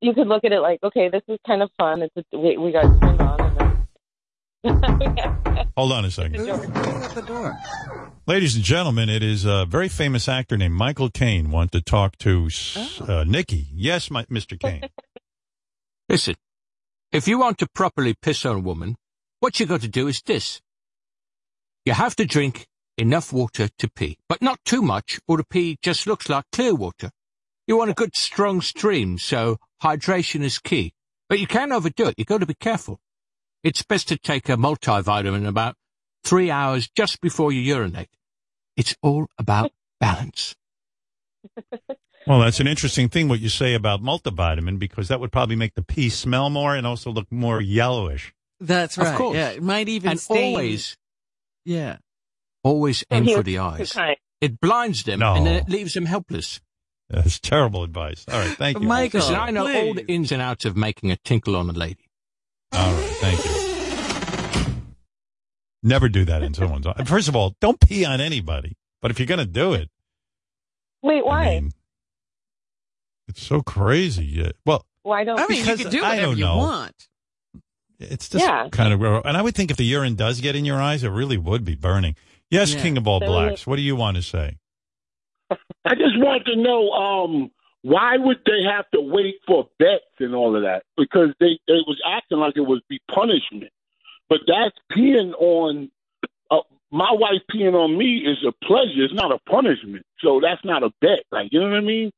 you could look at it like, okay, this is kind of fun. It's a, we, we got turned on, and then Hold on a second. at the door. Ladies and gentlemen, it is a very famous actor named Michael Caine want to talk to s uh, Nikki. Yes, my, Mr. Caine. *laughs* Listen, if you want to properly piss on a woman, what you got to do is this. You have to drink enough water to pee, but not too much or the pee just looks like clear water. You want a good strong stream, so hydration is key. But you can't overdo it. you've got to be careful. It's best to take a multivitamin about three hours just before you urinate. It's all about balance. *laughs* Well, that's an interesting thing what you say about multivitamin because that would probably make the pee smell more and also look more yellowish. That's Of right. course. Yeah, it might even And stain. always, Yeah. always So aim for the eyes. kind. It blinds them No. and then it leaves them helpless. That's terrible advice. All right, thank you. Michael. Listen, I know all the ins and outs of making a tinkle on a lady. All right, thank you. Never do that in someone's. First of all, don't pee on anybody. But if you're going to do it, wait, why? I mean, it's so crazy. Yeah. Well, why don't? I mean, Because you can do I whatever don't you know. want. it's just Yeah. kind of. And I would think if the urine does get in your eyes, it really would be burning. Yes, Yeah. King of All So- Blacks. What do you want to say? I just want to know um, why would they have to wait for bets and all of that? Because they they was acting like it would be punishment, but that's peeing on. Uh, my wife peeing on me is a pleasure. It's not a punishment. So that's not a bet. Like you know what I mean?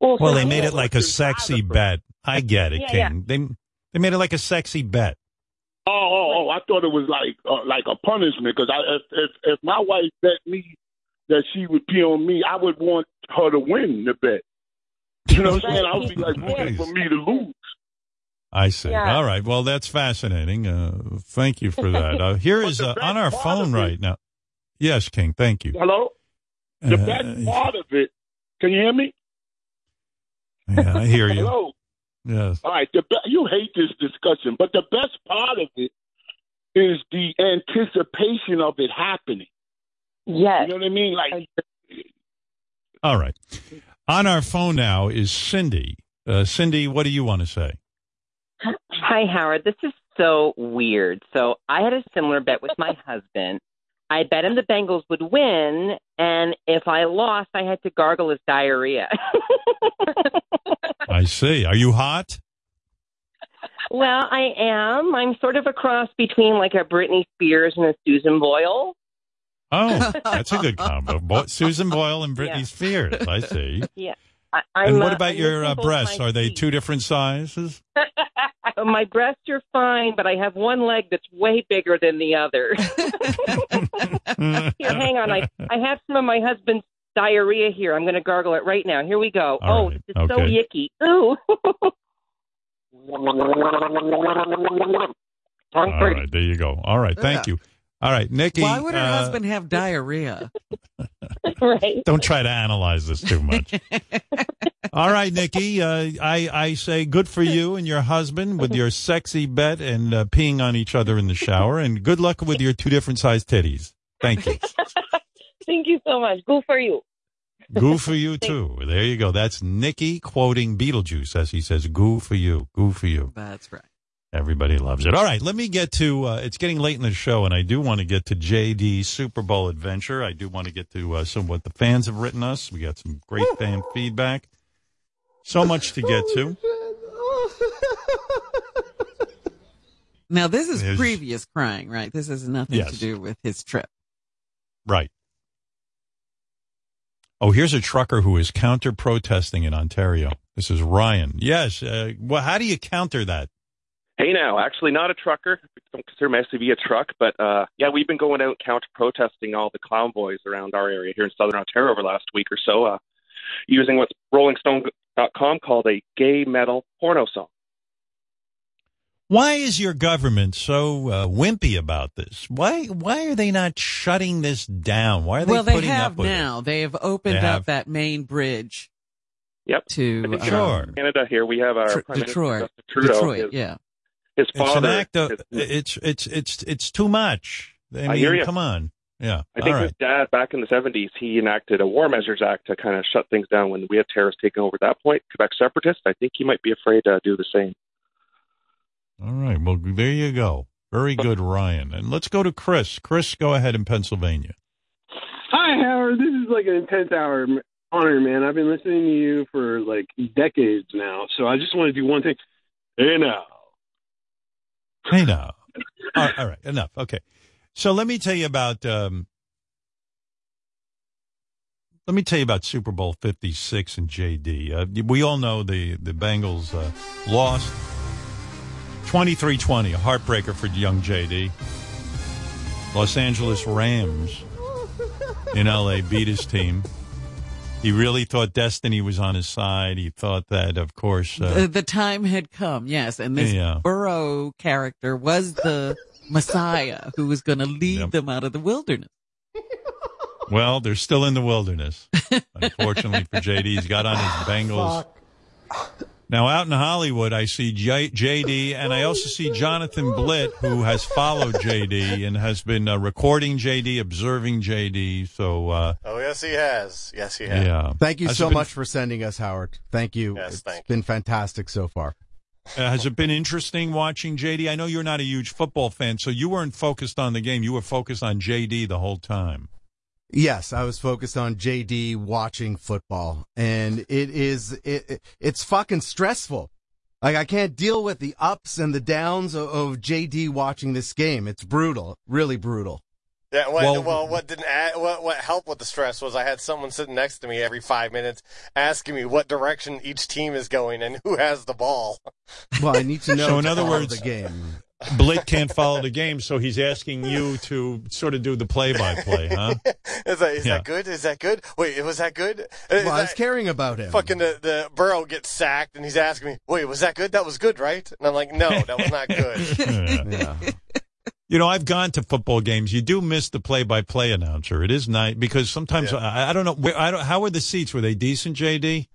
Well, Well, they made it like a sexy bet. I get it, Yeah, King. They they made it like a sexy bet. Oh, oh, oh! I thought it was like uh, like a punishment because I if, if if my wife bet me that she would pee on me, I would want her to win the bet. You know what I'm *laughs* saying? I would be like rooting for me to lose. I see. Yeah. All right. Well, that's fascinating. Uh, thank you for that. Uh, here is uh, on our phone right now. Yes, King. Thank you. Hello. The Uh, best part of it. Can you hear me? Yeah, I hear you. Hello. Yes. All right. The be- you hate this discussion, but the best part of it is the anticipation of it happening. Yes. You know what I mean? Like All right. On our phone now is Cindy. Uh, Cindy, what do you want to say? Hi, Howard. This is so weird. So I had a similar bet with my *laughs* husband. I bet him the Bengals would win, and if I lost, I had to gargle his diarrhea. *laughs* I see. Are you hot? well, I am. I'm sort of a cross between like a Britney Spears and a Susan Boyle. Oh, *laughs* that's a good combo. Bo- Susan Boyle and Britney Yeah. Spears. I see. Yeah. I, I'm, and what uh, about I'm your uh, breasts? Are they two different sizes? *laughs* my breasts are fine, but I have one leg that's way bigger than the other. *laughs* here, hang on. I, I have some of my husband's diarrhea here. I'm going to gargle it right now. Here we go. All oh, right. it's so Okay. yicky. Ooh. *laughs* All right, there you go. All right, thank you. All right, Nikki. Why would her uh, husband have diarrhea? *laughs* right. Don't try to analyze this too much. *laughs* All right, Nikki. Uh, I I say good for you and your husband with your sexy bet and uh, peeing on each other in the shower, and good luck with your two different sized titties. Thank you. Thank you so much. Go for you. Goo for you *laughs* too. There you go. That's Nikki quoting Beetlejuice as he says, "Goo for you, goo for you." That's right. Everybody loves it. All right, let me get to. Uh, it's getting late in the show, and I do want to get to JD's Super Bowl adventure. I do want to get to uh, some what the fans have written us. We got some great fan feedback. So much to get to. Now, this is There's- previous crying, right? This has nothing Yes. to do with his trip. Right. Oh, here's a trucker who is counter protesting in Ontario. This is Ryan. Yes. Uh, well, how do you counter that? Hey now, actually not a trucker. I Don't consider my SUV a truck, but uh, yeah, we've been going out counter protesting all the clown boys around our area here in Southern Ontario over the last week or so, uh, using what's RollingStone.com called a gay metal porno song. Why is your government so uh, wimpy about this? Why why are they not shutting this down? Why are they well, they have up with now. They have opened They up have. that main bridge. Yep. To I think, uh, uh, Canada here, we have our Tr- Prime Detroit. Minister Trudeau. Detroit, his, yeah. His it? It's father. an act of his- it's it's it's it's too much. I mean, I hear ya. come on. Yeah. I think All his dad, back in the 70s, he enacted a War Measures Act to kind of shut things down when we had terrorists taking over at that point, Quebec separatists. I think he might be afraid to do the same. All right. Well, there you go. Very good, Ryan. And let's go to Chris. Chris, go ahead in Pennsylvania. Hi, Howard. This is like an intense hour honor, man. I've been listening to you for like decades now, so I just want to do one thing. Hey, now. Hey now. *laughs* all all right, enough. Okay. So let me tell you about um let me tell you about Super Bowl 56 and JD. Uh, we all know the the Bengals uh, lost 23-20, a heartbreaker for young JD. Los Angeles Rams in LA beat his team. He really thought destiny was on his side. He thought that, of course, uh, the, the time had come, yes. And this Yeah. Burrow character was the Messiah who was going to lead them out of the wilderness. Well, they're still in the wilderness. Unfortunately for JD, he's got on his Bengals. Now, out in Hollywood, I see J- JD, and I also see Jonathan Blitt, who has followed JD and has been uh, recording JD, observing JD. So, uh, Oh, yes, he has. Yes, he has. yeah. Thank you Has so been- much for sending us, Howard. Thank you. Yes, it's thank been fantastic so far. Uh, has it been interesting watching JD? I know you're not a huge football fan, so you weren't focused on the game. You were focused on JD the whole time. Yes, I was focused on JD watching football, and it is it, it- it's fucking stressful. Like I can't deal with the ups and the downs of, of JD watching this game. It's brutal, really brutal. Yeah, what, Well- well, what didn't add, what what helped with the stress was I had someone sitting next to me every five minutes asking me what direction each team is going and who has the ball. Well, I need to *laughs* know. So in other words- the game. Blitt can't follow the game, so he's asking you to sort of do the play-by-play, huh? *laughs* Is that is Yeah. that good? Is that good? Wait, was that good? Is Well, I was that- caring about him. Fucking the, the Burrow gets sacked and he's asking me, "Wait, was that good? That was good, right?" And I'm like, "No, that was not good." *laughs* *laughs* Yeah. You know, I've gone to football games. You do miss the play-by-play announcer. It is nice because sometimes I, I don't know. Where, I don't. How were the seats? Were they decent, JD?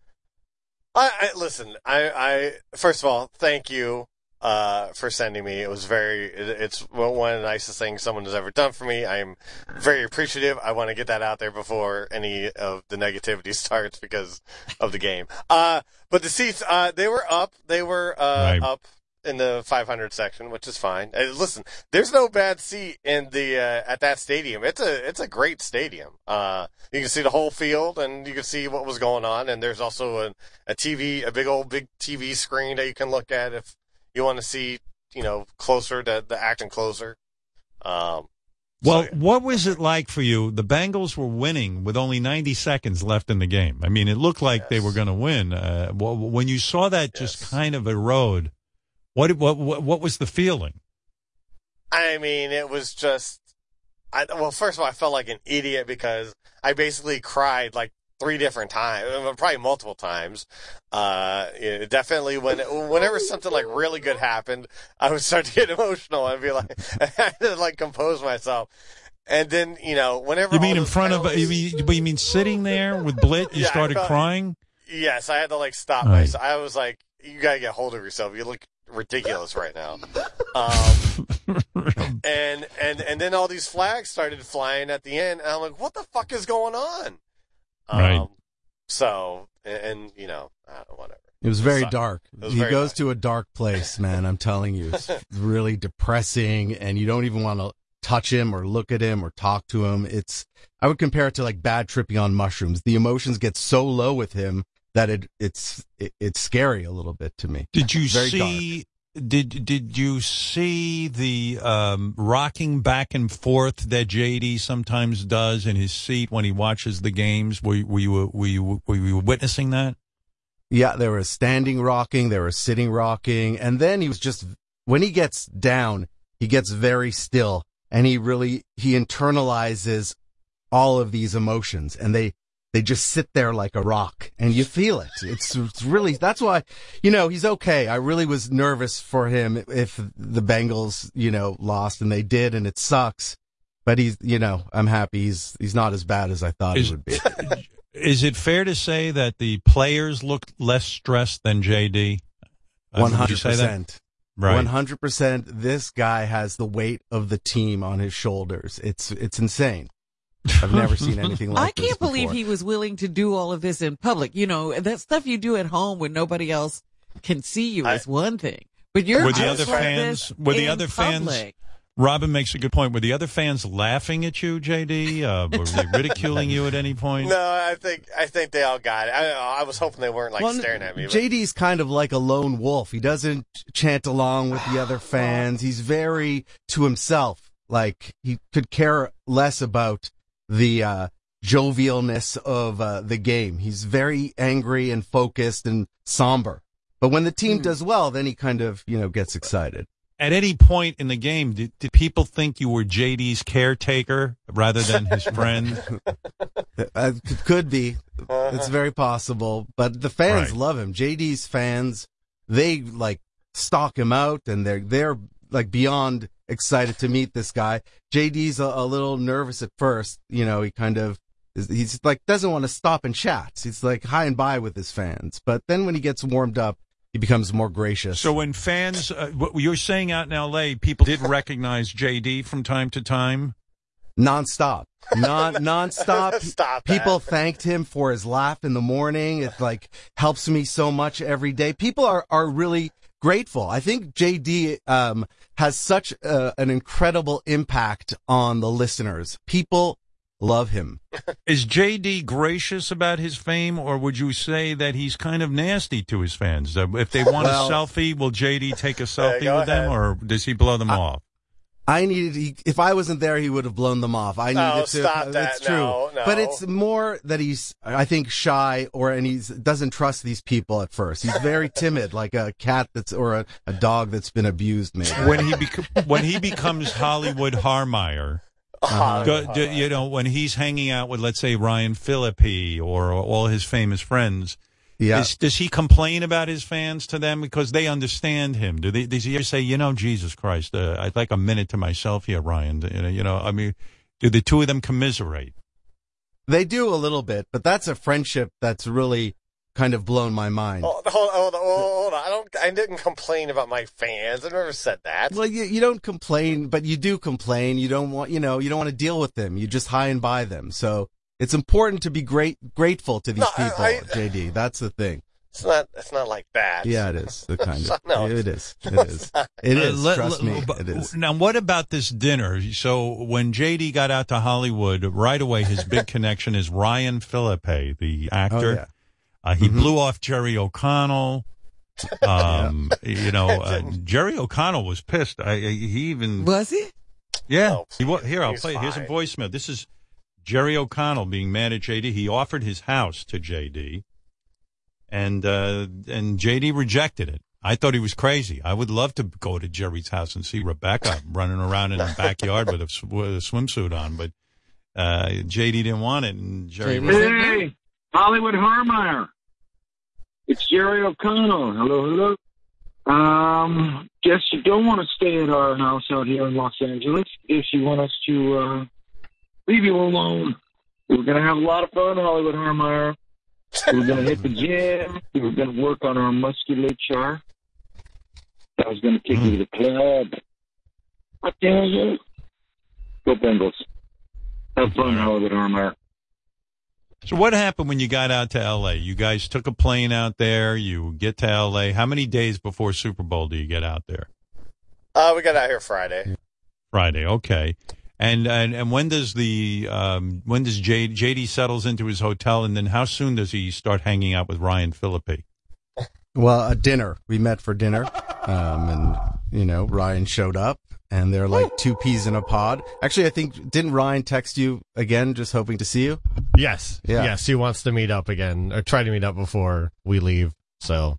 I, I listen. I, I first of all, thank you uh, for sending me. It was very. It's one of the nicest things someone has ever done for me. I'm very appreciative. I want to get that out there before any of the negativity *laughs* starts because of the game. Uh, but the seats, uh, they were up. They were uh, Right. up in the 500 section, which is fine. Uh, listen, there's no bad seat in the uh, at that stadium. It's a it's a great stadium. Uh, you can see the whole field, and you can see what was going on. And there's also a, a TV, a big old big TV screen that you can look at if you want to see, you know, closer to the action closer. Um, Well, what was it like for you? The Bengals were winning with only 90 seconds left in the game. I mean, it looked like they were going to win. Uh, when you saw that just kind of erode, what, what what what was the feeling? I mean, it was just. I, well, first of all, I felt like an idiot because I basically cried like three different times, uh, probably multiple times. Uh, definitely when whenever something like really good happened, I would start to get *laughs* emotional and be like, *laughs* I had to like compose myself. And then you know, whenever You mean in front of? You mean, but you mean sitting there with Blitt? You *laughs* Yeah, started felt- crying. Yes, I had to like stop myself. I was like, "You gotta get hold of yourself. You look ridiculous right now." Um, and and and then all these flags started flying at the end, and I'm like, "What the fuck is going on?" Um, Right. So, and, and you know, uh, whatever. It was very sucked. dark. Was he very goes to a dark place, man. I'm telling you, it's *laughs* really depressing, and you don't even want to touch him or look at him or talk to him. It's I would compare it to like bad tripping on mushrooms. The emotions get so low with him that it it's it, it's scary a little bit to me. Did you Very dark. Did did you see the um, rocking back and forth that JD sometimes does in his seat when he watches the games? Were, were you were you were you witnessing that? Yeah, there was standing rocking, there was sitting rocking, and then he was just when he gets down, he gets very still and he really he internalizes all of these emotions and they they just sit there like a rock and you feel it. It's, it's really that's why you know, he's okay. I really was nervous for him if the Bengals, you know, lost and they did and it sucks. But he's, you know, I'm happy he's he's not as bad as I thought Is- he would be. *laughs* Is it fair to say that the players looked less stressed than JD? Uh, One hundred percent. Right. One hundred percent. This guy has the weight of the team on his shoulders. It's it's insane. I've never seen anything like I this can't believe before. he was willing to do all of this in public. You know, that stuff you do at home when nobody else can see you is one thing. But you're were the other fans? this Were the in other fans? Robin makes a good point. Were the other fans laughing at you, JD? Uh, were they ridiculing you at any point? *laughs* No, I think I think they all got it. I, I was hoping they weren't like Well, staring at me. but- JD's kind of like a lone wolf. He doesn't chant along with the other fans. He's very to himself. Like he could care less about the uh, jovialness of uh, the game. He's very angry and focused and somber. But when the team does well, then he kind of you know gets excited. At any point in the game, did, did people think you were JD's caretaker rather than his *laughs* friend? Uh, c- could be. It's very possible. But the fans Right. love him. JD's fans, they like stalk him out and they're, they're like beyond excited to meet this guy. JD's a, a little nervous at first. You know, he kind of, is- he's like, doesn't want to stop and chat. He's like high and by with his fans. But then when he gets warmed up, he becomes more gracious. So when fans, uh, what you're saying out in L.A., people did recognize JD from time to time. nonstop, non *laughs* nonstop. Stop that. People thanked him for his laugh in the morning. It like helps me so much every day. People are are really grateful. I think JD um, has such uh, an incredible impact on the listeners. People love him. *laughs* Is JD gracious about his fame, or would you say that he's kind of nasty to his fans? If they want Well- a selfie, will JD take a selfie go with them, or does he blow them off? I needed. He, if I wasn't there, he would have blown them off. I No, needed to. stop that. It's true, No, no. but it's more that he's, I think, shy or and he doesn't trust these people at first. He's very *laughs* timid, like a cat that's or a, a dog that's been abused. Maybe When he bec- when he becomes Hollywood Harmeyer, *laughs* Uh-huh. go, do, you know, when he's hanging out with, let's say, Ryan Phillippe or all his famous friends, Yeah. Is, does he complain about his fans to them because they understand him? Do they? Does he ever say, you know, Jesus Christ, uh, I'd like a minute to myself here, Ryan? You know, you know, I mean, do the two of them commiserate? They do a little bit, but that's a friendship that's really kind of blown my mind. Hold, hold, hold, hold on. I don't. I didn't complain about my fans. I never said that. Well, you, you don't complain, but you do complain. You don't want, you know, you don't want to deal with them. You just high and by them. So it's important to be great, grateful to these No, people, I- JD. That's the thing. It's not. It's not like that. Yeah, it is. The kind *laughs* of. No, it is. *laughs* It it's is. not. It Uh, let- Trust let- me. but- It is. Now, what about this dinner? So, when JD got out to Hollywood, right away, his big *laughs* connection is Ryan Phillippe, the actor. Oh, yeah. uh, he Mhm. blew off Jerry O'Connell. Um, you know, uh, Jerry O'Connell was pissed. I, I- he even Was he? yeah. Oh, he, here, I'll he's play. Here's a fine. voicemail. This is Jerry O'Connell being mad at JD. He offered his house to JD, and uh, and JD rejected it. I thought he was crazy. I would love to go to Jerry's house and see Rebecca running around in the backyard with a, with a swimsuit on, but uh, JD didn't want it, and Jerry. Said. Hey, Hollywood Harmeyer. It's Jerry O'Connell. Hello, hello. Um, guess you don't want to stay at our house out here in Los Angeles. If you want us to uh, leave you alone, we're gonna have a lot of fun, Hollywood Harmeyer. We're gonna hit the gym. We're gonna work on our musculature. I was gonna take you to the club. I tell you, go Bengals. Have fun, Hollywood Harmeyer. So what happened when you got out to L.A.? You guys took a plane out there. You get to L.A. How many days before Super Bowl do you get out there? Uh, we got out here Friday. Friday. Okay. And and, and when does the um, when does J, JD settles into his hotel, and then how soon does he start hanging out with Ryan Phillippe? Well, a dinner. We met for dinner. Um, and, you know, Ryan showed up and they're like two peas in a pod. Actually, I think, didn't Ryan text you again, just hoping to see you? Yes. Yeah. Yes, he wants to meet up again or try to meet up before we leave. So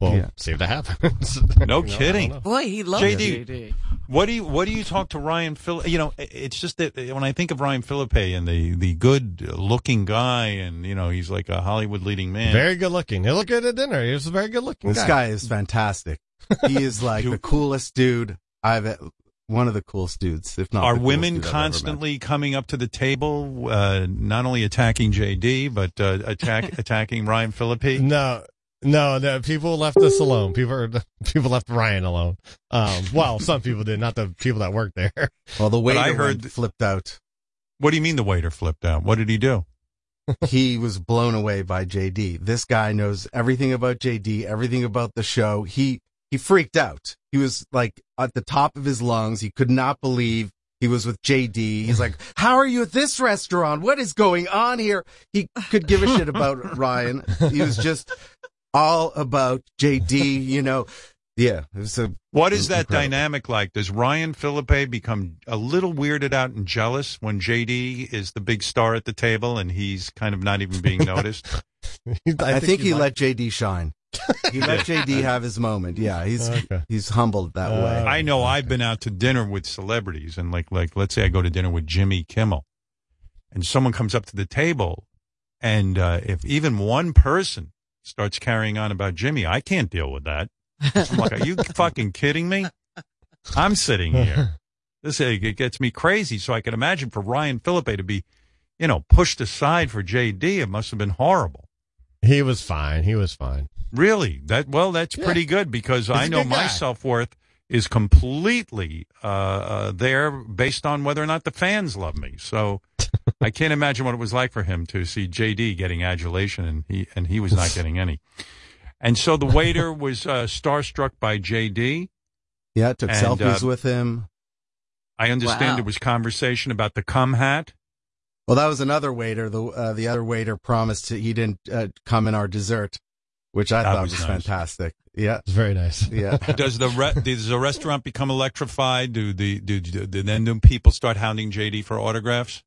we'll Yeah. see if that happens. *laughs* No You know, kidding. don't. Boy, he loves JD. JD. What do you what do you talk to Ryan Phil? You know, it's just that when I think of Ryan Phillippe and the the good looking guy, and you know he's like a Hollywood leading man. Very good looking. He looked good at dinner. He was a very good looking This guy is fantastic. He *laughs* is like the coolest dude I've, one of the coolest dudes, if not Are the women dude I've ever met. constantly coming up to the table, uh, not only attacking JD but uh, attack *laughs* attacking Ryan Phillippe? No, no, no. People left us alone. People, are, *laughs* people left Ryan alone. Um, well, some people did, not the people that worked there. Well, the waiter I went- heard- flipped out. What do you mean the waiter flipped out? What did he do? *laughs* he was blown away by JD. This guy knows everything about JD, everything about the show. He he freaked out. He was like at the top of his lungs. He could not believe he was with JD. He's like, *laughs* "How are you at this restaurant? What is going on here?" He could give a shit about Ryan. He was just all about JD, *laughs* you know. Yeah, it was a What it is was that incredible. dynamic like? Does Ryan Phillippe become a little weirded out and jealous when JD is the big star at the table and he's kind of not even being noticed? *laughs* I, think, he he's let JD shine. He let *laughs* JD have his moment. Yeah, he's Okay. he's humbled that way. I know I've been out to dinner with celebrities and like like let's say I go to dinner with Jimmy Kimmel and someone comes up to the table and uh, if even one person starts carrying on about Jimmy, I can't deal with that. I'm like, are you *laughs* fucking kidding me? I'm sitting here. *laughs* This uh, it gets me crazy. So I can imagine for Ryan Phillippe to be, you know, pushed aside for JD, it must have been horrible. He was fine. He was fine. Really? That well, that's pretty good because He's I know my self worth is completely uh, uh, there based on whether or not the fans love me. So *laughs* I can't imagine what it was like for him to see JD getting adulation and he and he was not getting any. And so the waiter *laughs* was uh, starstruck by JD. Yeah, took And, selfies uh, with him. I understand Wow. there was conversation about the cum hat. Well, that was another waiter. The uh, the other waiter promised he didn't uh, come in our dessert, which I That thought was was, nice. fantastic. Yeah, it's very nice. Yeah, *laughs* Does the re- does the restaurant become electrified? Do the do, do, do then do people start hounding JD for autographs?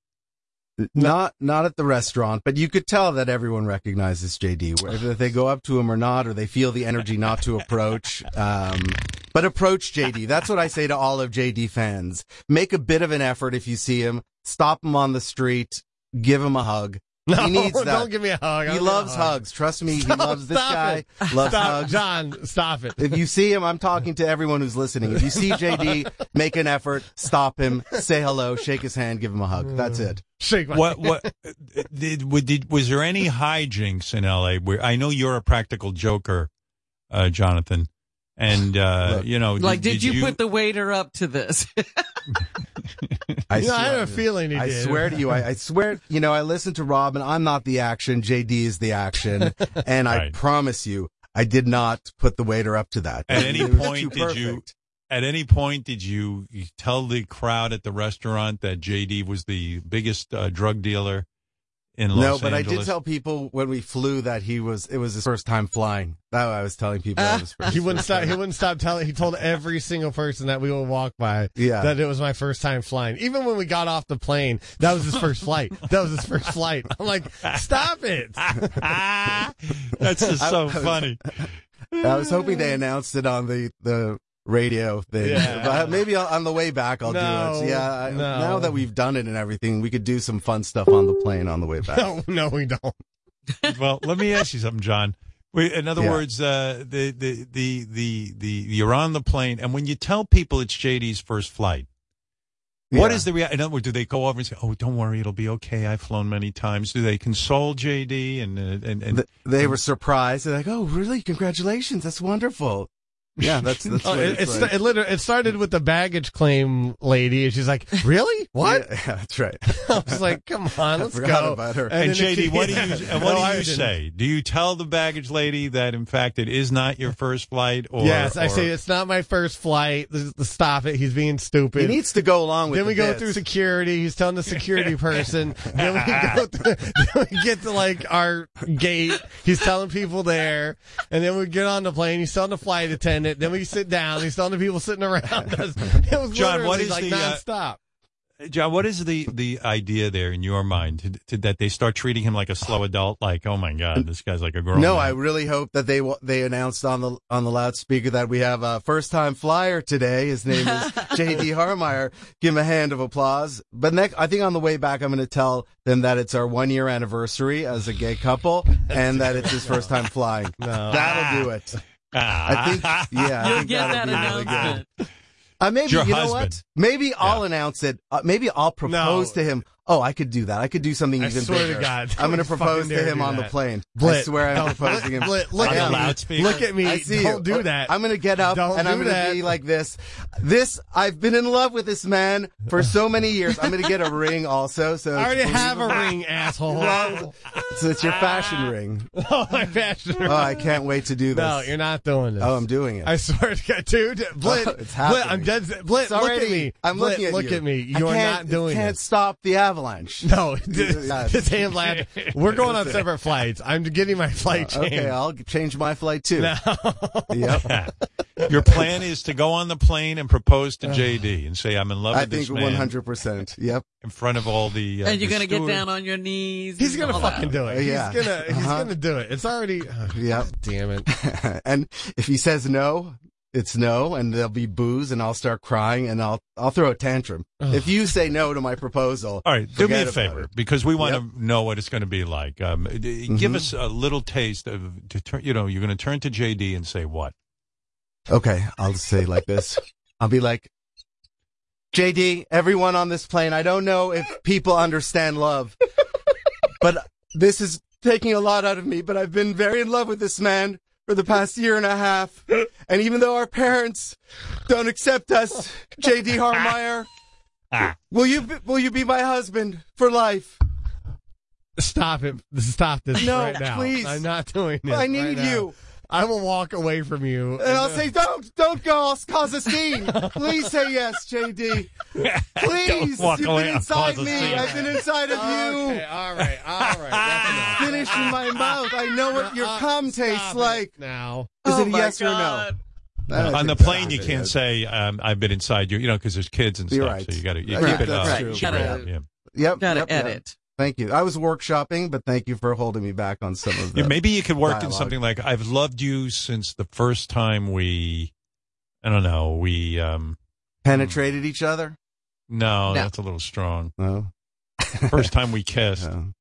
not not at the restaurant, but you could tell that everyone recognizes JD, whether they go up to him or not, or they feel the energy not to approach. Um, but approach JD. That's what I say to all of JD fans. Make a bit of an effort if you see him. Stop him on the street. Give him a hug. No, he needs *laughs* that. don't give me a hug. He loves hug. hugs. Trust me, he *laughs* Stop- loves this stop guy. it. Loves Stop, hugs. John, stop it. If you see him, I'm talking to everyone who's listening. If you see JD, *laughs* make an effort, stop him, say hello, shake his hand, give him a hug. That's it. Shake my What what did, did was there any hijinks in L.A. where I know you're a practical joker, uh, Jonathan, and uh, you know, Like, did, you, put the waiter up to this? I, You know, I swear- have a feeling he I did. swear to you, I, I swear, you know, I listen to Robin. I'm not the action. JD is the action. *laughs* And I promise you, I did not put the waiter up to that. At *laughs* any point too did you? At any point did you, you tell the crowd at the restaurant that JD was the biggest uh, drug dealer in Los No, but I did tell people when we flew that he was, it was his first time flying. That I was telling people that *laughs* was first. He wouldn't stop. He wouldn't stop telling. He told every single person that we would walk by Yeah. that it was my first time flying. Even when we got off the plane, that was his first flight. *laughs* That was his first flight. I'm like, stop it. *laughs* That's just so I- I was- funny. I was hoping they announced it on the, the radio thing. Yeah. *laughs* But maybe on- on the way back I'll No, do it. Yeah. I- no. Now that we've done it and everything, we could do some fun stuff on the plane on the way back. *laughs* No, no, we don't. *laughs* well, let me ask you something, John. Wait, In other Yeah. words, uh, the, the the the the you're on the plane, and when you tell people it's JD's first flight, what Yeah. is the reaction? In other words, do they go over and say, "Oh, don't worry, it'll be okay. I've flown many times." Do they console JD and uh, and and Th- they were surprised. They're like, "Oh, really? Congratulations! That's wonderful." Yeah, that's *laughs* that's Oh, what it, it's it, like. sta- it, literally, it started with the baggage claim lady, and she's like, "Really? What?" Yeah, *laughs* yeah, that's right. *laughs* I was like, "Come on, let's forgot go." about her. And, then it- JD, what do you and what No, do you didn't. say? Do you tell the baggage lady that in fact it is not your first flight? Or yes, I or- say it's not my first flight. Stop it. He's being stupid. He needs to go along with. then we the go bits. through security. He's telling the security person. then we go. Through, then we get to like our gate. He's telling people there, and then we get on the plane. He's telling the flight attendant. Then we sit down. He's telling the people sitting around *laughs* us. It was John, what literally, like the, uh, nonstop? John, what is the the idea there in your mind to, to, that they start treating him like a slow adult? Like, oh my god, this guy's like a grown. No, man. I really hope that they they announced on the on the loudspeaker that we have a first time flyer today. His name is *laughs* JD Harmeyer. Give him a hand of applause. But next, I think on the way back, I'm going to tell them that it's our one year anniversary as a gay couple, and that it's his first time flying. *laughs* No. That'll do it. Ah. I think, yeah, I You'll think get that'll be really good. announcement. Uh, maybe Your you know husband. what? Maybe I'll announce it. Uh, maybe I'll propose No. to him. Oh, I could do that. I could do something I even swear to. God. *laughs* I'm going to propose to him on the that. plane. I Blitt. swear I'm proposing him. Blitt, look at me. Look at me. I see Don't you. do that. I'm going to get up Don't and I'm going to be like this. This I've been in love with this man for so many years. I'm going to get a ring also. So I already have a ring, asshole. *laughs* So it's your fashion ring. *laughs* oh, my fashion oh, ring. Oh, I can't wait to do this. No, you're not doing this. Oh, I'm doing it. I swear to God, dude, Blitt, Oh, it's Blitt, I'm dead. Blitt, look at me. I'm Blitt, looking at look you. at me. You're not doing Can't stop the avalanche. *laughs* No, *laughs* *laughs* this, Yeah. hand lad. We're going on separate flights. I'm getting my flight Uh, changed. okay, I'll change my flight too. No. Yep. Your plan is to go on the plane and propose to JD and say, "I'm in love I with this man." I think 100%. Yep. in front of all the. Uh, and you're the gonna get down on your knees. He's gonna fucking that. do it. Yeah. He's gonna. He's Uh-huh. gonna do it. It's already. Yep. Damn it. and if he says no, it's no, and there'll be booze, and I'll start crying, and I'll I'll throw a tantrum. if you say no to my proposal, All right, do me a favor it. because we want Yep. to know what it's going to be like. Um, d- Give us a little taste of to turn. You know, you're going to turn to JD and say what? Okay, I'll say like this. I'll be like, JD, everyone on this plane, I don't know if people understand love, but this is taking a lot out of me, but I've been very in love with this man for the past year and a half. And even though our parents don't accept us, JD Harmeyer, will you be, will you be my husband for life? Stop it. Stop this No, right now. please. I'm not doing this. I right need now. You. I will walk away from you. And I'll say, don't, don't go, I'll cause a scene. Please say yes, JD. *laughs* Please. walk You've away, been inside me. I've been inside of you. Okay, all right, all right. *laughs* Finish in my mouth. I know what your Uh, cum tastes like. now. Is Oh it a yes God. or no? I on the plane, that's you can't say um, I've been inside you. You know, because there's kids and You're stuff. right. So you got to you Right, keep it that's uh, true. Gotta- up, yeah. Yep. Gotta yep, yep. edit. Thank you. I was workshopping, but thank you for holding me back on some of Yeah, maybe you could work in something like I've loved you since the first time we. I don't know. We um penetrated each other. no, No. that's a little strong. No. *laughs* First time we kissed. *laughs*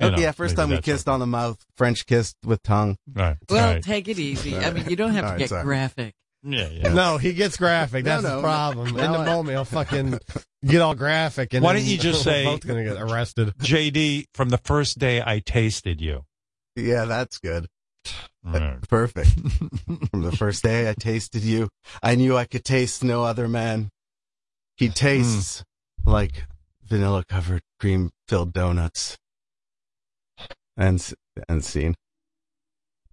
No. you know, yeah, first time we that's kissed on the mouth, French kissed with tongue. Right. Well, take it easy. I mean, you don't *laughs* have to All right, get sorry. graphic. Yeah, yeah. No, he gets graphic. That's no. the problem. In the moment, he'll fucking get all graphic. And Why don't you just say- both gonna get arrested? JD, from the first day I tasted you. Yeah, that's good. Right. *laughs* Perfect. From the first day I tasted you, I knew I could taste no other man. He hmm. tastes like vanilla covered cream filled donuts. And, s- and scene.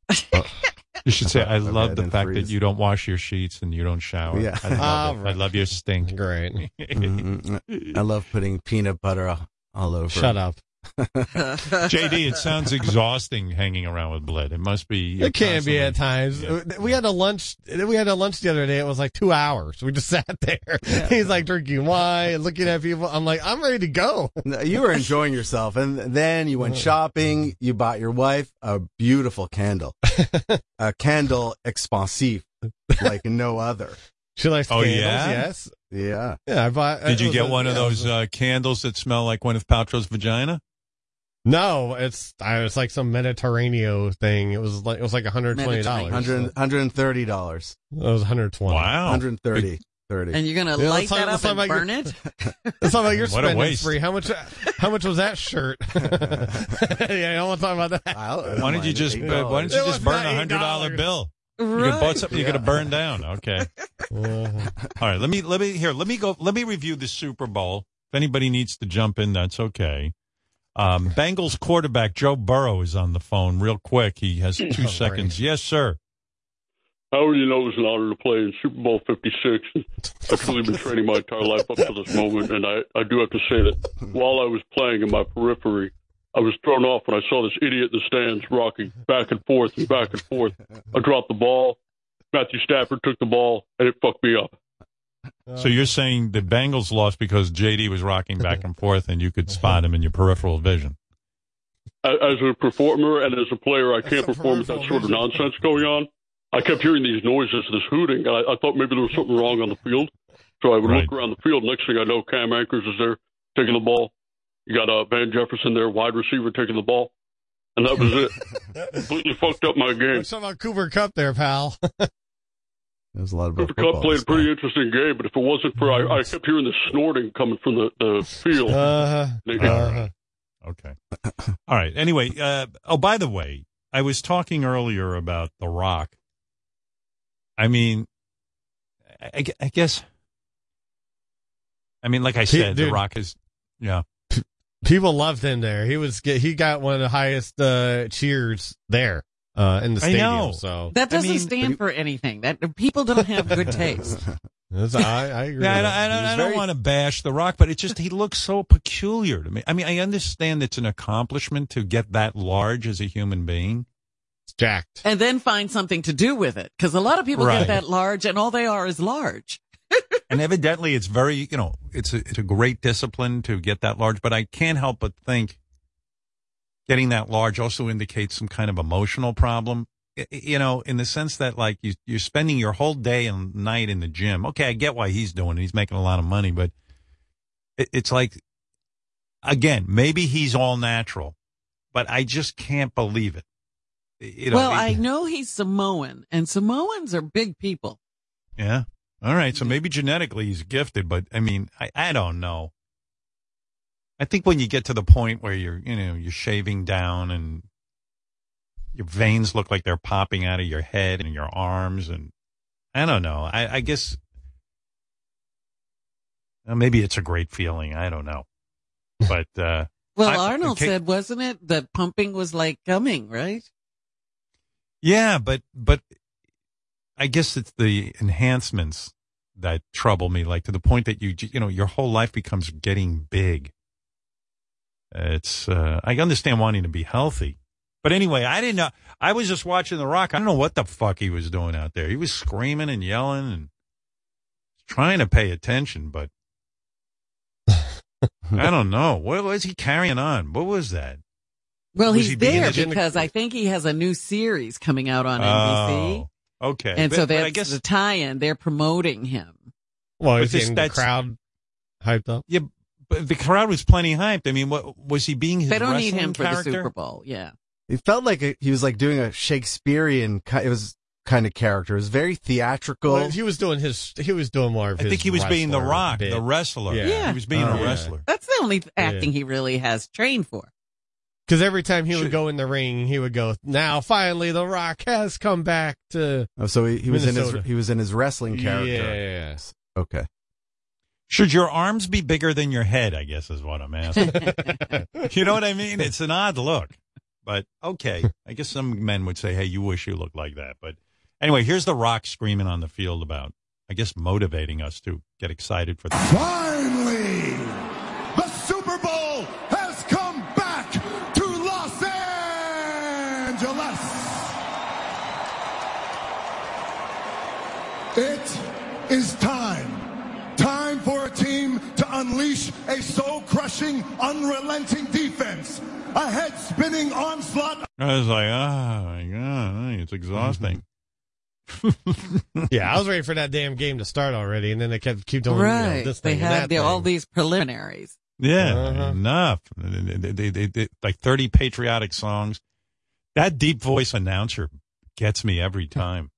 *laughs* Oh. You should say, *laughs* I love the fact freeze. that you don't wash your sheets and you don't shower. Yeah. I love, Ah, it. I love your stink. Great. Mm-mm. I love putting peanut butter all- all over. Shut up. JD, it sounds exhausting hanging around with Blitt. It must be. It can be at constantly- times. We had a lunch. We had a lunch the other day. It was like two hours. We just *laughs* sat there. He's like drinking wine and looking at people. I'm like, I'm ready to go. You were enjoying yourself, and then you went shopping. You bought your wife a beautiful candle, *laughs* a candle expansif like no other. She likes Oh, candles. yeah? Yes. Yeah. Yeah. I bought. Did you get a- one of yeah, it those uh, candles that smell like Gwyneth Paltrow's vagina? No, it's I was like some Mediterranean thing. It was like it was like 120 dollars. 100, $130. Dollars. It was 120. Wow. 130. 30. And you're going to Yeah, light that up talk and about burn it? Let's talk about your What a spending waste. spree. How much? How much was that shirt? *laughs* yeah, I don't want to talk about that. Why don't you just uh, Why don't you just burn a hundred dollar $8. bill? You could bought something you could have burned down. Okay. Uh, All right. Let me let me here. Let me go. Let me review the Super Bowl. If anybody needs to jump in, that's okay. Um, Bengals quarterback Joe Burrow is on the phone real quick. He has two Oh, seconds. Yes, sir. Howard, you know, it was an honor to play in Super Bowl 56. I've truly been training my entire life up to this moment, and I, I do have to say that while I was playing in my periphery, I was thrown off when I saw this idiot in the stands rocking back and forth and back and forth. I dropped the ball. Matthew Stafford took the ball, and it fucked me up. So you're saying the Bengals lost because JD was rocking back and forth, and you could spot him in your peripheral vision. As as a performer and as a player, I can't perform with that sort of nonsense going on. I kept hearing these noises, this hooting, and I, I thought maybe there was something wrong on the field. So I would Right. look around the field. Next thing I know, Cam Akers is there taking the ball. You got uh, Van Jefferson there, wide receiver, taking the ball. And that was it. *laughs* Completely fucked up my game. Let's talk about Cooper Kupp there, pal. *laughs* There's a lot of Cooper Kupp played a pretty interesting game, but if it wasn't for I, I kept hearing the snorting coming from the, the field. Uh-huh. Uh-huh. Okay. *coughs* All right. Anyway, uh, oh, by the way, I was talking earlier about The Rock. I mean, I, I guess, I mean, like I He- said, The. Rock is, yeah. People loved him there. He was he got one of the highest uh, cheers there uh, in the I stadium. know. So That doesn't mean, stand for anything. That people don't have good *laughs* taste. That's- I, I agree. Yeah, I with don't. I don't, He I don't very- want to bash The Rock, but it just, he looks so peculiar to me. I mean, I understand it's an accomplishment to get that large as a human being. It's jacked. and then find something to do with it. Because a lot of people Right. get that large, and all they are is large. *laughs* and evidently it's very you know it's a, it's a great discipline to get that large but i can't help but think getting that large also indicates some kind of emotional problem you know in the sense that like you, you're spending your whole day and night in the gym okay i get why he's doing it he's making a lot of money but it, it's like again maybe he's all natural but i just can't believe it you know well, I know he's Samoan, and Samoans are big people. Yeah. All right. So maybe genetically he's gifted, but I mean, I, I don't know. I think when you get to the point where you're, you know, you're shaving down and your veins look like they're popping out of your head and your arms, and I don't know. I, I guess uh, maybe it's a great feeling. I don't know. But, uh, *laughs* Well, I- Arnold okay. said, wasn't it, that pumping was like coming, right? Yeah, but but I guess it's the enhancements that trouble me, like to the point that you you know your whole life becomes getting big. It's uh, I understand wanting to be healthy, but anyway, I didn't know. I was just watching The Rock. I don't know what the fuck he was doing out there. He was screaming and yelling and trying to pay attention, but *laughs* I don't know. What was he carrying on? What was that? Well, Was he's he there a- because I think he has a new series coming out on NBC. Oh, okay. And But- so but that's I guess the tie-in. They're promoting him. Well, But he's this- getting the crowd hyped up. Yeah, but the crowd was plenty hyped. I mean, what was he being his They don't need wrestling him for character? the Super Bowl. Yeah. It felt like a, he was like doing a Shakespearean. It was kind of character. It was very theatrical. Well, he was doing his. He was doing more of. I his think he was being the Rock, bit. the wrestler. Yeah, He was being Oh, a yeah. wrestler. That's the only acting he really has trained for. Because every time he would go in the ring, he would go, "Now, finally, the Rock has come back to." Oh, so he, he was in his he was in his wrestling character. Yeah. Okay. Should your arms be bigger than your head? I guess is what I'm asking. *laughs* you know what I mean? It's an odd look, but okay. I guess some men would say, "Hey, you wish you looked like that." But anyway, here's the Rock screaming on the field about, I guess, motivating us to get excited for the. Finally, the Super Bowl has come back to Los Angeles. It is time. Time for a team to unleash a soul crushing, unrelenting defense. A head spinning onslaught I was like, oh my god, it's exhausting. *laughs* yeah, I was ready for that damn game to start already, and then they kept keep doing you know, right. this they thing and have that the, thing. all these preliminaries. Yeah, Uh-huh. enough. They, they, they, they- like 30 patriotic songs. That deep voice announcer gets me every *laughs* time.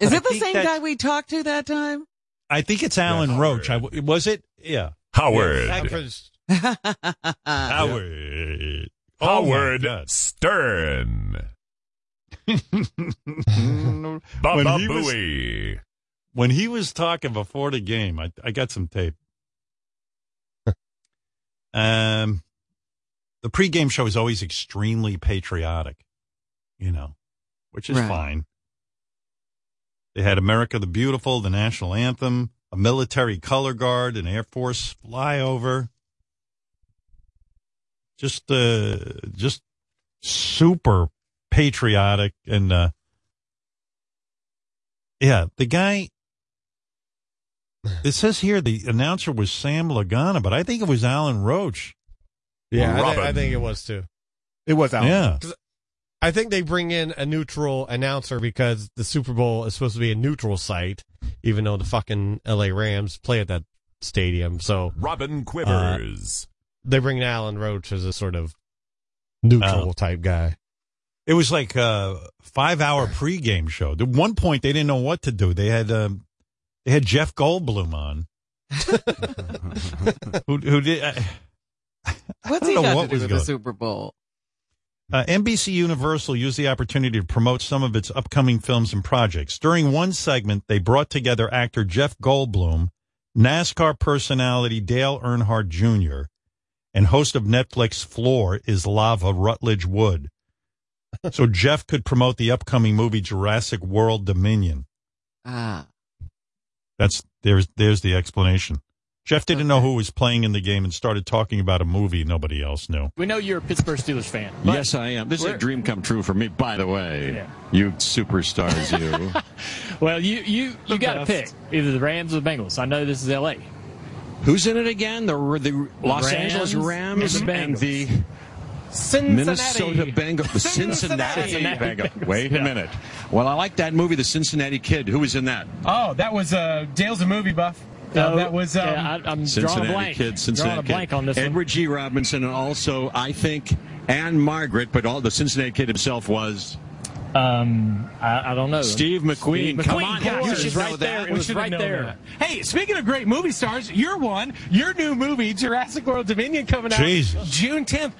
Is it the same that- guy we talked to that time? I think it's Alan Roach. I, was it? Yeah. Howard. Yeah, *laughs* Howard. Oh, Howard. Stern. *laughs* When was- When he was talking before the game, I, I got some tape. *laughs* um, the pregame show is always extremely patriotic, you know, which is Right. fine. They had America the Beautiful, the national anthem, a military color guard, an Air Force flyover. Just, uh, just super patriotic and, uh, yeah, the guy. It says here the announcer was Sam Lagana, but I think it was Alan Roach. Yeah, I, thi- Robin. I think it was too. It was Alan. Yeah. I think they bring in a neutral announcer because the Super Bowl is supposed to be a neutral site, even though the fucking LA Rams play at that stadium. So Robin Quivers. They bring in Alan Roach as a sort of neutral Oh. type guy. It was like a five hour pregame show. At one point, they didn't know what to do. They had um, they had Jeff Goldblum on, *laughs* who who did. I, What's I he don't know got what to do was with the Super Bowl? Uh, NBC Universal used the opportunity to promote some of its upcoming films and projects. During one segment, they brought together actor Jeff Goldblum, NASCAR personality Dale Earnhardt Jr., and host of Netflix Floor is Lava Rutledge Wood. *laughs* so Jeff could promote the upcoming movie Jurassic World Dominion. Ah. That's there's there's the explanation. Jeff didn't know who was playing in the game and started talking about a movie nobody else knew. We know you're a Pittsburgh Steelers fan. Yes, I am. This is a dream come true for me, by the way. Yeah. You superstars, you. *laughs* Well, you you you got to pick either the Rams or the Bengals. I know this is L.A. Who's in it again? The the Los Rams Angeles Rams and the and the Cincinnati. Minnesota Bengals. The Cincinnati, Cincinnati. Bengals. *laughs* Wait a minute. Well, I like that movie, The Cincinnati Kid. Who was in that? Oh, that was uh, Dale's a movie buff. Uh, No, that was um, yeah, I, I'm drawing a blank. Kid. Cincinnati drawing a Kid. blank on this one. Edward G. Robinson, and also I think Ann-Margret, but all the Cincinnati Kid himself was Um, I, I don't know. Steve McQueen. Steve Come on, gosh, you should was know right that. there. It We was should right there. that. Hey, speaking of great movie stars, you're one. Your new movie, Jurassic World Dominion, coming out Jesus. June 10th.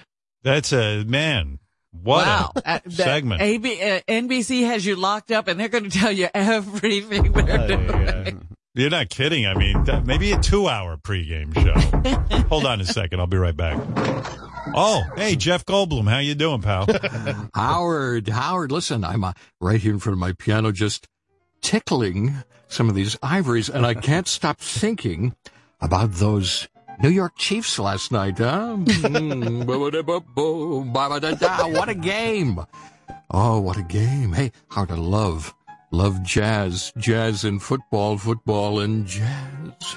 That's a man. What wow. a Uh, segment. AB, uh, NBC has you locked up, and they're going to tell you everything they're doing. You're not kidding. I mean, that, maybe a two-hour pregame show. *laughs* Hold on a second. I'll be right back. Oh, hey, Jeff Goldblum. How you doing, pal? *laughs* Howard, Howard, listen, I'm uh, right here in front of my piano just tickling some of these ivories, and I can't stop thinking about those New York Chiefs last night, huh? What a game. Oh, what a game. Hey, Howard, I love, love jazz, jazz and football, football and jazz.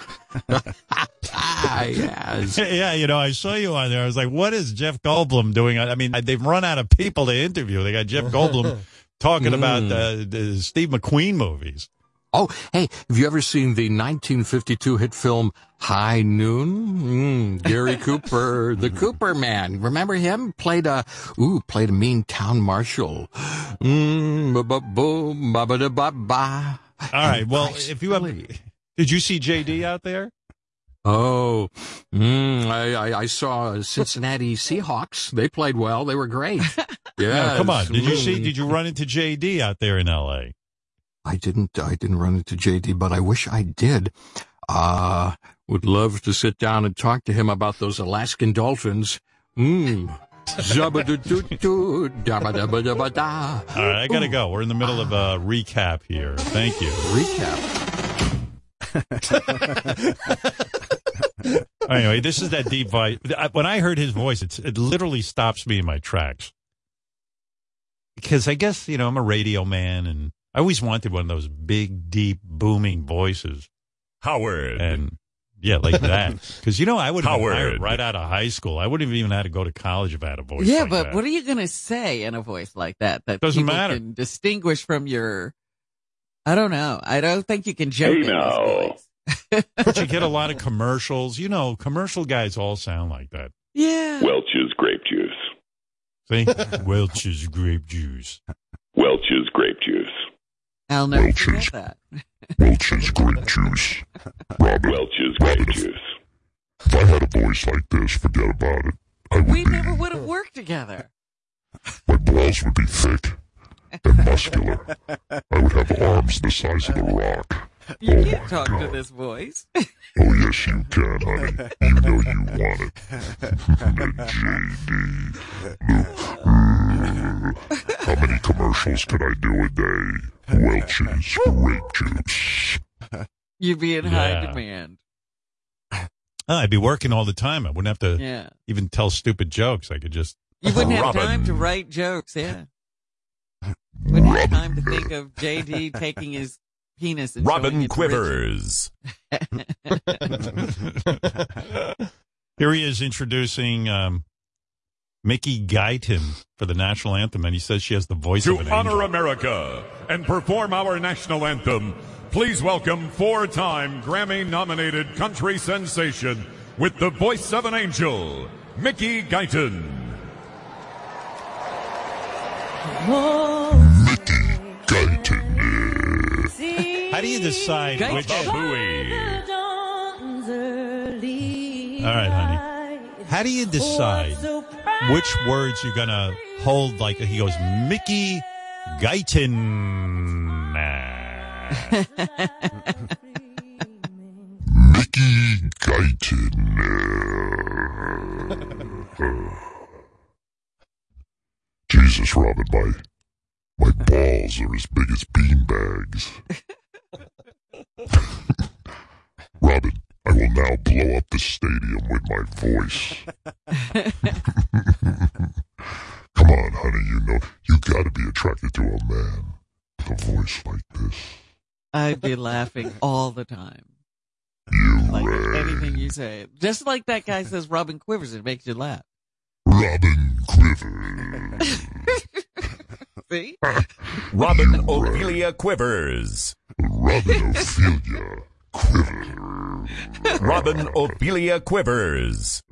Yes. *laughs* yeah, you know, I saw you on there. I was like, what is Jeff Goldblum doing? I mean, they've run out of people to interview. They got Jeff Goldblum *laughs* talking about uh, the Steve McQueen movies. Oh, hey, have you ever seen the 1952 hit film High Noon? Mm, Gary *laughs* Cooper, the Cooper man. Remember him? Played a, ooh, played a mean town marshal. Mm, ba ba boom, ba ba da ba ba. All right. Well, if you have, did you see JD out there? Oh, mm, I, I, I saw Cincinnati Seahawks. They played well. They were great. *laughs* Yeah. No, come on. Did you see? Did you run into JD out there in L.A.? I didn't. I didn't run into JD, but I wish I did. Uh would love to sit down and talk to him about those Alaskan dolphins. *laughs* Mmm. All right, I gotta go. We're in the middle of a recap here. Thank you. Recap. *laughs* anyway, this is that deep voice. When I heard his voice, it's, it literally stops me in my tracks. Because I guess, you know, I'm a radio man and I always wanted one of those big, deep, booming voices. Howard. And yeah, like that. *laughs* Because, you know, I would have been Howard. hired right out of high school. I wouldn't have even had to go to college if I had a voice yeah, like but that. what are you going to say in a voice like that that Doesn't people matter. can distinguish from your? I don't know. I don't think you can joke Hey, in this now. voice. but you get a lot of *laughs* commercials. You know, commercial guys all sound like that. Yeah. Welch's grape juice. See? *laughs* Welch's grape juice. Welch's grape juice. I'll never forget that. Welch's grape juice. Robin. Welch's grape juice. If I had a voice like this, forget about it. I would We be, never would have worked together. my balls would be thick and muscular. I would have arms the size of a rock. You oh can't talk God. to this voice. *laughs* Oh, yes, you can, honey. You know you want it. *laughs* JD. How many commercials can I do a day? Welch's grape juice. You'd be in high Yeah. demand. Oh, I'd be working all the time. I wouldn't have to Yeah. even tell stupid jokes. I could just. You wouldn't have Robin. time to write jokes. Yeah. Wouldn't have time to think of JD taking his penis and Robin Quivers. *laughs* Here he is introducing um, Mickey Guyton for the national anthem, and he says she has the voice To of an honor angel. America and perform our national anthem, please welcome four time Grammy nominated country sensation with the voice of an angel, Mickey Guyton. How do you decide which? All right, honey. How do you decide which words you're gonna hold? Like he goes, Mickey Guyton. *laughs* Mickey Guyton. *laughs* Jesus, Robin, my my balls are as big as beanbags. *laughs* Robin, I will now blow up the stadium with my voice. *laughs* Come on, honey, you know you got to be attracted to a man with a voice like this. I'd be laughing all the time. You like anything you say. Just like that guy says Robin Quivers, it makes you laugh. Robin Quivers. *laughs* See? Robin Ophelia Quivers. Robin Ophelia Quivers. Robin Ophelia Quivers. *laughs*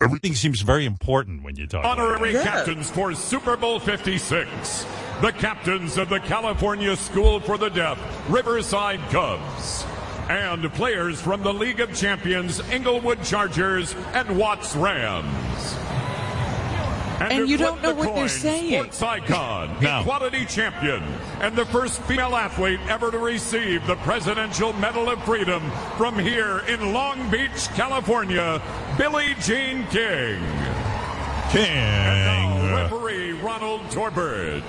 Everything seems very important when you talk. about Honorary it. captains for Super Bowl 56. The captains of the California School for the Deaf, Riverside Cubs. And players from the League of Champions, Inglewood Chargers, and Watts Rams. And to you don't know the what they're saying. Sports icon, *laughs* No. equality champion, and the first female athlete ever to receive the Presidential Medal of Freedom from here in Long Beach, California, Billie Jean King. King. And now, referee Ronald Torbert.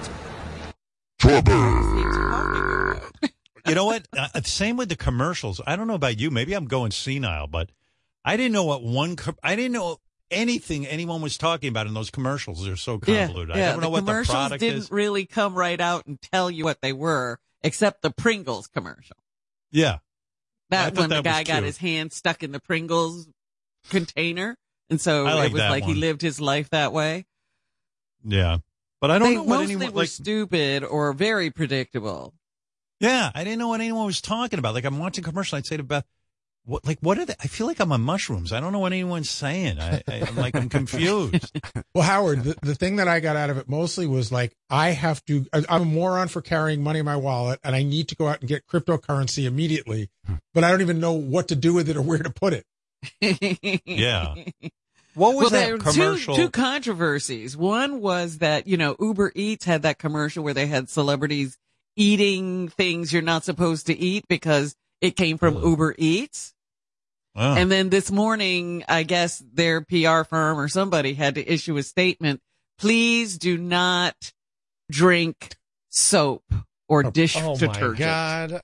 Torbert. *laughs* You know what? Uh, same with the commercials. I don't know about you. Maybe I'm going senile, but I didn't know what one. I didn't know anything anyone was talking about in those commercials. They're so Yeah, convoluted. I yeah. don't know the what the commercials product didn't is. really come right out and tell you what they were, except the Pringles commercial. Yeah. That when the that guy got cute. his hand stuck in the Pringles container, and so like it was like he lived his life that way. Yeah. But I don't they know what mostly anyone were like. stupid or very predictable. Yeah, I didn't know what anyone was talking about. Like I'm watching a commercial, I'd say to Beth, "What? Like what are they?" I feel like I'm on mushrooms. I don't know what anyone's saying. I, I, I'm like I'm confused. *laughs* Well, Howard, the, the thing that I got out of it mostly was like, I have to, I- I'm a moron for carrying money in my wallet and I need to go out and get cryptocurrency immediately, but I don't even know what to do with it or where to put it. *laughs* yeah. What was well, that there were commercial? Two, two controversies. One was that, you know, Uber Eats had that commercial where they had celebrities eating things you're not supposed to eat because it came from Uber Eats. Wow. And then this morning, I guess their PR firm or somebody had to issue a statement. Please do not drink soap or oh, dish oh my detergent. God.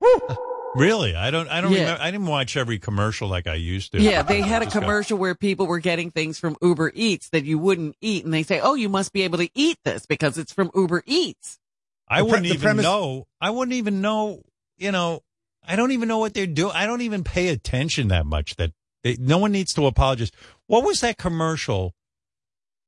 *laughs* Really? I don't. I don't. Yeah. Remember, I didn't watch every commercial like I used to. Yeah, they had a commercial where people were getting things from Uber Eats that you wouldn't eat, and they say, "Oh, you must be able to eat this because it's from Uber Eats." I pre- wouldn't even premise- know. I wouldn't even know. You know, I don't even know what they're doing. I don't even pay attention that much. That they, no one needs to apologize. What was that commercial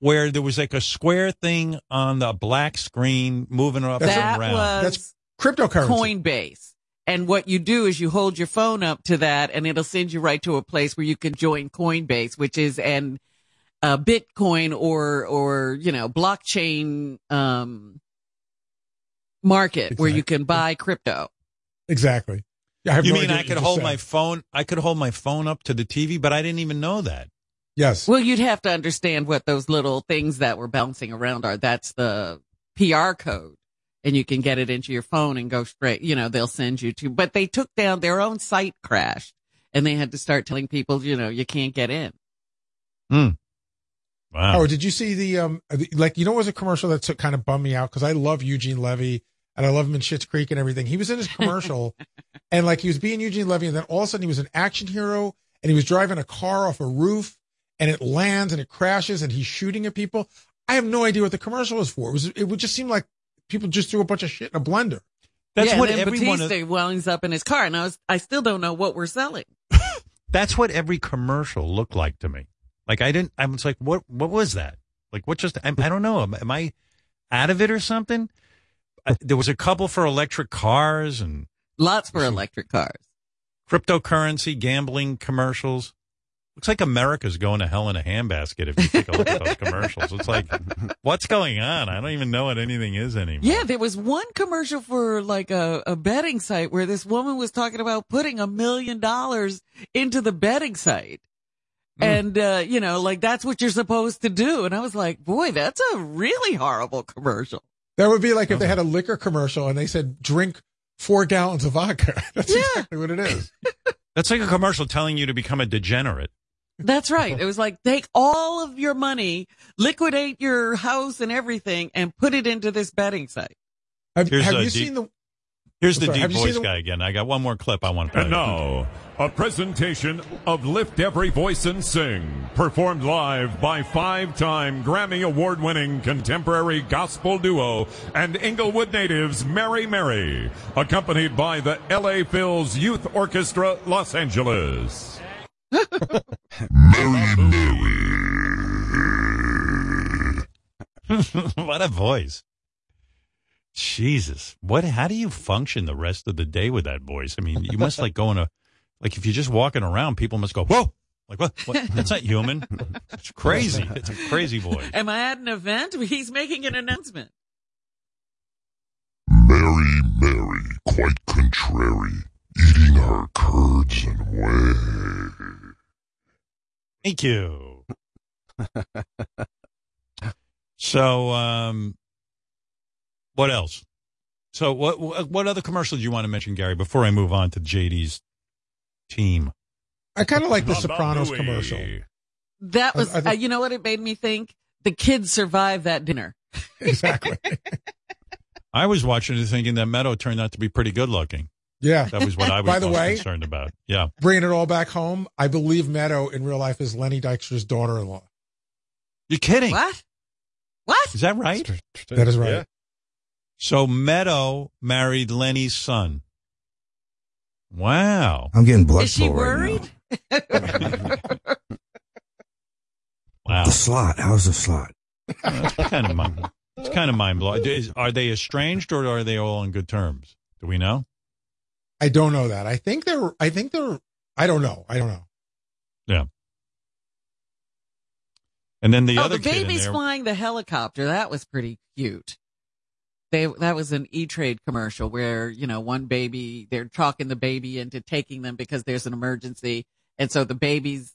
where there was like a square thing on the black screen moving up that and around? was cryptocurrency. Coinbase. And what you do is you hold your phone up to that, and it'll send you right to a place where you can join Coinbase, which is an uh, Bitcoin or or you know blockchain um, market where you can buy crypto. Exactly. I have you no mean I could hold said. my phone? I could hold my phone up to the TV, but I didn't even know that. Yes. Well, you'd have to understand what those little things that were bouncing around are. That's the PR code. And you can get it into your phone and go straight, you know, they'll send you to, but they took down their own site crashed and they had to start telling people, you know, you can't get in. Hmm. Wow. Oh, did you see the um the, like you know it was a commercial that took, kind of bummed me out because I love Eugene Levy and I love him in Schitt's Creek and everything. He was in his commercial *laughs* and like he was being Eugene Levy and then all of a sudden he was an action hero and he was driving a car off a roof and it lands and it crashes and he's shooting at people. I have no idea what the commercial was for. It was it would just seem like people just threw a bunch of shit in a blender. That's yeah, what and then everyone. Bautista winds up in his car, and I was, I still don't know what we're selling. *laughs* That's what every commercial looked like to me. Like I didn't. I was like, what? What was that? Like what? Just I, I don't know. Am, am I out of it or something? There was a couple for electric cars and Lots for electric cars. cryptocurrency, gambling commercials. Looks like America's going to hell in a handbasket if you take a look at those *laughs* commercials. It's like, what's going on? I don't even know what anything is anymore. Yeah, there was one commercial for like a, a betting site where this woman was talking about putting a million dollars into the betting site. And, uh, you know, like that's what you're supposed to do. And I was like, boy, that's a really horrible commercial. That would be like if they had a liquor commercial and they said drink four gallons of vodka. *laughs* That's exactly what it is. *laughs* That's like a commercial telling you to become a degenerate. That's right. It was like take all of your money, liquidate your house and everything and put it into this betting site. Have, have you deep- seen the Here's the Sorry, deep have you seen voice the- guy again. I got one more clip I want to play. And now, a presentation of Lift Every Voice and Sing, performed live by five-time Grammy Award-winning contemporary gospel duo and Inglewood natives Mary Mary, accompanied by the L.A. Phil's Youth Orchestra Los Angeles. Mary *laughs* Mary. what a voice. Jesus. What how do you function the rest of the day with that voice? I mean, you must like go in a like if you're just walking around, people must go, Whoa! Like what? what? *laughs* That's not human. It's crazy. *laughs* It's a crazy voice. Am I at an event? He's making an announcement. Mary, Mary, quite contrary, eating her curds and whey. Thank you. *laughs* so um what else? So what what what other commercial do you want to mention, Gary, before I move on to JD's team? I kind of like the Sopranos commercial. That was, I- I think- uh, you know what it made me think? The kids survived that dinner. *laughs* Exactly. I was watching it thinking that Meadow turned out to be pretty good looking. Yeah. That was what I *laughs* was By the most way, concerned about. Yeah. bringing it all back home, I believe Meadow in real life is Lenny Dykstra's daughter-in-law. You're kidding. What? What? Is that right? That is right. Yeah. So Meadow married Lenny's son. Wow. I'm getting blood Is she flow right worried? *laughs* Wow. The slot. How's the slot? That's kind of mind. It's kind of mind blowing. Are they estranged or are they all on good terms? Do we know? I don't know that. I think they're. I think they're. I don't know. I don't know. Yeah. And then the oh, other the kid in there. flying the helicopter. That was pretty cute. They that was an E Trade commercial where you know one baby they're talking the baby into taking them because there's an emergency, and so the babies,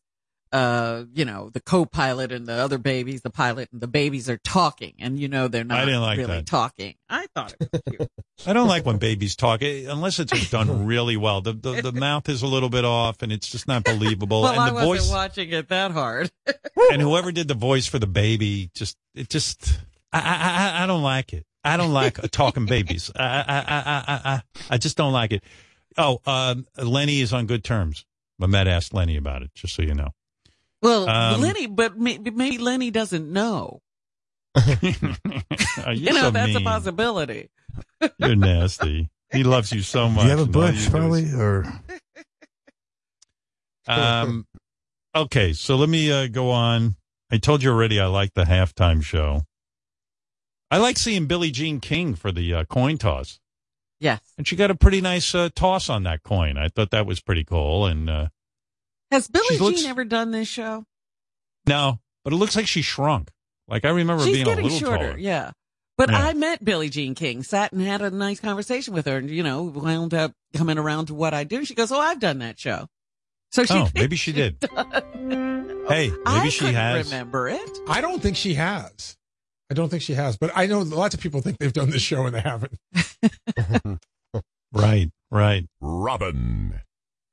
uh, you know, the co-pilot and the other babies, the pilot and the babies are talking, and you know they're not I didn't like really that. talking. I thought it was *laughs* cute. I don't like when babies talk unless it's done *laughs* really well. The, the the mouth is a little bit off and it's just not believable. *laughs* well, and I the wasn't voice watching it that hard. and whoever did the voice for the baby just it just I I I, I don't like it. I don't like talking babies. I I I I I I just don't like it. Oh, um, Lenny is on good terms. Mamet asked Lenny about it, just so you know. Well, Um, Lenny, but maybe, maybe Lenny doesn't know. *laughs* You *laughs* you're know, so that's a possibility. *laughs* You're nasty. He loves you so Do much. you have a bush, you do is- probably, or Um, okay, so let me uh, go on. I told you already I like the halftime show. I like seeing Billie Jean King for the uh, coin toss. Yes. And she got a pretty nice uh, toss on that coin. I thought that was pretty cool. And uh, Has Billie Jean looks- ever done this show? no, but it looks like she shrunk. Like I remember She's being a little shorter, taller. yeah. But Yeah. I met Billie Jean King, sat and had a nice conversation with her, and you know, wound up coming around to what I do. She goes, "Oh, I've done that show." So she Oh, maybe she did. done. Hey, maybe I she couldn't has. Remember it? I don't think she has. I don't think she has. But I know lots of people think they've done this show and they haven't. *laughs* Right, right. Robin.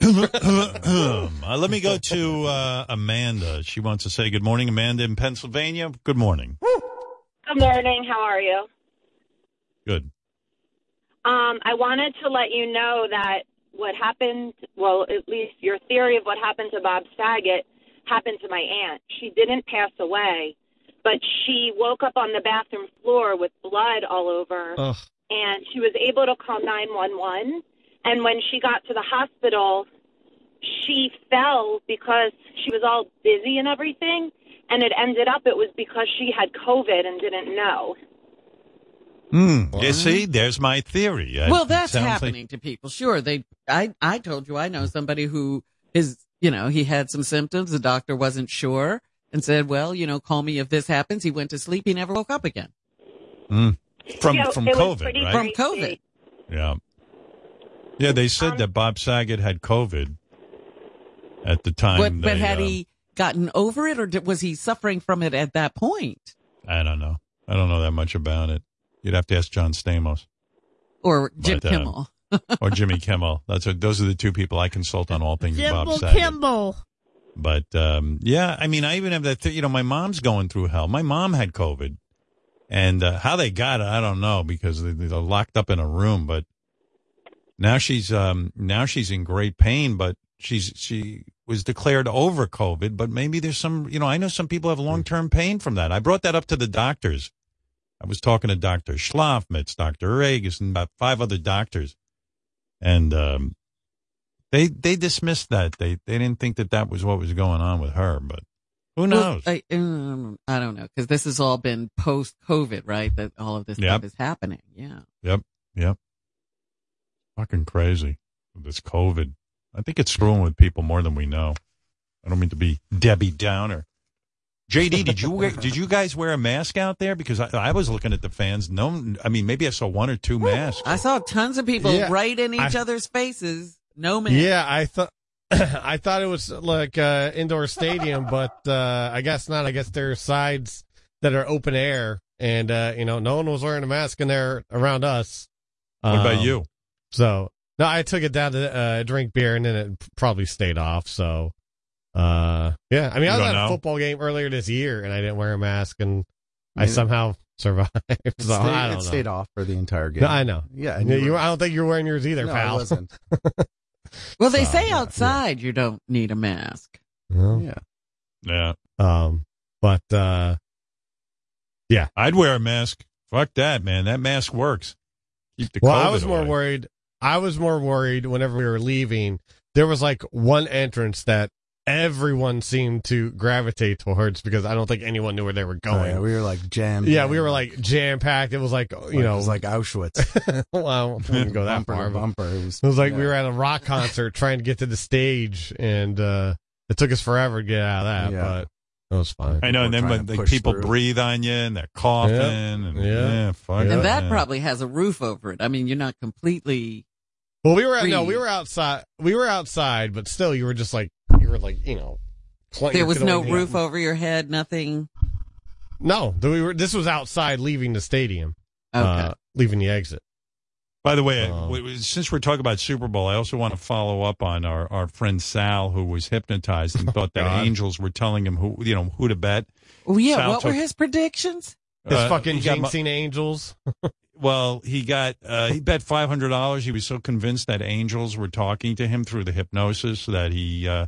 uh, let me go to uh, Amanda. She wants to say good morning, Amanda in Pennsylvania. Good morning. Good morning. How are you? Good. Um, I wanted to let you know that what happened, well, at least your theory of what happened to Bob Saget happened to my aunt. She didn't pass away, but she woke up on the bathroom floor with blood all over, Ugh. and she was able to call 911. And when she got to the hospital, she fell because she was all dizzy and everything. And it ended up it was because she had COVID and didn't know. Hmm. You see, there's my theory. Uh, well, that's sounds like- happening to people. Sure, they. I I told you I know somebody who is you know he had some symptoms. The doctor wasn't sure and said, "Well, you know, call me if this happens." He went to sleep. He never woke up again Hmm. From Yeah, from COVID, right? from COVID. Yeah. Yeah, they said Um, that Bob Saget had COVID at the time. But but they, had uh, he gotten over it, or did, was he suffering from it at that point? I don't know. I don't know that much about it. You'd have to ask John Stamos Or Jim But, uh, *laughs* or Jimmy Kimmel. That's what, those are the two people I consult on all things Bob Jimbo Saget. Kimball. But um, yeah, I mean, I even have that. Th- you know, my mom's going through hell. My mom had COVID, and uh, how they got it, I don't know because they, they're locked up in a room. But now she's um, now she's in great pain. But she's she was declared over COVID. But maybe there's some. You know, I know some people have long term pain from that. I brought that up to the doctors. I was talking to Doctor Schlafmitz, Doctor Regis, and about five other doctors, and um, they they dismissed that. They they didn't think that that was what was going on with her. But who knows? Well, I, um, I don't know because this has all been post COVID, right? That all of this Yep. stuff is happening. Yeah. Yep, yep. Fucking crazy with this COVID. I think it's screwing with people more than we know. I don't mean to be Debbie Downer. JD, did you wear, did you guys wear a mask out there? Because I, I was looking at the fans. No, I mean maybe I saw one or two masks. I saw tons of people Yeah, right in each I- other's faces. No man. Yeah, I thought *clears throat* I thought it was like uh indoor stadium, *laughs* but uh I guess not. I guess there are sides that are open air, and uh, you know, no one was wearing a mask in there around us. What about Um, you? So no, I took it down to uh, drink beer, and then it probably stayed off. So uh, yeah, I mean, You I was at know? a football game earlier this year, and I didn't wear a mask, and I Yeah. somehow *laughs* survived. It stayed, I it don't know. stayed off for the entire game. No, I know. Yeah, Yeah, you, were- I don't think you were wearing yours either, No, pal. I wasn't. *laughs* Well, they So, say yeah, outside you don't need a mask. Well, yeah. Yeah. Um, but uh, yeah, I'd wear a mask. Fuck that, man. That mask works. Keep the well, COVID I was more away. worried. I was more worried whenever we were leaving. There was like one entrance that everyone seemed to gravitate towards because I don't think anyone knew where they were Oh, going. yeah, we were like jam. Yeah, we were like jam packed. It was like you know, it was like Auschwitz. *laughs* well, I wouldn't go that Bumper far. bumper. It was, It was like yeah. we were at a rock concert trying to get to the stage, and uh it took us forever to get out of that, Yeah. but it was fine. I know, and then when to like, people through. breathe on you and they're coughing and Yeah. yeah, fuck Yeah. And that yeah. probably has a roof over it. I mean, you're not completely. Well, we were at, no, we were outside. We were outside, but still, you were just like you were like you know. cl- There you was no only- roof over your head, nothing. No, th- we were. This was outside leaving the stadium, Okay. uh, leaving the exit. By the way, Um, w- w- since we're talking about Super Bowl, I also want to follow up on our, our friend Sal, who was hypnotized and *laughs* thought that God. angels were telling him who you know who to bet. Oh, yeah. Sal what were his predictions? His Uh, fucking he got jinxing angels. *laughs* Well, he got uh, he bet five hundred dollars. He was so convinced that angels were talking to him through the hypnosis that he uh,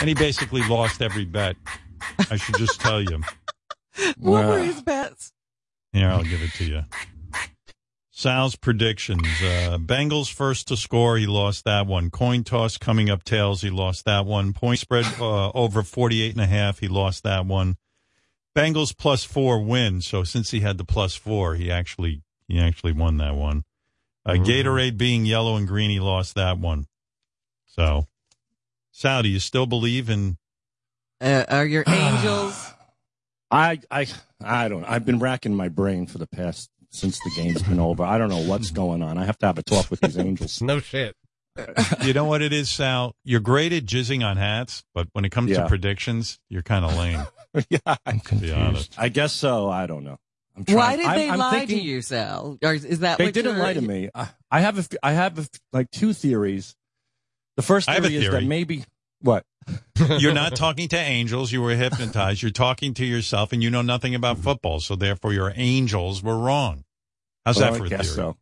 and he basically lost every bet. I should just tell you. What were his bets? Yeah, I'll give it to you. Sal's predictions. Uh, Bengals first to score. He lost that one. Coin toss coming up tails. He lost that one. Point spread uh, over 48 and a half. He lost that one. Bengals plus four win. So since he had the plus four, he actually, he actually won that one. Uh, Gatorade being yellow and green. He lost that one. So Sal, do you still believe in Uh, are your *sighs* angels? I I I don't. I've been racking my brain for the past since the game's been over. I don't know what's going on. I have to have a talk with these angels. *laughs* no shit. you know what it is, Sal? You're great at jizzing on hats, but when it comes Yeah. to predictions, you're kind of lame. *laughs* yeah, I'm to be honest. I guess so. I don't know. I'm trying- Why did I'm- they I'm lie thinking- to you, Sal? Or is that They what didn't you're- lie to me. I, I have a, f- I have a f like two theories. The first I theory is that maybe what *laughs* You're not talking to angels. You were hypnotized. You're talking to yourself, and you know nothing about football. So therefore, your angels were wrong. How's Well, that for I a guess theory? so.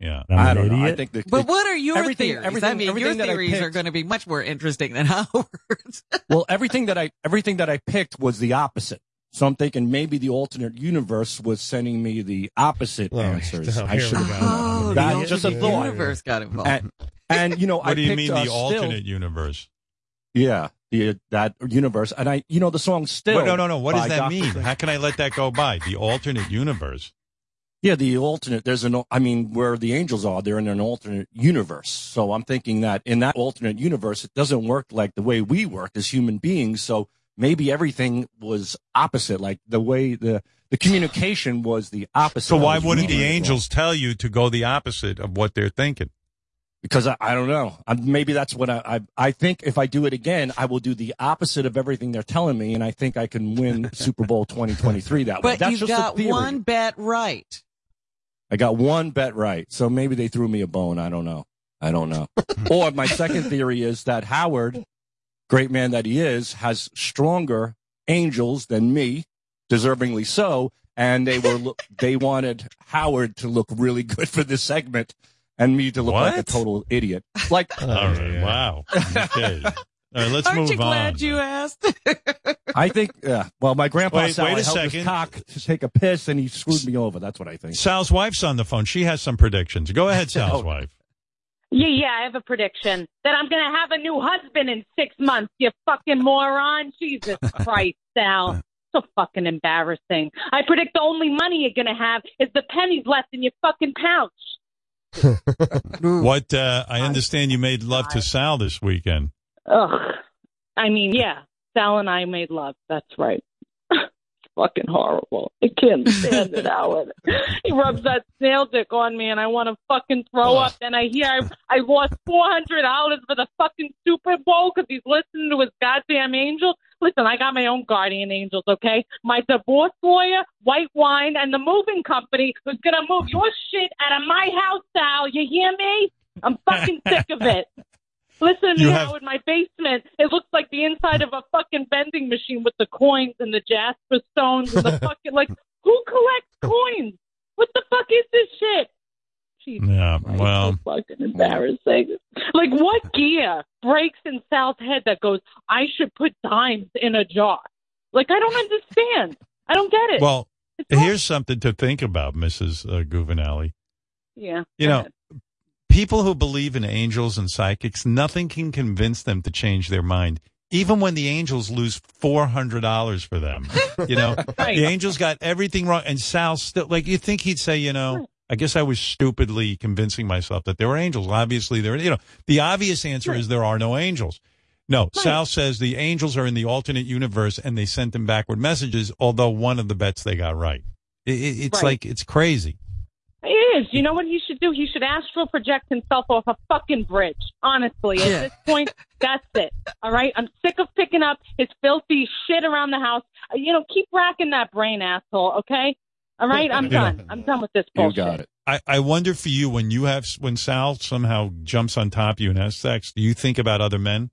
Yeah, I don't know. I think the, But what are your everything- theories? everything- I mean, your everything that I theories are going to be much more interesting than *laughs* Howard's. well, everything that I everything that I picked was the opposite. So I'm thinking maybe the alternate universe was sending me the opposite Oh, *laughs* answers. oh, I should have go. Oh, That- the just a alternate thought. universe got involved. And, and you know, I What do you mean the Still- alternate universe? Yeah, the that universe, and I, you know, the song "Still." What- no, no, no. What does that Dr. mean? How can I let that go by? The alternate universe. Yeah, the alternate. There's an. I mean, where the angels are, they're in an alternate universe. So I'm thinking that in that alternate universe, it doesn't work like the way we work as human beings. So maybe everything was opposite, like the way the the communication was the opposite. So why wouldn't the reading it angels tell you to go the opposite of what they're thinking? Because I, I don't know. I, maybe that's what I, I. I think if I do it again, I will do the opposite of everything they're telling me, and I think I can win *laughs* Super Bowl 2023 that way. but That's you just got one bet right. I got one bet right. So maybe they threw me a bone. I don't know. I don't know. *laughs* or my second theory is that Howard, great man that he is, has stronger angels than me, deservingly so. And they were look, *laughs* they wanted Howard to look really good for this segment, and me to look like a total idiot. Like, All right. Oh, wow. Okay. *laughs* All right. Let's Aren't move you glad on. you asked? I think, yeah. Well, my grandpa Wait- Sal, wait a I held his cock to take a piss, and he screwed me over. That's what I think. Sal's wife's on the phone. She has some predictions. Go ahead, *laughs* Sal's Oh. wife. Yeah, yeah, I have a prediction that I'm going to have a new husband in six months, you fucking moron. Jesus *laughs* Christ, Sal. So fucking embarrassing. I predict the only money you're going to have is the pennies left in your fucking pouch. *laughs* What? Uh, I understand you made love to Sal this weekend. Ugh. I mean, yeah, Sal and I made love. That's right. Fucking horrible. I can't stand it, *laughs* Howard. He rubs that snail dick on me, and I want to fucking throw up. And I hear I, I lost four hundred dollars for the fucking Super Bowl because he's listening to his goddamn angels. Listen, I got my own guardian angels, okay? My divorce lawyer, white wine, and the moving company who's gonna move your shit out of my house, Sal. You hear me? I'm fucking sick of it. *laughs* Listen to You me, have- Howard. My basement. It looks like the inside of a fucking vending machine with the coins and the jasper stones and the *laughs* fucking like. Who collects coins? What the fuck is this shit? Jesus Yeah. Christ, Well, so fucking embarrassing. Like, what gear breaks in South head that goes, I should put dimes in a jar? Like, I don't understand. I don't get it. well. Here's something to think about, Mrs. Uh, Governale. yeah. You know, people who believe in angels and psychics, nothing can convince them to change their mind, even when the Angels lose four hundred dollars for them, you know, *laughs* Right. the Angels got everything wrong, and Sal still like you think he'd say, you know, I guess I was stupidly convincing myself that there were angels. Obviously, there, you know, the obvious answer is there are no angels. No, Sal says the angels are in the alternate universe, and they sent them backward messages. Although one of the bets they got right, it, it, it's Right. like it's crazy. It is. You know what he should do? He should astral project himself off a fucking bridge. Honestly, at Yeah. this point, that's it. All right. I'm sick of picking up his filthy shit around the house. Uh, You know, keep racking that brain, asshole. Okay. All right. I'm *laughs* Yeah. done. I'm done with this You bullshit. got it. I, I wonder for you when you have when Sal somehow jumps on top of you and has sex, do you think about other men?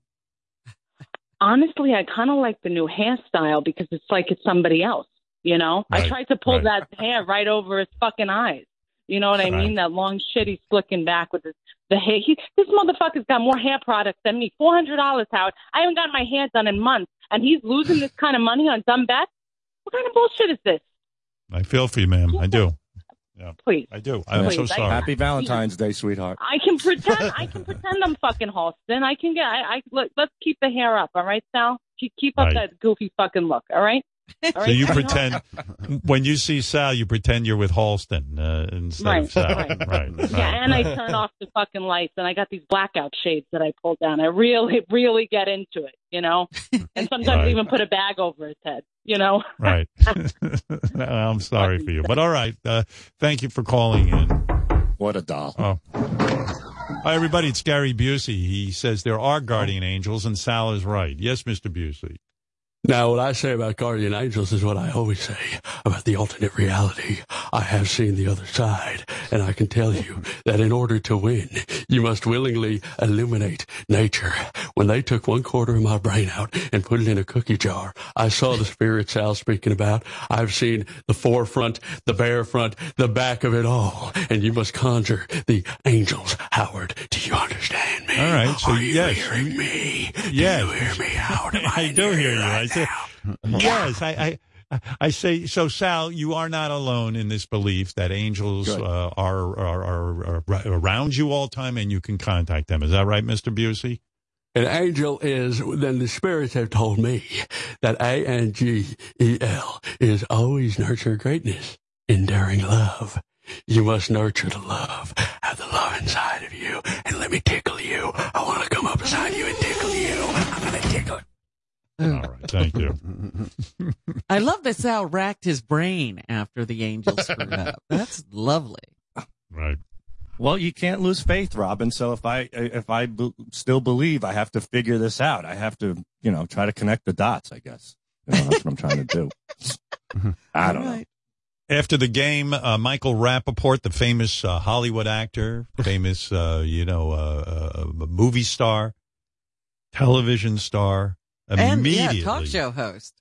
Honestly, I kind of like the new hairstyle because it's like it's somebody else. You know, I Right, tried to pull right. that hair right over his fucking eyes. You know what I Right. mean? That long shit he's flicking back with his, the hair. He, this motherfucker's got more hair products than me. Four hundred dollars, Howard. I haven't got my hair done in months, and he's losing this kind of money on dumb bets. What kind of bullshit is this? I feel for you, ma'am. I do. Yeah, Please, I do. I'm so Please, I- sorry. Happy Valentine's Day, sweetheart. I can pretend. I can pretend I'm fucking Halston. I can get. I, I let, let's keep the hair up, all right, Sal? Keep keep up Right. that goofy fucking look, all right? All So you pretend when you see Sal, you pretend you're with Halston uh, instead Right, of Sal. right. right. Yeah, and I turn off the fucking lights, and I got these blackout shades that I pull down. I really, really get into it, you know, and *laughs* sometimes Right. even put a bag over his head, you know. *laughs* Right. *laughs* I'm sorry for you, but all right. Uh, thank you for calling in. What a doll. Oh. Hi, everybody. It's Gary Busey. He says there are guardian angels, and Sal is right. Yes, Mr. Busey. Now, what I say about guardian angels is what I always say about the alternate reality. I have seen the other side, and I can tell you that in order to win, you must willingly illuminate nature. When they took one quarter of my brain out and put it in a cookie jar, I saw the spirit Sal's speaking about. I've seen the forefront, the bare front, the back of it all, and you must conjure the angels. Howard, do you understand me? All right. So Are you yes, hearing me? Yes. Do you hear me, Howard? *laughs* I, I do hear you. right *laughs* Yes, I, I, I say so. Sal, you are not alone in this belief that angels uh, are, are, are, are around you all time, and you can contact them. Is that right, Mister Busey? An angel is, then the spirits have told me that A N G E L is always nurture greatness, enduring love. You must nurture the love, have the love inside of you, and let me tickle you. I want to come up beside you and tickle you. I'm going to tickle. All right. Thank you. *laughs* I love that Sal racked his brain after the Angels screwed up. That's lovely. Right. Well, you can't lose faith, Robin. So if I if I b- still believe, I have to figure this out. I have to, you know, try to connect the dots. I guess you know, that's what I'm trying to do. *laughs* I don't know. After the game, uh, Michael Rapaport, the famous uh, Hollywood actor, famous, uh, you know, uh, uh, movie star, television star, And yeah, immediately, talk show host.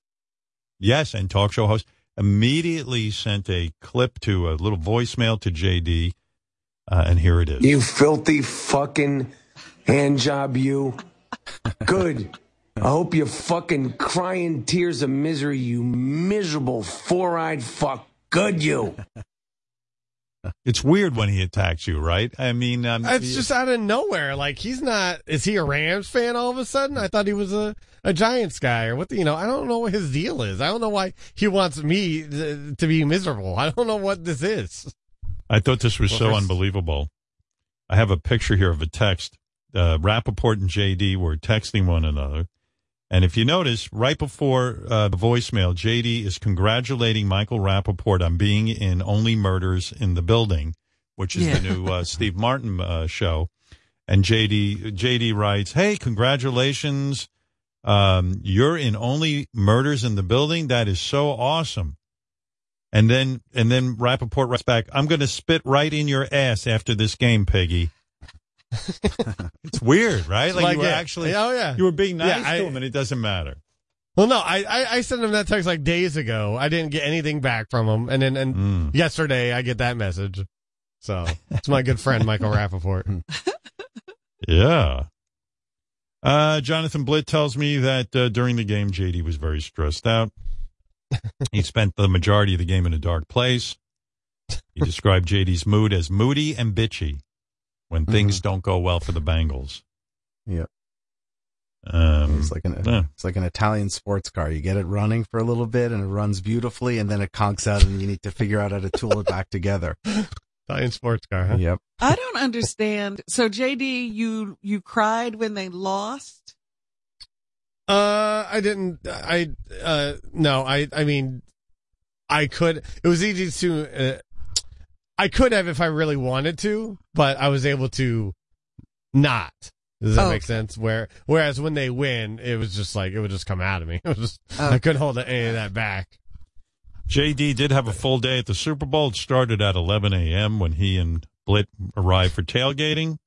yes, and talk show host, immediately sent a clip to a little voicemail to JD, uh, and here it is. You filthy fucking hand job, you. Good. I hope you're fucking crying tears of misery, you miserable four eyed fuck. Good, you. It's weird when he attacks you, right? I mean, um, It's just out of nowhere. Like he's not. Is he a Rams fan all of a sudden? I thought he was a a Giants guy or what? The, you know, I don't know what his deal is. I don't know why he wants me to, to be miserable. I don't know what this is. I thought this was Well, so unbelievable. I have a picture here of a text. Uh, Rapaport and JD were texting one another. And if you notice, right before uh, the voicemail, JD is congratulating Michael Rapaport on being in Only Murders in the Building, which is Yeah. the new uh, *laughs* Steve Martin uh, show. And JD JD writes, "Hey, congratulations! Um, you're in Only Murders in the Building. That is so awesome." And then and then Rapaport writes back, "I'm going to spit right in your ass after this game, Peggy." It's weird, right? Like, Like, you were yeah. actually, Oh, yeah. you were being nice Yeah, I- to him, and it doesn't matter. Well, no, I, I, I sent him that text like days ago. I didn't get anything back from him. And then, and Hmm. yesterday I get that message. So it's my good friend, Michael Rapaport. *laughs* Yeah. Uh, Jonathan Blitt tells me that uh, during the game, JD was very stressed out. he *laughs* spent the majority of the game in a dark place. He described JD's mood as moody and bitchy when things don't go well for the Bengals. Yep. Um, It's like an yeah. it's like an Italian sports car. You get it running for a little bit and it runs beautifully, and then it conks out, and you need to figure out how to tool it back together. Italian sports car, huh? Yep. I don't understand. So JD, you you cried when they lost. Uh, I didn't. I uh no. I I mean, I could. It was easy to. Uh, I could have if I really wanted to, but I was able to not. Does that Oh, make sense? Where whereas when they win, it was just like it would just come out of me. *laughs* It was just Oh. I couldn't hold any of that back. JD did have a full day at the Super Bowl. It started at 11 a.m. when he and Blitt arrived for tailgating.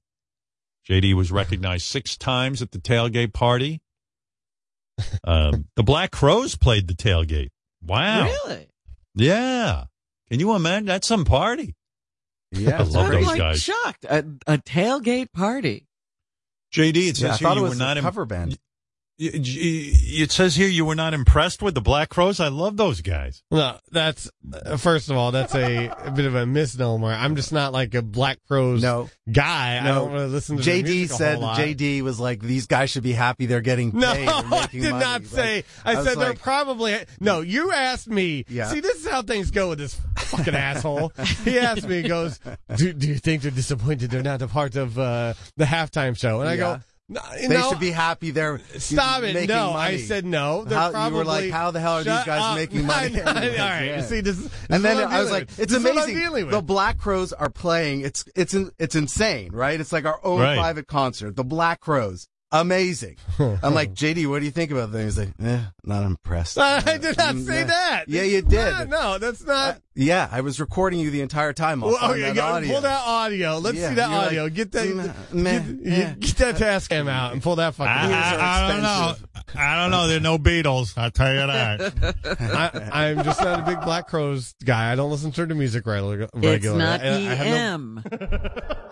JD was recognized six times at the tailgate party. *laughs* Um, the Black Crowes played the tailgate. Wow. Really? Yeah. Can you imagine? That's some party. Yeah, I it's love I'm those like guys. shocked. A, a tailgate party. JD, it Yeah, I says here thought it you was were a not im- cover band. Y- y- It says here you were not impressed with the Black Crowes. I love those guys. No, that's uh, first of all, that's a, a *laughs* bit of a misnomer. I'm just not like a Black Crowes No. guy. I No. don't really listen to the JD music a said whole lot. JD was like, these guys should be happy they're getting paid. No, and *laughs* I did money. not Like, say. I, was said they're like, probably. No, you asked me. Yeah. See, this is how things go with this fucking *laughs* asshole. He asked me, he goes, do, do you think they're disappointed they're not a part of uh, the halftime show? And I Yeah. go, no, they no, should be happy they're Stop it. No, money. I said no. They're How- probably, you were like, how the hell are these guys up. making money? *laughs* All right. anyways? You see, this this and then I'm was like, with. it's This is what I'm amazing. with. The Black Crowes are playing. It's it's it's insane, right? It's like our own Right. private concert. The Black Crowes, amazing. *laughs* I'm like, JD, what do you think about them? He's like, eh, not impressed. *laughs* I did not Mm, say yeah. that. Yeah, you did. not- no, that's not. Yeah, I was recording you the entire time. I'll Well, find okay, that go- audio. pull that audio. Let's Yeah, see that you're like, audio. get that. "Mm, meh, get, yeah." get that task cam out and pull that fucking. I, I- I don't know. I don't know. There are no Beatles. I'll tell you that. *laughs* I, I'm just not a big Black Crowes guy. I don't listen to the music regular, regularly. It's not I- I have no- EM.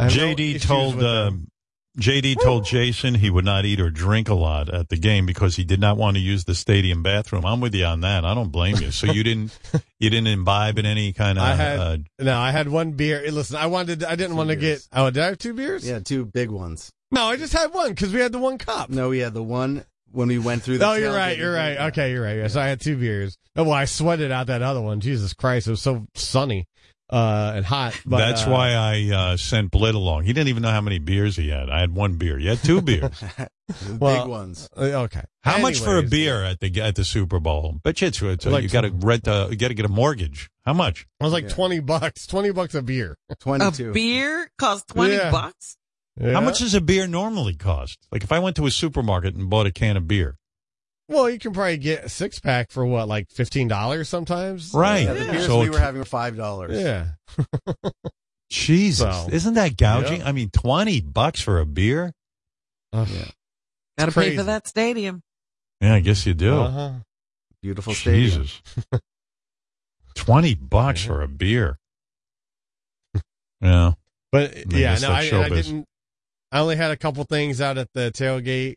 No JD told uh, them. JD told Jason he would not eat or drink a lot at the game because he did not want to use the stadium bathroom. I'm with you on that. I don't blame you. So you didn't *laughs* you didn't imbibe in any kind of I had uh, no. I had one beer. Listen, I wanted. I didn't want to get. Oh, did I have two beers? Yeah, two big ones. No, I just had one because we had the one cup. No, we had the one when we went through the. *laughs* Oh, you're right. You're right. Okay, you're right. Yes, I had two beers. Oh, well, I sweated out that other one. Jesus Christ, it was so sunny uh, and hot. But, That's uh, why I uh, sent Blitt along. He didn't even know how many beers he had. I had one beer. You had two beers. *laughs* Well, big ones. uh, Okay. How much for a beer at the at the Super Bowl? Bet you it's, it's Like you got to rent. Uh, you got to get a mortgage. How much? I was like Yeah. twenty bucks. Twenty bucks a beer. A Twenty-two. beer costs twenty Yeah. bucks. Yeah. How much does a beer normally cost? Like if I went to a supermarket and bought a can of beer, Well, you can probably get a six pack for what, like fifteen dollars sometimes. right? Yeah, the beers So we were having were five dollars. Yeah. Jesus, So- isn't that gouging? Yeah. I mean, twenty bucks for a beer? Ugh. Yeah. Got to pay for that stadium. Yeah, I guess you do. Uh-huh. Beautiful stadium. Jesus, *laughs* twenty bucks for a beer. Yeah, But I yeah, no, I, I didn't. I only had a couple things out at the tailgate.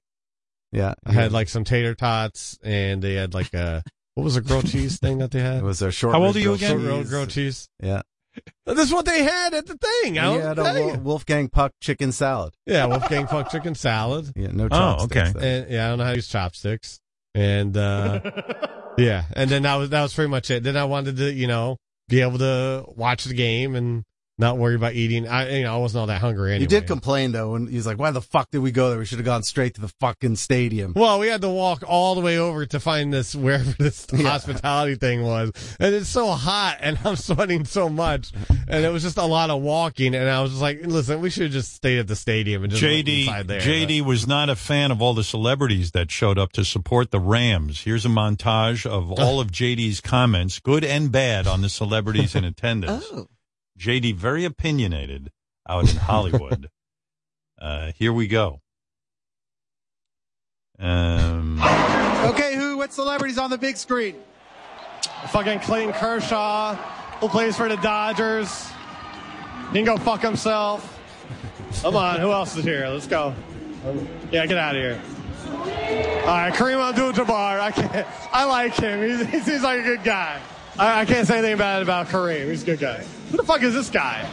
Yeah, I had like some tater tots, and they had like a what was a grilled cheese thing that they had? *laughs* it was a short. How old are you grilled again? Grilled, cheese. grilled cheese. Yeah, *laughs* This is what they had at the thing. I we had a you. Wolfgang Puck chicken salad. Yeah, Wolfgang Puck chicken salad. *laughs* Yeah, no chopsticks. Oh, chopsticks. okay. And yeah, I don't know how to use chopsticks. And uh yeah, and then that was that was pretty much it. Then I wanted to, you know, be able to watch the game and not worry about eating. I you know, I wasn't all that hungry anyway. You did complain though, and he's like, "Why the fuck did we go there? We should have gone straight to the fucking stadium." Well, we had to walk all the way over to find this wherever this *laughs* Yeah. hospitality thing was, and it's so hot, and I'm *laughs* sweating so much, and it was just a lot of walking, and I was just like, "Listen, we should have just stayed at the stadium and just went JD inside there." JD was not a fan of all the celebrities that showed up to support the Rams. Here's a montage of all of JD's comments, good and bad, on the celebrities in *laughs* attendance. Oh, JD very opinionated out in Hollywood. *laughs* uh, here we go. Um, Okay, who? What celebrities on the big screen? fucking Clayton Kershaw, who plays for the Dodgers. He can go fuck himself. Come on, who else is here? Let's go. Yeah, get out of here. All right, Kareem Abdul-Jabbar. I can't. I like him. He's, he seems like a good guy. I, I can't say anything bad about Kareem. He's a good guy. Who the fuck is this guy?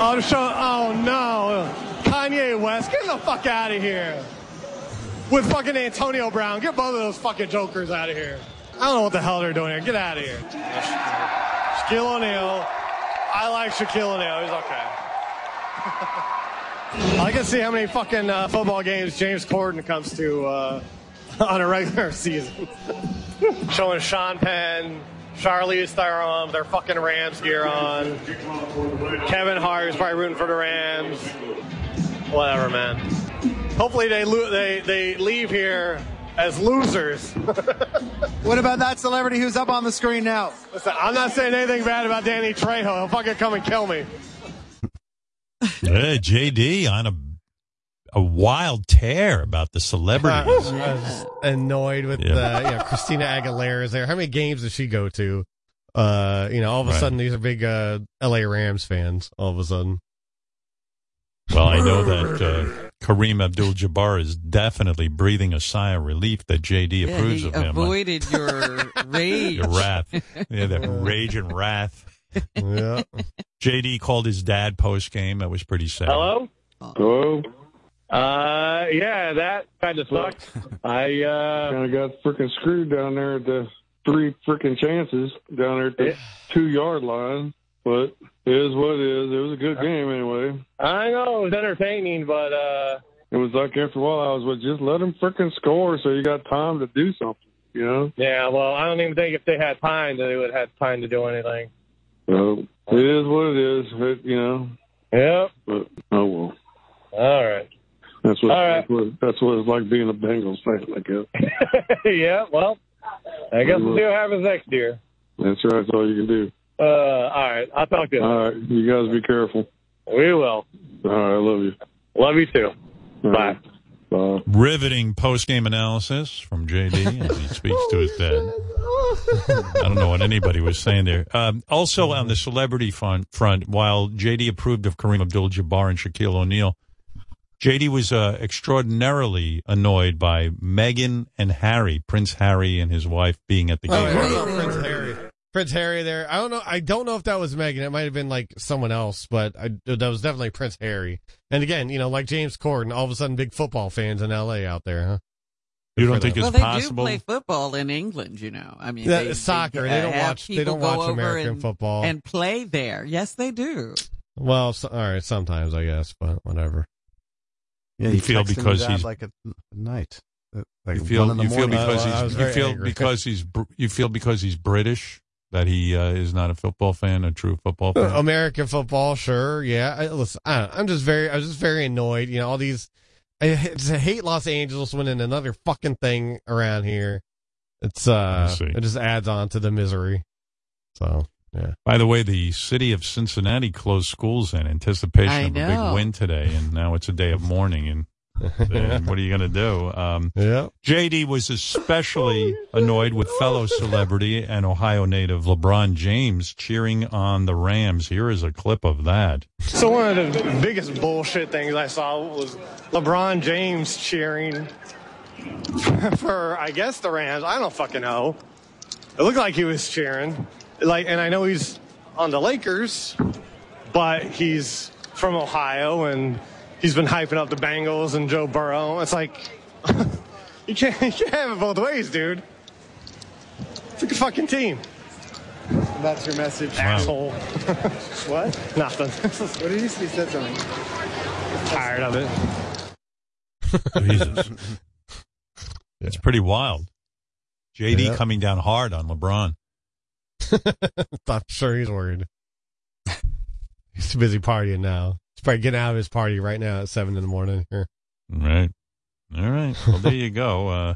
Oh, the show. Oh no, Kanye West. Get the fuck out of here. with fucking Antonio Brown. Get both of those fucking jokers out of here. I don't know what the hell they're doing here. Get out of here. Shaquille O'Neal. I like Shaquille O'Neal. He's okay. *laughs* I can see how many fucking uh, football games James Corden comes to uh, *laughs* on a regular season. *laughs* Showing Sean Penn, Charlize Theron, their fucking Rams gear on. Kevin Hart is probably rooting for the Rams. Whatever, man. Hopefully they lo- they they leave here as losers. *laughs* What about that celebrity who's up on the screen now? Listen, I'm not saying anything bad about Danny Trejo. He'll fucking come and kill me. Hey, JD on a a wild tear about the celebrities. I was annoyed with Yeah. the you know, Christina Aguilera is there. How many games does she go to? Uh, you know, all of a Right. sudden these are big uh, L.A. Rams fans. All of a sudden, Well, I know that uh, Kareem Abdul-Jabbar is definitely breathing a sigh of relief that JD Yeah, approves he of him. avoided your *laughs* rage. Your wrath. Yeah, that rage and wrath. Yeah. JD called his dad post game. That was pretty sad. Hello? Hello? Uh, yeah, that kind of sucked. I, uh. Kind of got freaking screwed down there at the three freaking chances down there at the two yard line. But it is what it is. It was a good game anyway. I know it was entertaining, but, uh. It was like after a while I was like, just let them freaking score so you got time to do something, you know? Yeah, well, I don't even think if they had time, that they would have time to do anything. So it is what it is, it, you know? Yep. But, oh well. All right. That's what, All right. that's what, that's what it's like being a Bengals fan, I guess. *laughs* yeah, well, I guess we'll see what happens next year. That's right. That's all you can do. Uh, all right. I'll talk to you. All right. You guys be careful. We will. All right. I love you. Love you too. Bye. Bye. Riveting post game analysis from JD as he *laughs* speaks to his dad. *laughs* I don't know what anybody was saying there. Um, also on the celebrity front, front, while JD approved of Kareem Abdul-Jabbar and Shaquille O'Neal, JD was uh, extraordinarily annoyed by Meghan and Harry, Prince Harry and his wife, being at the Oh, game. yeah, I Prince Harry. Prince Harry there. I don't know. I don't know if that was Meghan. It might have been like someone else, but I, that was definitely Prince Harry. And again, you know, like James Corden, all of a sudden, big football fans in L.A. out there, huh? You don't think well, it's they possible? do play football in England, you know. I mean, Yeah, they, soccer. They, They don't watch- they people don't go watch over American and- football. and play there. Yes, they do. Well, so, all right, sometimes I guess, but whatever. Yeah, You you feel because he's- like at night. Like you feel in the you feel because I was he's you feel angry. because he's you feel because he's British that he uh, is not a football fan, a true football fan. Uh, American football, sure, yeah. I, listen, I don't, I'm just very, I was just very annoyed. You know, all these. I just hate Los Angeles winning another fucking thing around here. It's uh, it just adds on to the misery. So yeah. By the way, the city of Cincinnati closed schools in anticipation I of a big win today, and now it's a day of mourning. And, *laughs* and what are you going to do? Um, yeah. JD was especially annoyed with fellow celebrity and Ohio native LeBron James cheering on the Rams. Here is a clip of that. So one of the biggest bullshit things I saw was LeBron James cheering *laughs* for, I guess, the Rams. I don't fucking know. It looked like he was cheering. Like, and I know he's on the Lakers, but he's from Ohio and he's been hyping up the Bengals and Joe Burrow. It's like *laughs* you can't, you can't have it both ways, dude. It's like a fucking team. That's your message. Asshole. *laughs* what? Nothing. *laughs* what did you say? You said something. Tired of it. Jesus. It's pretty wild. JD Yeah. coming down hard on LeBron. *laughs* I'm sure he's worried. He's too busy partying now. He's probably getting out of his party right now at seven in the morning. Here. Right. All right. Well, there you go. Uh,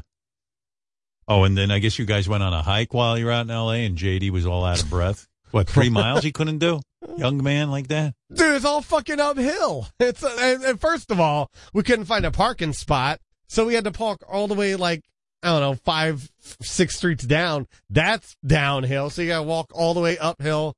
oh, and then I guess you guys went on a hike while you were out in L.A. and JD was all out of breath. What, three miles he couldn't do? Young man like that? Dude, it's all fucking uphill. It's uh, and, and first of all, we couldn't find a parking spot, so we had to park all the way like I don't know five, six streets down. That's downhill, so you got to walk all the way uphill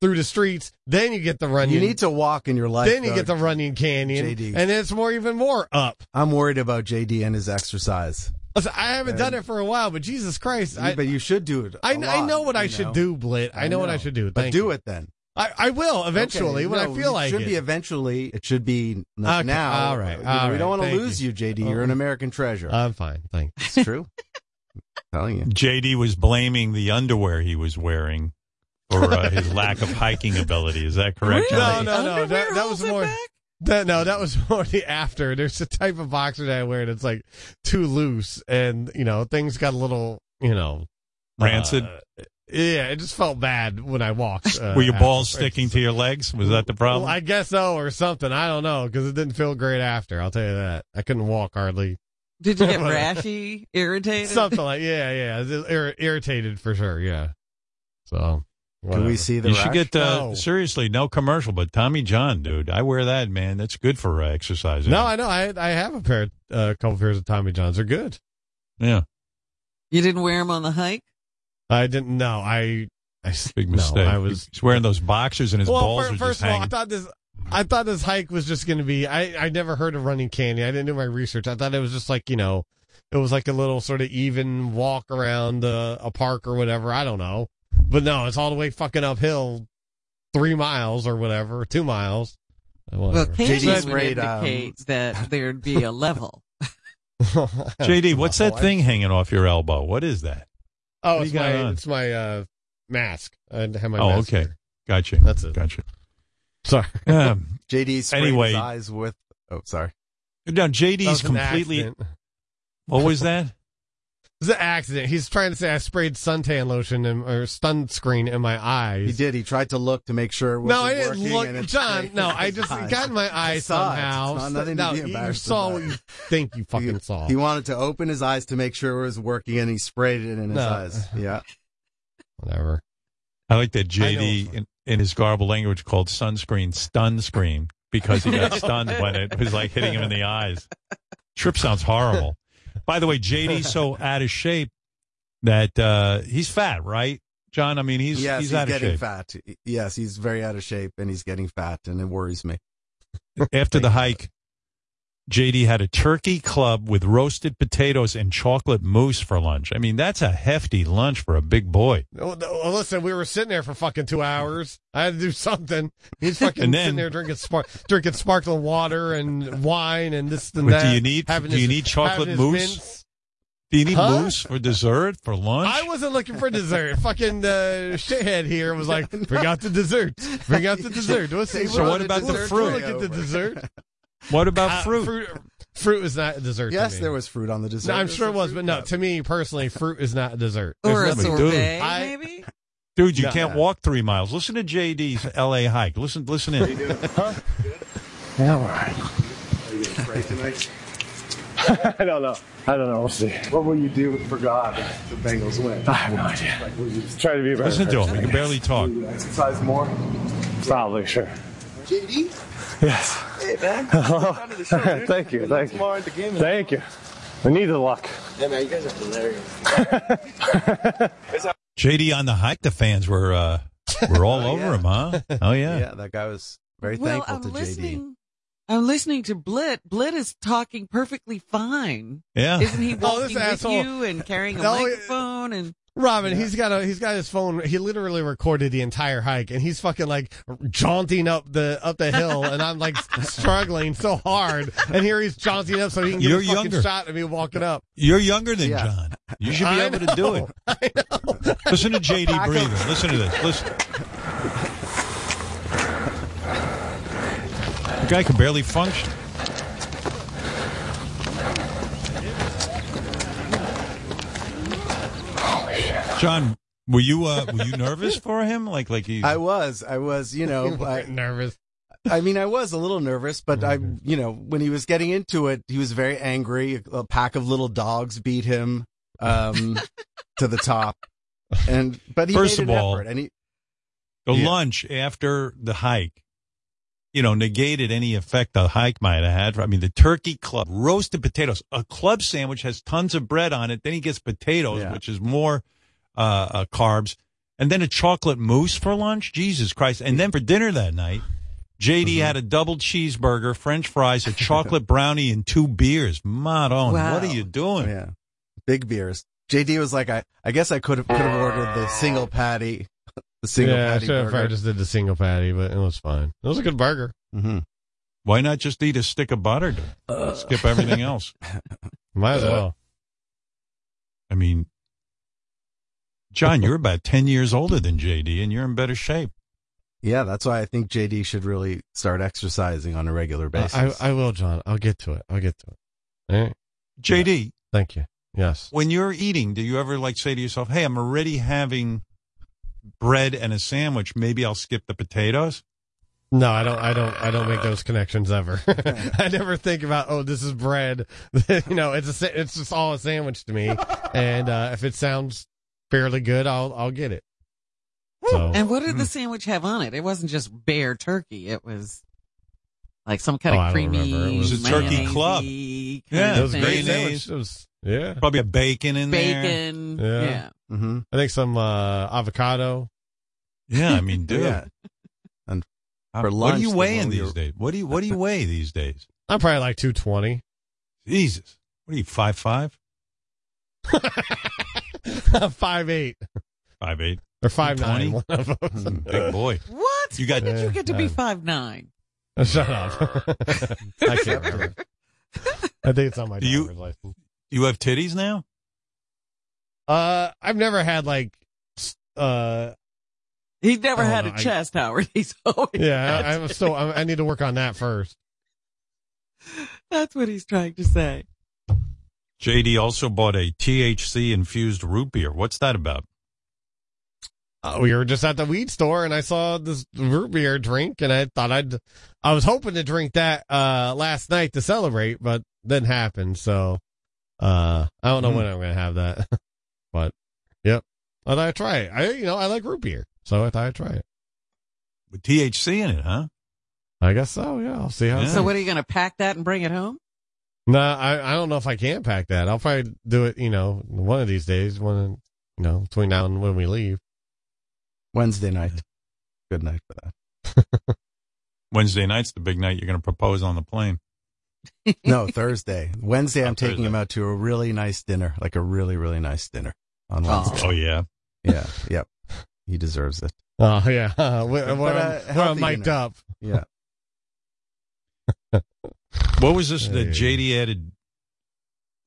through the streets. Then you get the running. You need to walk in your life. Then you though, get the Runyon Canyon, JD. and then it's more even more up. I'm worried about JD and his exercise. Listen, I haven't done it for a while, but Jesus Christ, I, but you should do it. I, a I lot, know what I should know? do, Blitt. I, know, what I should do. But do you. it then. I, I will eventually Okay, when no, I feel like it should it. be eventually. It should be n- Okay, now. all right, all we right, don't want to lose you. you, JD. You're an American treasure. I'm fine. Thanks. it's true. I'm telling you. *laughs* JD was blaming the underwear he was wearing for uh, his lack of hiking ability. Is that correct? No, no, no. That, that was more. That, no, that was *laughs* more the after. There's a type of boxer that I wear that's like too loose, and you know things got a little, you know, Rancid? uh, yeah, it just felt bad when I walked. Uh, Were your balls afterwards. sticking to your legs? Was that the problem? Well, I guess so, or something. I don't know because it didn't feel great after. I'll tell you that. I couldn't walk hardly. Did you get *laughs* rashy, irritated? Something like yeah, yeah, ir- irritated for sure. Yeah. So Can we see the you should get uh, No. seriously no commercial, but Tommy John, dude, I wear that man. That's good for uh, exercising. No, I know. I I have a pair, a uh, couple pairs of Tommy Johns. They're good. yeah, You didn't wear them on the hike? I didn't know. I, I big no, mistake. I was He's wearing those boxers and his well. balls fir- first just of all, I thought this. I thought this hike was just going to be. I I never heard of Runyon Canyon. I didn't do my research. I thought it was just like you know, it was like a little sort of even walk around uh, a park or whatever. I don't know, but no, it's all the way fucking uphill, three miles or whatever, two miles. Well, Whatever. candy would sprayed, um, indicate that there'd be a level. *laughs* JD, what's that thing hanging off your elbow? What is that? Oh, it's do you got my on? it's my uh, mask. I have my Oh, mask okay, here. gotcha. That's it. Gotcha. Sorry. *laughs* Um, *laughs* JD Anyway. his eyes with. Oh, sorry. now That JD's completely. accident. What was that? *laughs* It was an accident. He's trying to say I sprayed suntan lotion and, or sunscreen in my eyes. He did. He tried to look to make sure it No, wasn't I didn't working, look, John. No, I just eyes. got in my *laughs* I eye saw it. somehow. It's not nothing to no, be you- you saw about. what you think you fucking He- saw. He wanted to open his eyes to make sure it was working, and he sprayed it in his No. eyes. Yeah. Whatever. I like that JD in, in his garbled language called sunscreen stun screen because he got *laughs* stunned when it was like hitting him in the eyes. Trip sounds horrible. By the way, JD's *laughs* so out of shape that uh, he's fat, right, John? I mean, he's yes, he's, he's, out of getting shape. fat. Yes, he's very out of shape, and he's getting fat, and it worries me. After the hike, JD had a turkey club with roasted potatoes and chocolate mousse for lunch. I mean, that's a hefty lunch for a big boy. Well, listen, we were sitting there for fucking two hours. I had to do something. He's *laughs* fucking then- sitting there drinking spark, drinking sparkling water and wine and this and that. do you need having do you his- need chocolate mousse? mints. Do you need Huh? mousse for dessert for lunch? I wasn't looking for dessert. *laughs* fucking uh, shithead here was like, bring out the dessert. Bring out the *laughs* dessert. What's So what about the fruit? Look at the dessert. What about Uh, fruit? fruit? Fruit is not a dessert. to Yes, me. there was fruit on the dessert. No, I'm sure it was, but no, left. to me personally, fruit is not a dessert. Or a There's nothing- sorbet, I- maybe? Dude, you No. can't walk three miles. Listen to JD's LA hike. Listen, listen in. Yeah, all right. *laughs* I don't know. I don't know. We'll see. What will you do for God if the Bengals win? I have no idea. Like, will you just try to be a better Listen to him. He I can barely talk. Will you exercise more? Probably, sure. JD? Yes. Hey, man. *laughs* *laughs* thank you. Thank you. Thank you. I need the luck. Yeah, man, you guys are hilarious. *laughs* JD on the hike, the fans were uh, were all Oh, over yeah. him, huh? Oh yeah. Yeah, that guy was very Well, thankful I'm to JD. listening. I'm listening to Blitt. Blitt is talking perfectly fine. Yeah. Isn't he Oh, walking this with asshole. you and carrying a No, microphone and Robin, he's got a he's got his phone. He literally recorded the entire hike, and he's fucking like jaunting up the up the hill, and I'm like *laughs* struggling so hard. And here he's jaunting up so he can get You're a fucking younger. shot of me walking up. You're younger than Yeah. John. You should be I able to do it. *laughs* I know. Listen to JD breathing. Listen to this. Listen. The guy can barely function. John, were you uh, were you nervous *laughs* for him? Like like he I was, I was, you know, *laughs* I, weren't nervous. I mean, I was a little nervous, but I, you know, when he was getting into it, he was very angry. A pack of little dogs beat him um, *laughs* to the top, and but he First made of an all, effort, and he the Yeah. lunch after the hike, you know, negated any effect the hike might have had. I mean, the turkey club, roasted potatoes, a club sandwich has tons of bread on it. Then he gets potatoes, Yeah. which is more uh, uh, carbs, and then a chocolate mousse for lunch. Jesus Christ! And then for dinner that night, JD Mm-hmm. had a double cheeseburger, French fries, a chocolate *laughs* brownie, and two beers. Madon, Wow. what are you doing? yeah, big beers. JD was like, I, I guess I could have could have ordered the single patty, the *laughs* The single yeah, patty should have burger. I just did the single patty, but it was fine. It was a good burger. Mm-hmm. Why not just eat a stick of butter? To skip everything else. *laughs* Might as well. I mean, John, you're about ten years older than JD, and you're in better shape. Yeah, that's why I think JD should really start exercising on a regular basis. I, I will, John. I'll get to it. I'll get to it. All right. JD, Thank you. Yes. when you're eating, do you ever like say to yourself, "Hey, I'm already having bread and a sandwich. Maybe I'll skip the potatoes." No, I don't. I don't. I don't make those connections ever. *laughs* I never think about. Oh, this is bread. *laughs* you know, it's a. It's just all a sandwich to me. And uh, if it sounds fairly good, I'll I'll get it. So And what did the sandwich have on it? It wasn't just bare turkey. It was like some kind Oh, of don't creamy. It was a turkey club. Yeah, of it was a great thing. sandwich. It was yeah. Probably a bacon in there. Bacon. Yeah. Yeah. mm-hmm. I think some uh, avocado. Yeah, I mean, dude. *laughs* Yeah. And for what are you the weighing these days? What do you What do you weigh these days? I'm probably like two twenty. Jesus, what are you five five, *laughs* *laughs* five eight five eight, or five nine. One of those. big boy? What? You got Did you get to be five nine? *laughs* Shut up. I can't remember. I think it's on my Do you- license. you have titties now? Uh, I've never had like, s- uh, He's never had no, a I- chest, Howard. *laughs* He's always yeah, had I, I'm still. I, I need to work on that first. That's what he's trying to say. JD also bought a THC infused root beer. What's that about? Uh, we were just at the weed store and I saw this root beer drink and I thought I'd, I was hoping to drink that, uh, last night to celebrate, but didn't happen. So, uh, I don't know Hmm. when I'm going to have that, *laughs* but yep. I thought I'd try it. I, you know, I like root beer. So I thought I'd try it. With THC in it, huh? I guess so. Yeah. I'll see how it So what are you going to pack that and bring it home? No, I, I don't know if I can pack that. I'll probably do it, you know, one of these days, one, you know, between now and when we leave. Wednesday night. Good night for that. *laughs* Wednesday night's the big night. You're going to propose on the plane. *laughs* No, Thursday. Wednesday, I'm Oh, taking Thursday. him out to a really nice dinner, like a really, really nice dinner on Wednesday. Oh yeah. Yeah, yep. He deserves it. *laughs* Oh, yeah. We're, But, we're, uh, we're mic'd dinner. up. Yeah. What was this that JD added?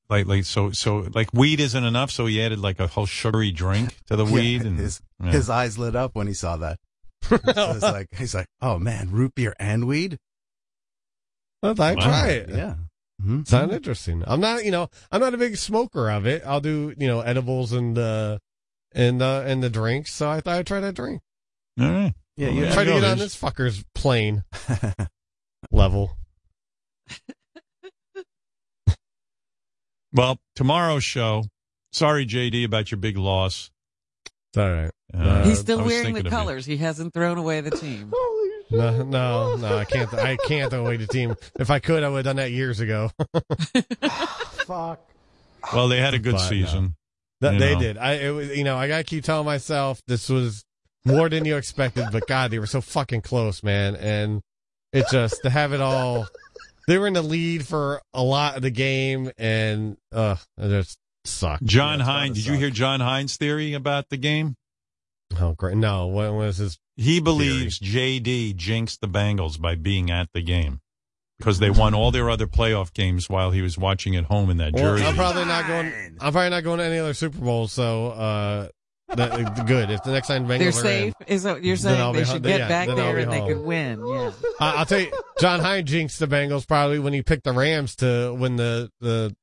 Like, like, so, so, like, weed isn't enough, so he added like a whole sugary drink to the *laughs* Yeah, weed, and his yeah. his eyes lit up when he saw that. *laughs* So it's like he's like, oh man, root beer and weed. I'd like Wow. try it. Yeah. Mhm. Sound interesting. I'm not, you know, I'm not a big smoker of it. I'll do, you know, edibles and, uh, and, uh, and the drinks. So I thought I'd try that drink. All right. Yeah, Well, you Try to get on this fucker's plane *laughs* level. *laughs* Well, tomorrow's show. Sorry, JD, about your big loss. It's all right. Uh, He's still wearing the thinking of you. colors. He hasn't thrown away the team. *laughs* No, no, no, I can't, I can't throw away the team. If I could, I would have done that years ago. *laughs* Fuck. Well, they had a good But, season. That You they know. did. I, it was, you know, I gotta keep telling myself this was more than you expected, but God, they were so fucking close, man. And it just to have it all, they were in the lead for a lot of the game, and uh, it just sucked. John That's Hines. gotta Did you hear Jon Hein's theory about the game? Oh, great! No, what was his? He believes JD jinxed the Bengals by being at the game because they won all their other playoff games while he was watching at home in that Well, jersey. I'm probably not going. I'm probably not going to any other Super Bowl. So, uh, that, good. If the next time Bengals They're are safe. in, Is that what you're saying? be They home- should get yeah, back there be and they could win. Yeah. I, I'll tell you, Jon Hein jinxed the Bengals probably when he picked the Rams to win the the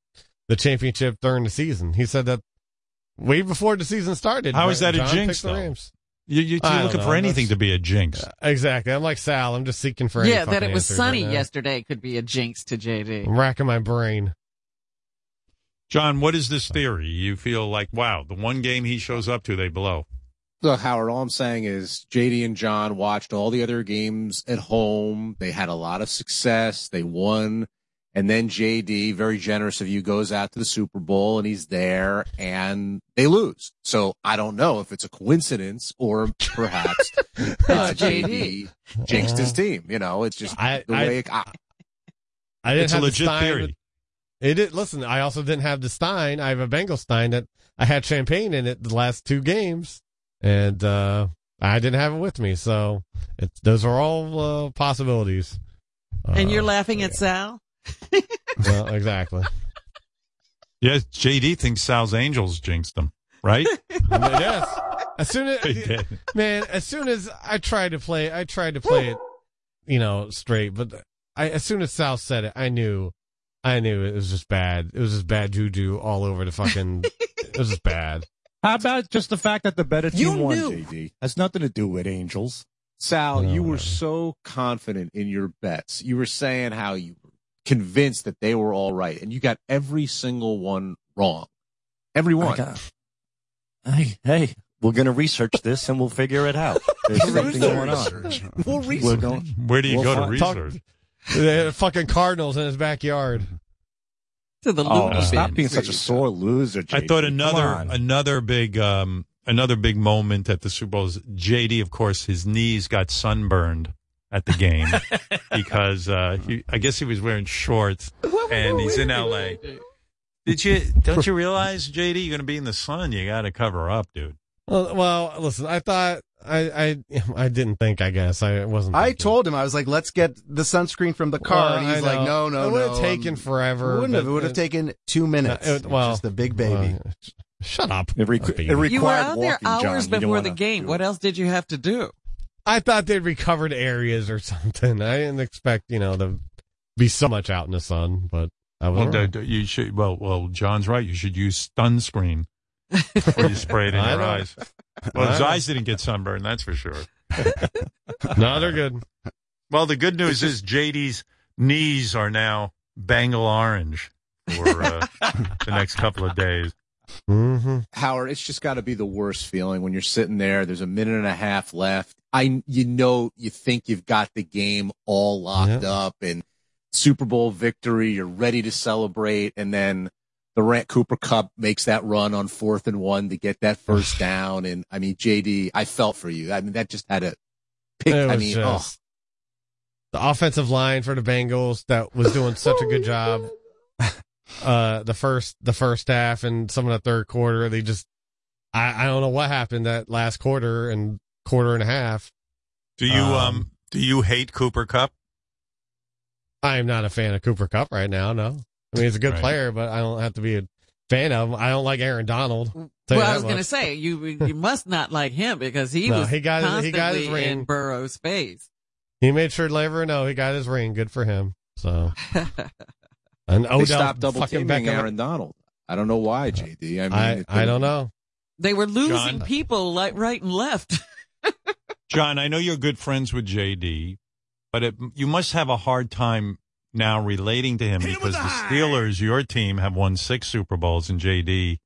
the championship during the season. He said that way before the season started. How is that a jinx, the? Rams. You, you, you're looking know. for anything That's- to be a jinx. Uh, exactly. I'm like Sal. I'm just seeking for any Yeah, that it was sunny right yesterday could be a jinx to JD. I'm racking my brain. John, what is this theory? You feel like, wow, the one game he shows up to, they blow. Look, Howard, all I'm saying is JD and John watched all the other games at home. They had a lot of success. They won. And then JD, very generous of you, goes out to the Super Bowl and he's there and they lose. So I don't know if it's a coincidence or perhaps *laughs* uh, JD jinxed his team. You know, it's just I- the I- way it, I, I didn't It's a have the legit Stein- theory. It did. Listen, I also didn't have the Stein. I have a Bengal Stein that I had champagne in it the last two games, and uh I didn't have it with me, so it's those are all uh, possibilities. and Uh, you're laughing at Sal? *laughs* well, exactly. Yes, JD thinks Sal's Angels jinxed him, right? *laughs* yes. As soon as man, as soon as I tried to play, I tried to play it, you know, straight. But I, as soon as Sal said it, I knew, I knew it was just bad. It was just bad juju all over the fucking. *laughs* it was just bad. How about just the fact that the better team You won, knew. JD? Has nothing to do with Angels. Sal, No, you were whatever. so confident in your bets. You were saying how you were convinced that they were all right, and you got every single one wrong. Every I one. got- Hey, hey, we're going to research this and we'll figure it out. There's *laughs* something going on. We'll We're research. going, Where do you We'll go to find- research? They had fucking Cardinals in his backyard. To the oh, Looney stop being such a sore loser, JD. I thought another another big um another big moment at the Super Bowl is JD. Of course, his knees got sunburned at the game *laughs* because uh, he, I guess he was wearing shorts and he's in L.A. Did you don't you realize JD you're going to be in the sun? You got to cover up, dude. Well, well, listen, I thought I, I, I didn't think. I guess I wasn't. I told him I was like, "Let's get the sunscreen from the car," Well, and he's like, "No, no, It would have no, taken um, forever, It wouldn't have. It would have taken two minutes. Uh, it- well, just a big baby. well, shut up. It, requ- Baby. it required You were out there walking, John. hours You didn't before wanna the game. What else did you have to do? I thought they'd recovered areas or *laughs* something. I didn't expect you know to be so much out in the sun, but I was. Well, wrong. d- d- you should. Well, well, John's right. You should use sunscreen before you spray it in I your eyes. Well, his eyes didn't get sunburned. That's for sure. *laughs* no, they're good. Well, the good news is JD's knees are now Bengal orange for uh, *laughs* the next couple of days. Mm-hmm. Howard, it's just got to be the worst feeling when you're sitting there. There's a minute and a half left. I, you know, you think you've got the game all locked up and Super Bowl victory. You're ready to celebrate, and then the Rant Cooper Kupp makes that run on fourth and one to get that first *sighs* down. And I mean, JD, I felt for you. I mean, that just had a pick. I was mean, oh, the offensive line for the Bengals that was doing such a good job. *laughs* Uh, the first the first half and some of the third quarter, they just I, I don't know what happened that last quarter and quarter and a half. Do you um, Um, do you hate Cooper Kupp? I am not a fan of Cooper Kupp right now. No, I mean he's a good Right. player, but I don't have to be a fan of him. I don't like Aaron Donald. Tell well, I was going to say you you *laughs* must not like him because he No, was he got his- he got his constantly in ring. Burrow's face. he made sure to let everyone know he got his ring. Good for him. So *laughs* and they Odell stopped double fucking teaming Beckham. Aaron Donald. I don't know why, JD. I mean, I I don't know. They were losing John? people like right and left. *laughs* John, I know you're good friends with JD, but it, you must have a hard time now relating to him because the Steelers, your team, have won six Super Bowls, and JD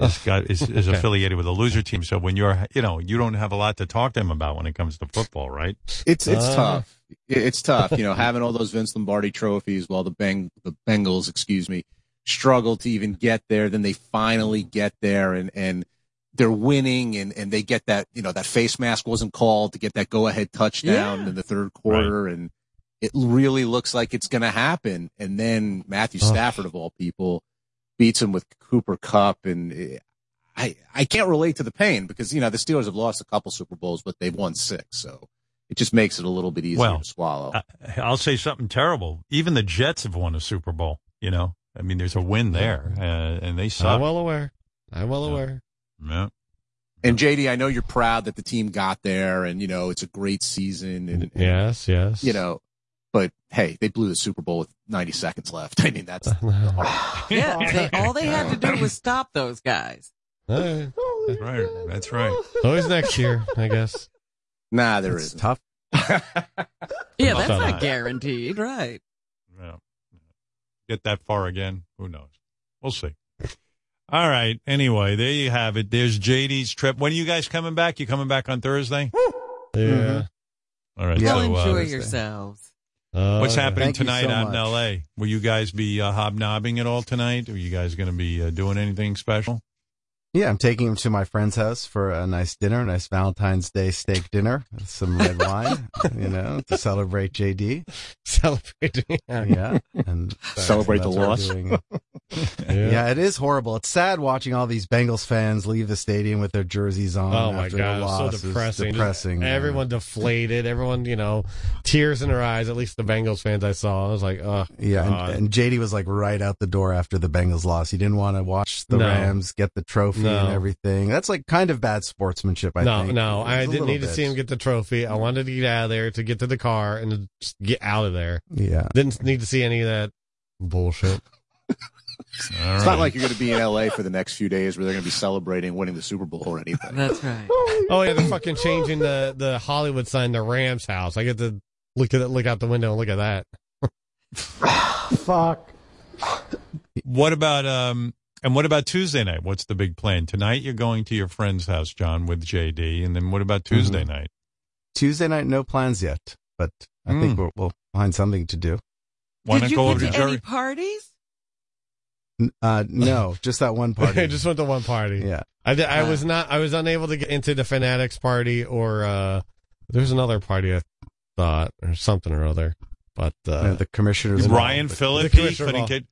is, got, is, is Okay. affiliated with a loser team. So when you're, you know, you don't have a lot to talk to him about when it comes to football, right? It's it's Uh. tough. It's tough, you know, having all those Vince Lombardi trophies while the Beng the Bengals, excuse me, struggle to even get there. Then they finally get there and and they're winning and and they get that you know that face mask wasn't called to get that go ahead touchdown Yeah. in the third quarter and it really looks like it's going to happen. And then Matthew Ugh. Stafford of all people beats him with Cooper Kupp and. I, I can't relate to the pain because, you know, the Steelers have lost a couple Super Bowls, but they've won six. So it just makes it a little bit easier Well, to swallow. I, I'll say something terrible. Even the Jets have won a Super Bowl. You know, I mean, there's a win there, uh, and they saw I'm well aware. I'm well aware. Yeah. and JD, I know you're proud that the team got there and, you know, it's a great season and, and, Yes, yes. you know, but hey, they blew the Super Bowl with 90 seconds left. *laughs* I mean, that's *laughs* yeah, they, all they had to do was stop those guys. All right. That's right. That's right. Always next year, I guess. Nah, there is tough. *laughs* Yeah, that's not up. guaranteed, right? Yeah. Get that far again? Who knows? We'll see. All right. Anyway, there you have it. There's JD's trip. When are you guys coming back? You coming back on Thursday? Yeah. All right. Well, so, uh, enjoy yourselves. Uh, what's happening tonight so out in. L.A.? Will you guys be uh, hobnobbing at all tonight? Are you guys going to be uh, doing anything special? Yeah, I'm taking him to my friend's house for a nice dinner, a nice Valentine's Day steak dinner, some red wine, *laughs* you know, to celebrate JD. *laughs* Celebrate, Yeah, and *laughs* that's- Celebrate the that's what we're loss. doing. Yeah. it is horrible. It's sad watching all these Bengals fans leave the stadium with their jerseys on. Oh my after god, the loss. so It was depressing. Just depressing. yeah. Everyone deflated. Everyone, you know, tears in their eyes. At least the Bengals fans I saw. I was like, oh Yeah, God. and, and JD was like right out the door after the Bengals loss. He didn't want to watch the No. Rams get the trophy No. and everything. That's like kind of bad sportsmanship. I no, think. no, It I didn't little need to see him get the trophy. I wanted to get out of there to get to the car and to just get out of there. Yeah, didn't need to see any of that bullshit. *laughs* It's not like you're going to be in LA for the next few days where they're going to be celebrating winning the Super Bowl or anything. That's right. *laughs* Oh yeah, they're fucking changing the the Hollywood sign to Rams house. I get to look at it, look out the window and look at that. *sighs* Fuck. What about um? And what about Tuesday night? What's the big plan tonight? You're going to your friend's house, John, with JD, and then what about Tuesday Mm-hmm. night? Tuesday night, no plans yet, but I Mm. think we'll, we'll find something to do. Why Did not you go get over to to any parties? Uh, no, *laughs* just that one party. *laughs* just went to one party. Yeah. I, I Uh, was not. I was unable to get into the Fanatics party or uh there's another party I thought or something or other. But uh, the commissioners. Ryan the couldn't ball. get.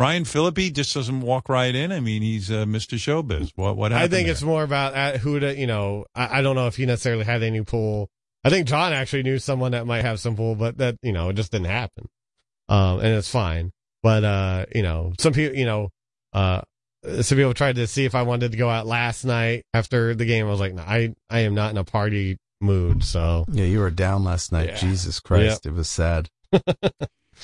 Ryan Phillippe just doesn't walk right in. I mean, he's uh, Mr. Showbiz. What? What happened? I think there? it's more about uh, who to you know. I, I don't know if he necessarily had any pool. I think John actually knew someone that might have some pool, but that you know it just didn't happen. Um, and it's fine. But uh, you know, some people, you know, uh, some people tried to see if I wanted to go out last night after the game. I was like, no, I I am not in a party mood. So Yeah, you were down last night. Yeah. Jesus Christ, it was sad. *laughs*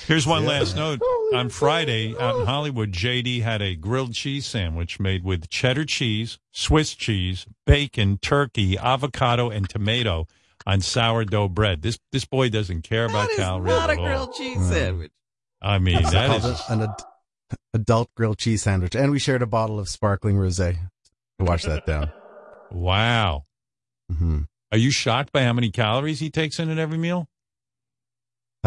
Here's one last note. On Friday, out in Hollywood, JD had a grilled cheese sandwich made with cheddar cheese, Swiss cheese, bacon, turkey, avocado, and tomato on sourdough bread. This this boy doesn't care about That is calories not a at all. grilled cheese sandwich. I mean, It's that called is an ad- adult grilled cheese sandwich, and we shared a bottle of sparkling rosé to wash that down. wow. hmm Are you shocked by how many calories he takes in at every meal?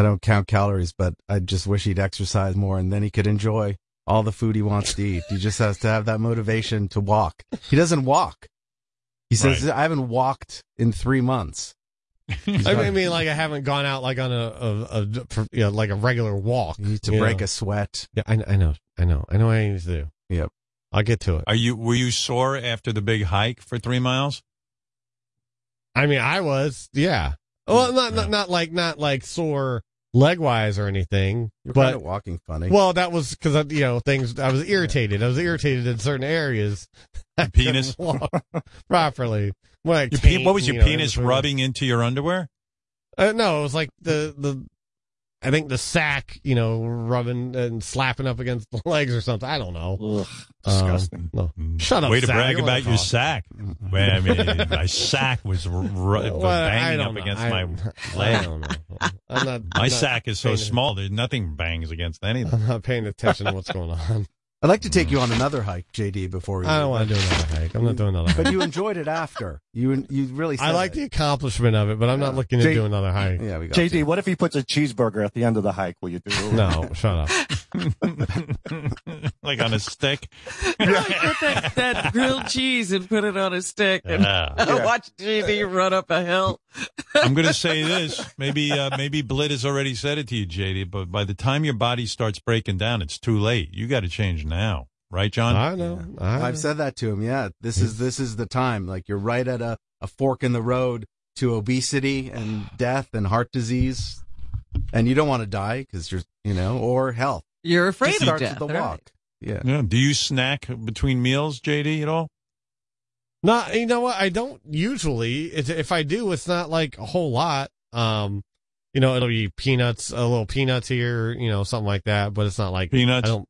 I don't count calories, but I just wish he'd exercise more, and then he could enjoy all the food he wants to eat. He just has to have that motivation to walk. He doesn't walk. He says, "I haven't walked in three months." He's *laughs* I mean, like I haven't gone out like on a, a, a you know, like a regular walk. You need to you break know. a sweat. Yeah, I, I know, I know, I know. What I need to do. Yep. I'll get to it. Are you were you sore after the big hike for three miles? I mean, I was, yeah. Well, not not, not like not like sore leg wise or anything, You're but kind of walking funny. well, that was because you know things. I was irritated. I was irritated in certain areas. *laughs* penis? Walk *laughs* properly. Like Your pe- what was your you know, penis in rubbing into your underwear? Uh, no, it was like the the. I think the sack, you know, rubbing and slapping up against the *laughs* legs or something. I don't know. disgusting. Um, no. Shut up. Way to Sal. brag You about your talk. sack. Well, I mean, my sack was r- r- *laughs* Well, I banging up know. against I- my *laughs* I leg. don't know. I'm not. My not sack is so small that nothing bangs against anything. I'm not paying attention to what's going on. I'd like to take you on another hike, JD. Before we, I don't want to do another hike. I'm not doing another hike. But you enjoyed it after. You you really. Said I like it. the accomplishment of it, but I'm not looking to Jay- do another hike. Yeah, we got JD, what if he puts a cheeseburger at the end of the hike? Will you do it? No, shut up. *laughs* like on a stick. *laughs* Get that, that grilled cheese and put it on a stick and *laughs* Yeah. watch JD run up a hill. I'm going to say this. Maybe uh, maybe Blitt has already said it to you, JD. But by the time your body starts breaking down, it's too late. You got to change now, right, John? I know. I know. I've said that to him. Yeah, this is this is the time. Like you're right at a, a fork in the road to obesity and death and heart disease, and you don't want to die because you're you know or health. You're afraid Just of starts death. with the right? walk. Yeah. Yeah. Do you snack between meals, JD, at all? No, you know what? I don't usually. It's, if I do, it's not like a whole lot. Um, you know, it'll be peanuts, a little peanuts here, you know, something like that. But it's not like Peanuts? I don't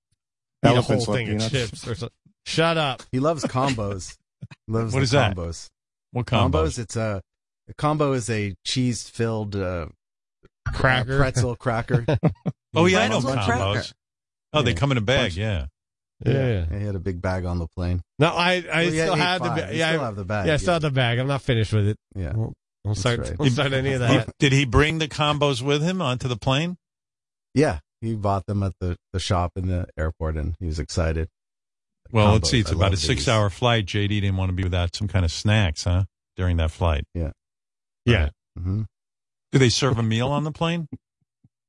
eat a whole Elephants love thing of chips or something. Shut up. He loves combos. loves *laughs* What the is that? combos. What Combos. combos? It's a, a combo is a cheese filled uh, Cracker. pretzel cracker. *laughs* Oh yeah, I know Pretzel cracker. combos. Oh, they come in a bag. Bunch- Yeah. Yeah. He had a big bag on the plane. No, I, I Well, still eight had the five. bag. You Yeah, still I- have the bag, Yeah, I still yeah. have the bag. I'm not finished with it. Yeah. Won't, won't start. right. Won't start any of that. did he bring the combos with him onto the plane? Yeah, he bought them at the, the shop in the airport, and he was excited. Well, let's see. It's I about a love these. six-hour flight. JD didn't want to be without some kind of snacks, huh? During that flight. Yeah. Yeah. hmm Do they serve a meal on the plane? *laughs*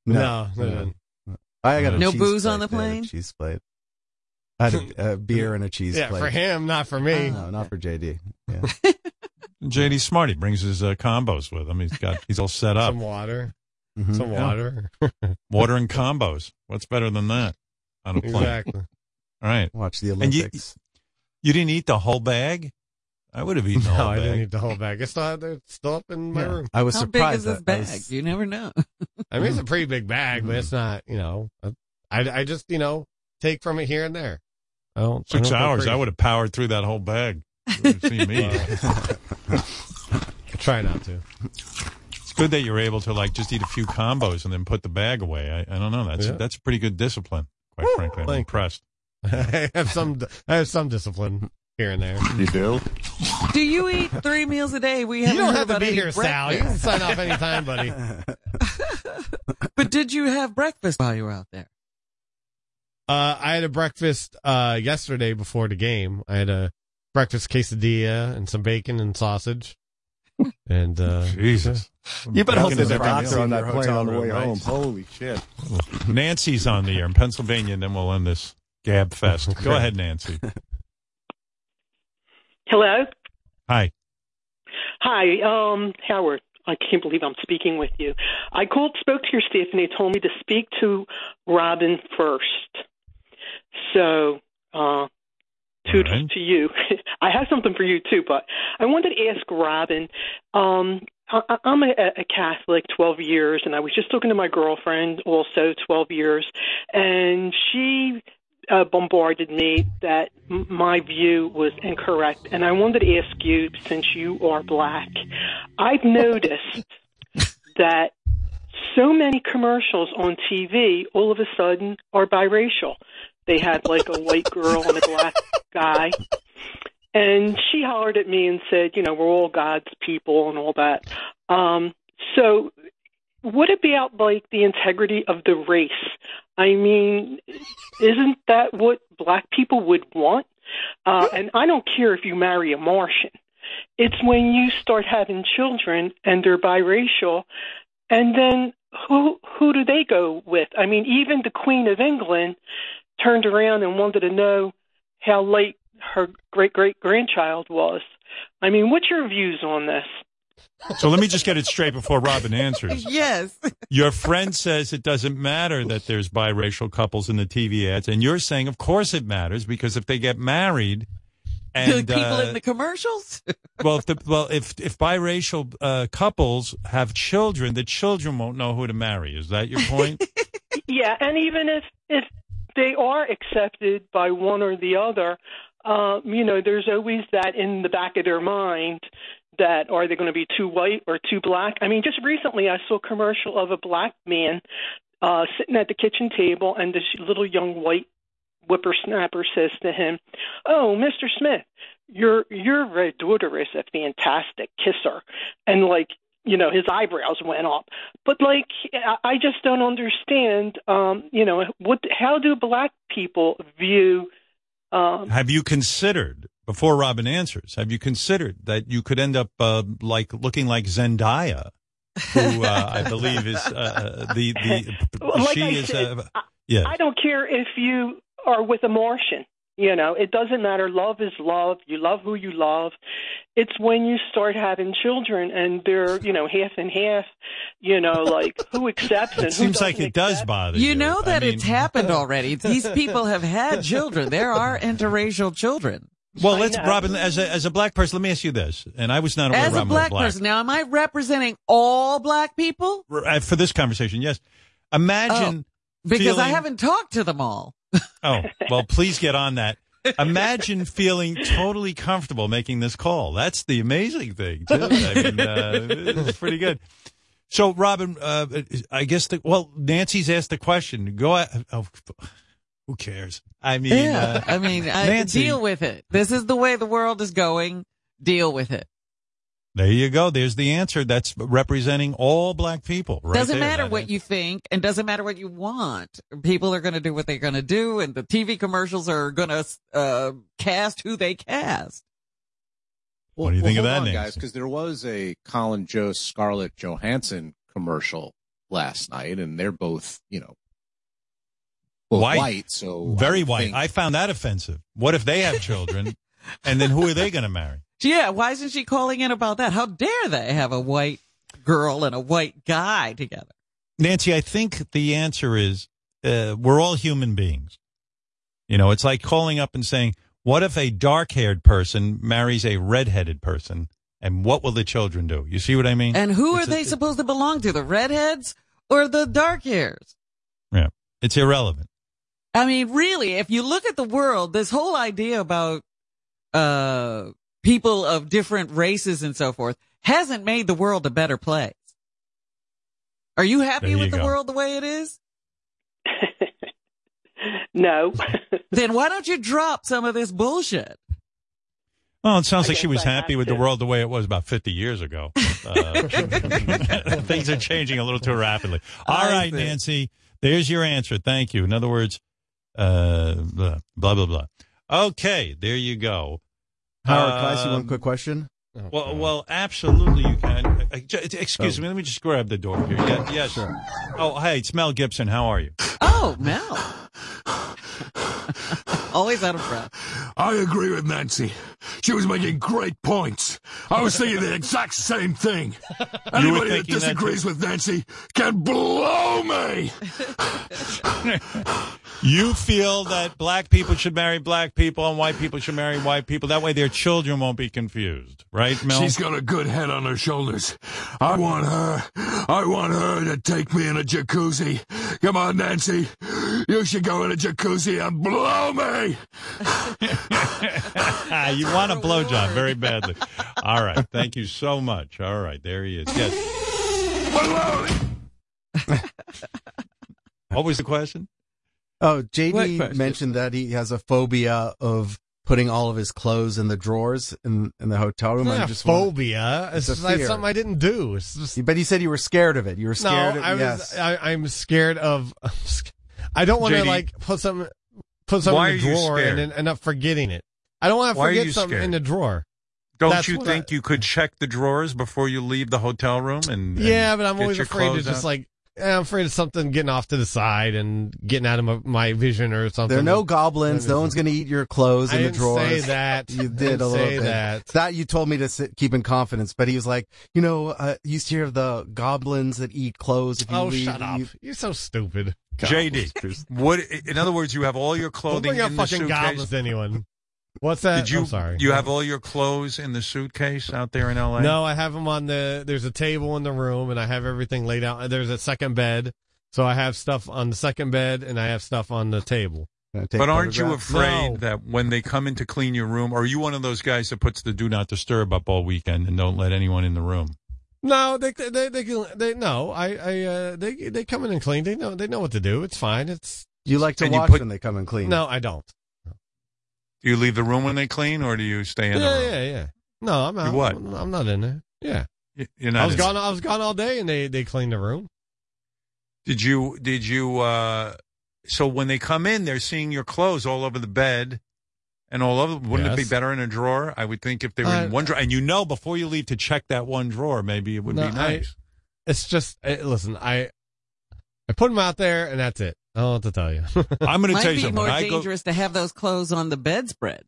No, no, no. I got a No booze plate on the plane? Cheese plate. I had a, a beer and a cheese Yeah, plate. for him, not for me. No, not for JD. Yeah. *laughs* JD's smart. He brings his uh, combos with him. He's got he's all set up. Some water. Mhm. Some Yeah. water. *laughs* Water and combos. What's better than that on a plane? exactly. All right. Watch the And you, Olympics. you didn't eat the whole bag? I would have eaten the No, whole I bag. didn't eat the whole bag. It's still, it's still up in my Yeah. room. I was How big is surprised. this bag? was- You never know. I mean, it's a *laughs* pretty big bag, Mm-hmm. but it's not, you know, I, I just, you know, take from it here and there. I don't, I Six don't hours. crazy. I would have powered through that whole bag. You would've seen me. *laughs* I try not to. It's good that you're able to like just eat a few combos and then put the bag away. I, I don't know. That's Yeah. that's pretty good discipline. Quite frankly, I'm thank you. impressed. *laughs* I have some, I have some discipline here and there. You do? Do you eat three meals a day? We You haven't don't heard have to about be any here, Sal. You can sign off anytime, buddy. *laughs* But did you have breakfast while you were out there? Uh, I had a breakfast uh, yesterday before the game. I had a breakfast quesadilla and some bacon and sausage. And uh, Jesus. You better hope Bacon there's a doctor on that plane on the way right? home. Holy shit. *laughs* Nancy's on the air in Pennsylvania, and then we'll end this gab fest. Go ahead, Nancy. Hello. Hi. Hi, um, Howard. I can't believe I'm speaking with you. I called, spoke to your staff, and they told me to speak to Robin first. So, uh, to right. to you, *laughs* I have something for you too. But I wanted to ask Robin. Um, I, I- I'm a, a Catholic, 12 years, and I was just talking to my girlfriend, also 12 years, and she uh, bombarded me that m- my view was incorrect. And I wanted to ask you, since you are black, I've noticed *laughs* that so many commercials on TV all of a sudden are biracial. They had like a white girl and a black guy. And she hollered at me and said, you know, we're all God's people and all that. Um, so would it be out like the integrity of the race? I mean, isn't that what black people would want? Uh, and I don't care if you marry a Martian. It's when you start having children and they're biracial, and then who who do they go with? I mean, even the Queen of England turned around and wanted to know how late her great great grandchild was. I mean, what's your views on this? So let me just get it straight before Robin answers. *laughs* Yes. Your friend says it doesn't matter that there's biracial couples in the TV ads, and you're saying, of course it matters because if they get married, and the people uh, in the commercials? *laughs* well, if the, well, if if biracial uh, couples have children, the children won't know who to marry. Is that your point? *laughs* Yeah, and even if if they are accepted by one or the other, uh, you know, there's always that in the back of their mind that are they going to be too white or too black? I mean, just recently I saw a commercial of a black man uh, sitting at the kitchen table, and this little young white whippersnapper says to him, "Oh, Mr. Smith, your your uh, daughter is a fantastic kisser," and like you know his eyebrows went up but like I- just don't understand um you know what how do black people view um have you considered before Robin answers? Have you considered that you could end up uh, like looking like Zendaya, who uh, I *laughs* believe is uh, the the like she I is said, uh, i don't care if you are with a martian you know it doesn't matter love is love you love who you love it's when you start having children and they're you know half and half you know like who accepts and It who seems like doesn't it does bother You you. know I that mean- it's happened already. These people have had *laughs* children. There are interracial children. Well, let's. Robin as a as a black person. Let me ask you this, and I was not aware As a black, black. person, now am I representing all black people? Uh, for this conversation. Yes, imagine Because I haven't talked to them all. Oh, well, please get on that. Imagine feeling totally comfortable making this call. That's the amazing thing, too. I mean, uh, it's pretty good. So, Robin, uh, I guess the well, Nancy's asked the question. Go. Oh, who cares? I mean, yeah, uh, I mean, I, Nancy, deal with it. This is the way the world is going. Deal with it. There you go. There's the answer. That's representing all black people. Right doesn't there. matter That what you think, and doesn't matter what you want. People are going to do what they're going to do, and the TV commercials are going to uh, cast who they cast. What do you think of that, on, guys? Because there was a Colin Jost Scarlett Johansson commercial last night, and they're both, you know, well, White. white. so Very would white. think- I found that offensive. What if they have children? *laughs* and then who are they going to marry? Yeah, why isn't she calling in about that? How dare they have a white girl and a white guy together? Nancy, I think the answer is uh, we're all human beings. You know, it's like calling up and saying, what if a dark haired person marries a red headed person? And what will the children do? You see what I mean? And who are It's a- they supposed to belong to? The redheads or the dark hairs? Yeah. It's irrelevant. I mean, really, if you look at the world, this whole idea about uh people of different races and so forth hasn't made the world a better place. Are you happy you with the world the way it is? *laughs* No. *laughs* then why don't you drop some of this bullshit? Well, it sounds I like she was I happy have with the world the way it was about 50 years ago. *laughs* Uh, things are changing a little too rapidly. All I right, see. Nancy, there's your answer. Thank you. In other words, uh, blah, blah, blah, blah. Okay, there you go. Howard, can I ask you one Um, quick question? Well, well, absolutely you can. Uh, Excuse Oh. me, let me just grab the door here. Yeah, yes. Oh, hey, it's Mel Gibson. How are you? Oh, Mel. *laughs* *laughs* Always out of breath. I agree with Nancy. She was making great points. I was thinking the exact same thing. *laughs* Anybody that thinking that disagrees with Nancy can blow me. *laughs* You feel that black people should marry black people and white people should marry white people. That way their children won't be confused, right, Mel? She's got a good head on her shoulders. I want her. I want her to take me in a jacuzzi. Come on, Nancy. You should go in a jacuzzi and blow me. *laughs* you want a blowjob very badly. All right. Thank you so much. All right. There he is. Yes. *laughs* what was the question? Oh, What JD mentioned that he has a phobia of putting all of his clothes in the drawers in, in the hotel room. It's I not a just wanna- phobia. It's, a just like something I didn't do. It's just, But he said you were scared of it. You were scared. no, of, I was. yes. I, I'm scared of. *laughs* I don't want to like put some put something in the drawer and then end up forgetting it. I don't want to forget something scared? in the drawer. Don't That's you think you could check the drawers before you leave the hotel room? And, and Yeah, but I'm always afraid to clothes just out? like I'm afraid of something getting off to the side and getting out of my, my vision or something. There are no goblins. No one's going to eat your clothes I in the didn't drawers. say that. You I did didn't a little say bit. that. That you told me to sit, keep in confidence, but he was like, you know, uh, you used to hear of the goblins that eat clothes. If you Oh, leave, shut up! you- You're so stupid. JD, what? In other words, you have all your Don't clothing bring up in the fucking suitcase. goblins anyone. What's that? Did you? I'm sorry. You have all your clothes in the suitcase out there in L.A. No, I have them on the. There's a table in the room, and I have everything laid out. There's a second bed, so I have stuff on the second bed, and I have stuff on the table. But aren't you afraid No. that when they come in to clean your room, are you one of those guys that puts the do not disturb up all weekend and don't let anyone in the room? No, they they they can they no. I I uh, they they come in and clean. They know they know what to do. It's fine. It's You like to And you watch put- when they come and clean. no, I don't. Do you leave the room when they clean, or do you stay in the Yeah, room? yeah, yeah. No, I'm You out. what? I'm not in there. Yeah, You're not. I was gone. I was gone all day, and they they cleaned the room. Did you? Did you? uh So when they come in, they're seeing your clothes all over the bed. And all over, wouldn't it be better in a drawer? I would think if they were Uh, in one drawer, and you know before you leave to check that one drawer, maybe it would No, be nice. I, it's just uh, listen. I I put them out there, and that's it. I don't know to tell you. *laughs* I'm going to Might tell you be something. more When I go, dangerous to have those clothes on the bedspread.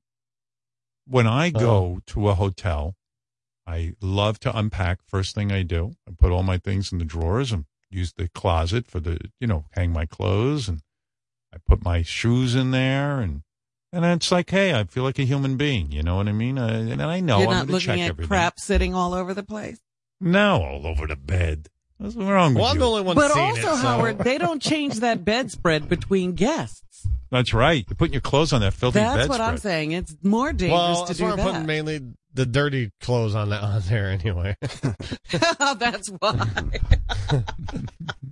when I Oh. go to a hotel, I love to unpack. First thing I do, I put all my things in the drawers and use the closet for the, you know, hang my clothes and I put my shoes in there and and it's like, hey, I feel like a human being. You know what I mean? Uh, and I know You're I'm not going to check looking at everything. crap sitting all over the place. No, all over the bed. What's wrong with well, I'm the only one But seeing also, it. so- Howard, they don't change that bedspread between guests. That's right. You're putting your clothes on that filthy That's what bedspread. I'm saying. It's more dangerous well, to that's do why I'm putting mainly the dirty clothes on that on there anyway. *laughs* That's why. *laughs*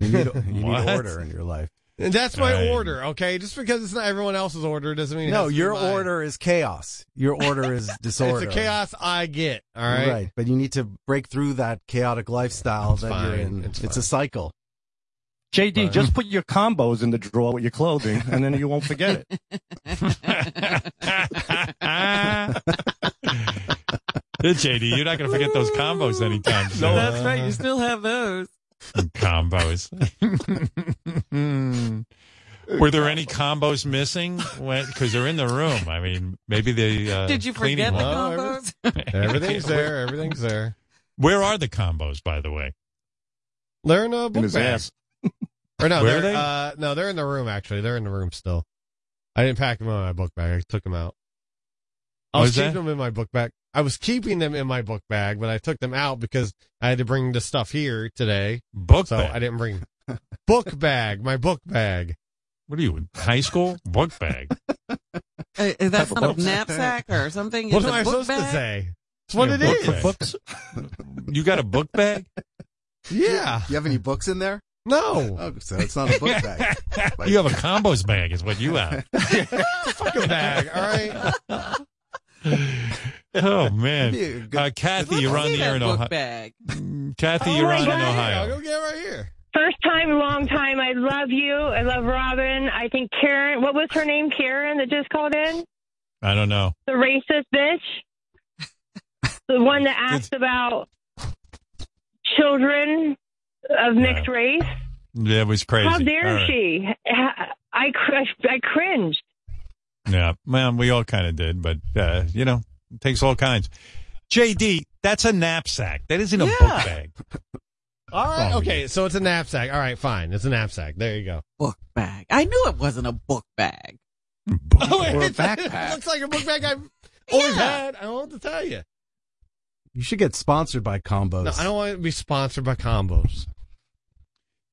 You need, you need order in your life. And that's my Right. order, okay? Just because it's not everyone else's order doesn't mean it No, has to be your mine. order is chaos. Your order is *laughs* disorder. It's the chaos I get. All right. Right, but you need to break through that chaotic lifestyle It's that you're in. It's It's, a cycle. JD, just put your combos in the drawer with your clothing, and then you won't forget it. *laughs* Good, JD. You're not going to forget those combos anytime *laughs* soon. That's right. You still have those. Combos. Were there any combos missing? Because they're in the room. I mean, maybe they. Uh, Did you cleaning forget the one. combos? Everything's *laughs* there. Everything's there. Where are the combos, by the way? They're in a book his bag. ass. Or no, Where are they're, they? Uh, no, they're in the room. Actually, they're in the room still. I didn't pack them in my book bag. I took them out. I What was keeping them in my book bag. I was keeping them in my book bag, but I took them out because I had to bring the stuff here today. Book so bag. I didn't bring book bag. My book bag. What are you in high school? Book bag. Is that not a knapsack or something? What It's am a I book supposed to bag? say? It's what Yeah, it book is. bag. Books? You got a book bag? Yeah. You have any books in there? No. Oh, so it's not a book bag. *laughs* you have a combos bag, is what you have. *laughs* Fucking bag. All right. *laughs* Oh *laughs* man, good- uh, Kathy, you're on the air that in book Ohio. bag. Kathy, Oh you're on in God. I'll Ohio. go get right here. First time, long time. I love you. I love Robin. I think Karen. What was her name? Karen that just called in. I don't know. The racist bitch. *laughs* the one that asked about children of mixed race. That was crazy. How dare All right. she? I, cr- I cringed. Yeah, man, we all kind of did, but uh, you know, it takes all kinds. JD, that's a knapsack. That isn't a book bag. *laughs* All right. Okay. So it's a knapsack. All right. Fine. It's a knapsack. There you go. Book bag. I knew it wasn't a book bag. Oh, Or a it backpack. looks like a book bag I've *laughs* always Yeah. had. I don't know what to tell you. You should get sponsored by Combos. No, I don't want to be sponsored by combos.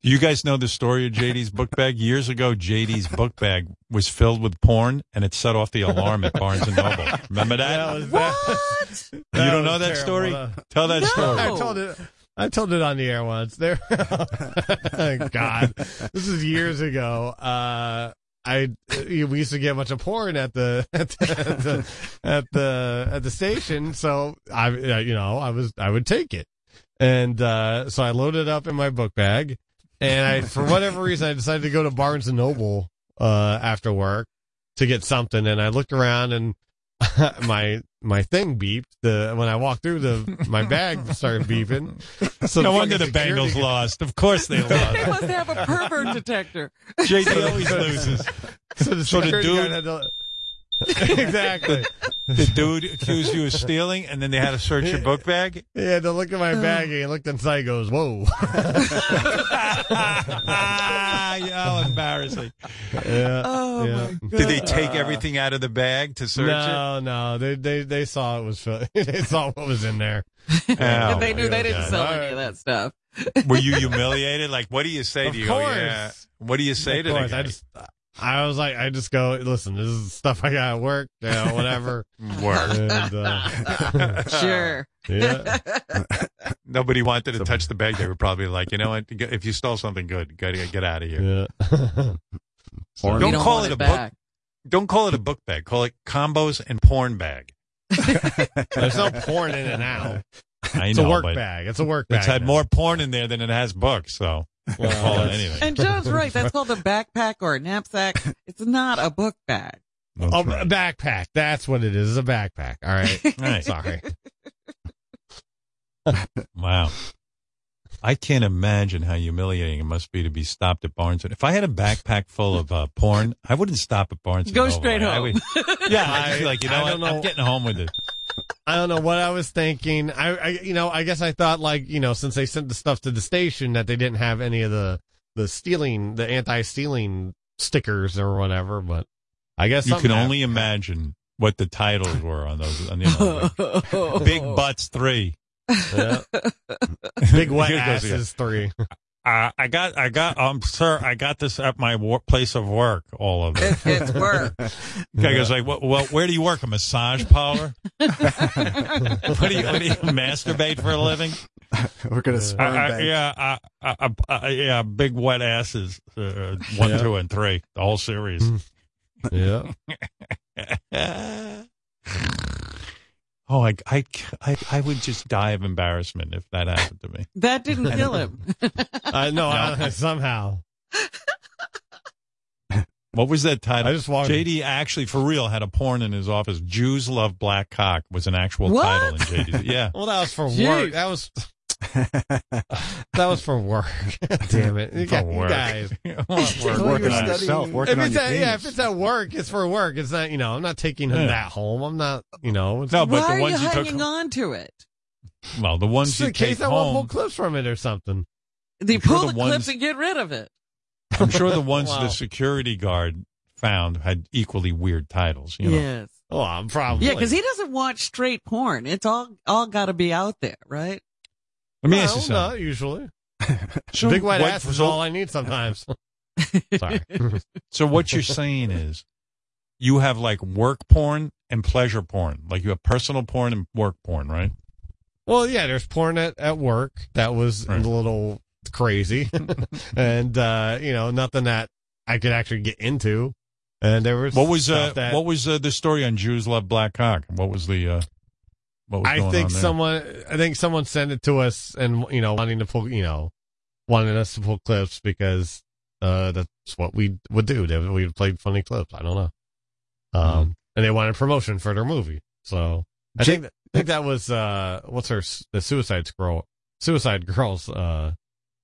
You guys know the story of JD's book bag? Years ago, JD's book bag was filled with porn, and it set off the alarm at Barnes and Noble. Remember that? was What? you that don't know that terrible. story? Uh, Tell that No. story. I told it. I told it on the air once. There, *laughs* God, this is years ago. Uh, I we used to get a bunch of porn at the *laughs* at the at the at the, at the station, so I uh, you know I was I would take it, and uh, so I loaded it up in my book bag, and I for whatever reason I decided to go to Barnes and Noble uh, after work to get something, and I looked around and *laughs* my my thing beeped. The when I walked through the my bag started beeping. So no wonder the fucking Bengals security- lost. Of course they *laughs* lost. They must have a pervert detector. *laughs* JD always loses. So the So the security dude- guard had to- *laughs* exactly. The dude accused you of stealing, and then they had to search your book bag. Yeah, had to look at my bag and he looked inside. and Goes, whoa. ah, yeah, how embarrassing. yeah. Oh yeah. my god. Did they take everything out of the bag to search it? No, no, they they they saw it was *laughs* they saw what was in there. Oh, they knew they didn't God. sell any of that stuff. Were you humiliated? Like, what do you say Of to you? Oh, course. yeah. What do you say Of to the guy? I just I was like, I just go, listen, this is stuff I got at work, you know, whatever. *laughs* Work. And, uh, *laughs* Sure. yeah. Nobody wanted to touch the bag. They were probably like, you know what? If you stole something good, got to get out of here. Yeah. *laughs* Porn. You Don't don't call it it a back. book. Don't call it a book bag. Call it combos and porn bag. There's no porn in it now. I It's know, a work but bag. It's a work bag. It's had now. more porn in there than it has books. So Well, call it that's- And John's right. That's called a backpack or a knapsack. It's not a book bag. That's Oh, right. a backpack. That's what it is. It's a backpack. All right. *laughs* Right. Sorry. Wow. I can't imagine how humiliating it must be to be stopped at Barnes. If I had a backpack full of uh, porn, I wouldn't stop at Barnes. and Go Noble. straight I home. would- *laughs* yeah, I'd I- be like, you know I what? don't I'm getting home with it. I don't know what I was thinking. I, I, you know, I guess I thought like, you know, since they sent the stuff to the station that they didn't have any of the, the stealing, the anti-stealing stickers or whatever, but I guess You something can only imagine what the titles were on those. On, you know, like, Big Butts Three. happened. Yeah. *laughs* Big wet Here goes again. asses three. Uh, I got, I got, um, sir, I got this at my wor- place of work. All of it. It's work. *laughs* Guy goes like, well, well, where do you work? A massage parlor? *laughs* what do you, what do you masturbate for a living? We're gonna sperm uh, bank. yeah, uh, uh, uh, uh, yeah, big wet asses. Uh, one, Yeah. two, and three. The whole series. Yeah. *laughs* oh, I, I, I, I would just die of embarrassment if that happened to me. *laughs* That didn't kill him. *laughs* I know. I, somehow. *laughs* What was that title? I just walked. JD actually, for real, had a porn in his office. Jews love black cock was an actual What? title in JD. Yeah. Well, that was for Jeez. work. That was, That was for work. *laughs* Damn it. You, For got, work. guys. *laughs* Work. Working on yourself, working if on it's your at, yeah, if it's at work, it's for work. It's not, you know, I'm not taking Yeah. that home. I'm not, you know. It's, No, but Why the are ones you you took, hanging on to it? well, the ones just you in case take I want to pull home, clips from it or something. They sure pull the the ones- clips and get rid of it. I'm sure the ones Wow. the security guard found had equally weird titles. You know, Yes. Oh, I'm probably. Yeah, because he doesn't watch straight porn. It's all all got to be out there, right? Let me no, ask you something. Not usually. *laughs* So Big white what- ass is all I need sometimes. *laughs* Sorry. So what you're saying is, you have like work porn and pleasure porn. Like you have personal porn and work porn, right? Well, yeah, there's porn at, at work that was Right. a little crazy, *laughs* and uh, you know, nothing that I could actually get into. And there was What was uh, that what was uh, the story on Jews love black cock? What was the uh, I think someone, I think someone sent it to us, and you know, wanting to pull, you know, wanted us to pull clips because uh, that's what we would do. They, we played funny clips. I don't know, um, Mm-hmm. and they wanted promotion for their movie. So I think that, I think that was uh, what's her the Suicide Girl, Suicide Girls. Uh,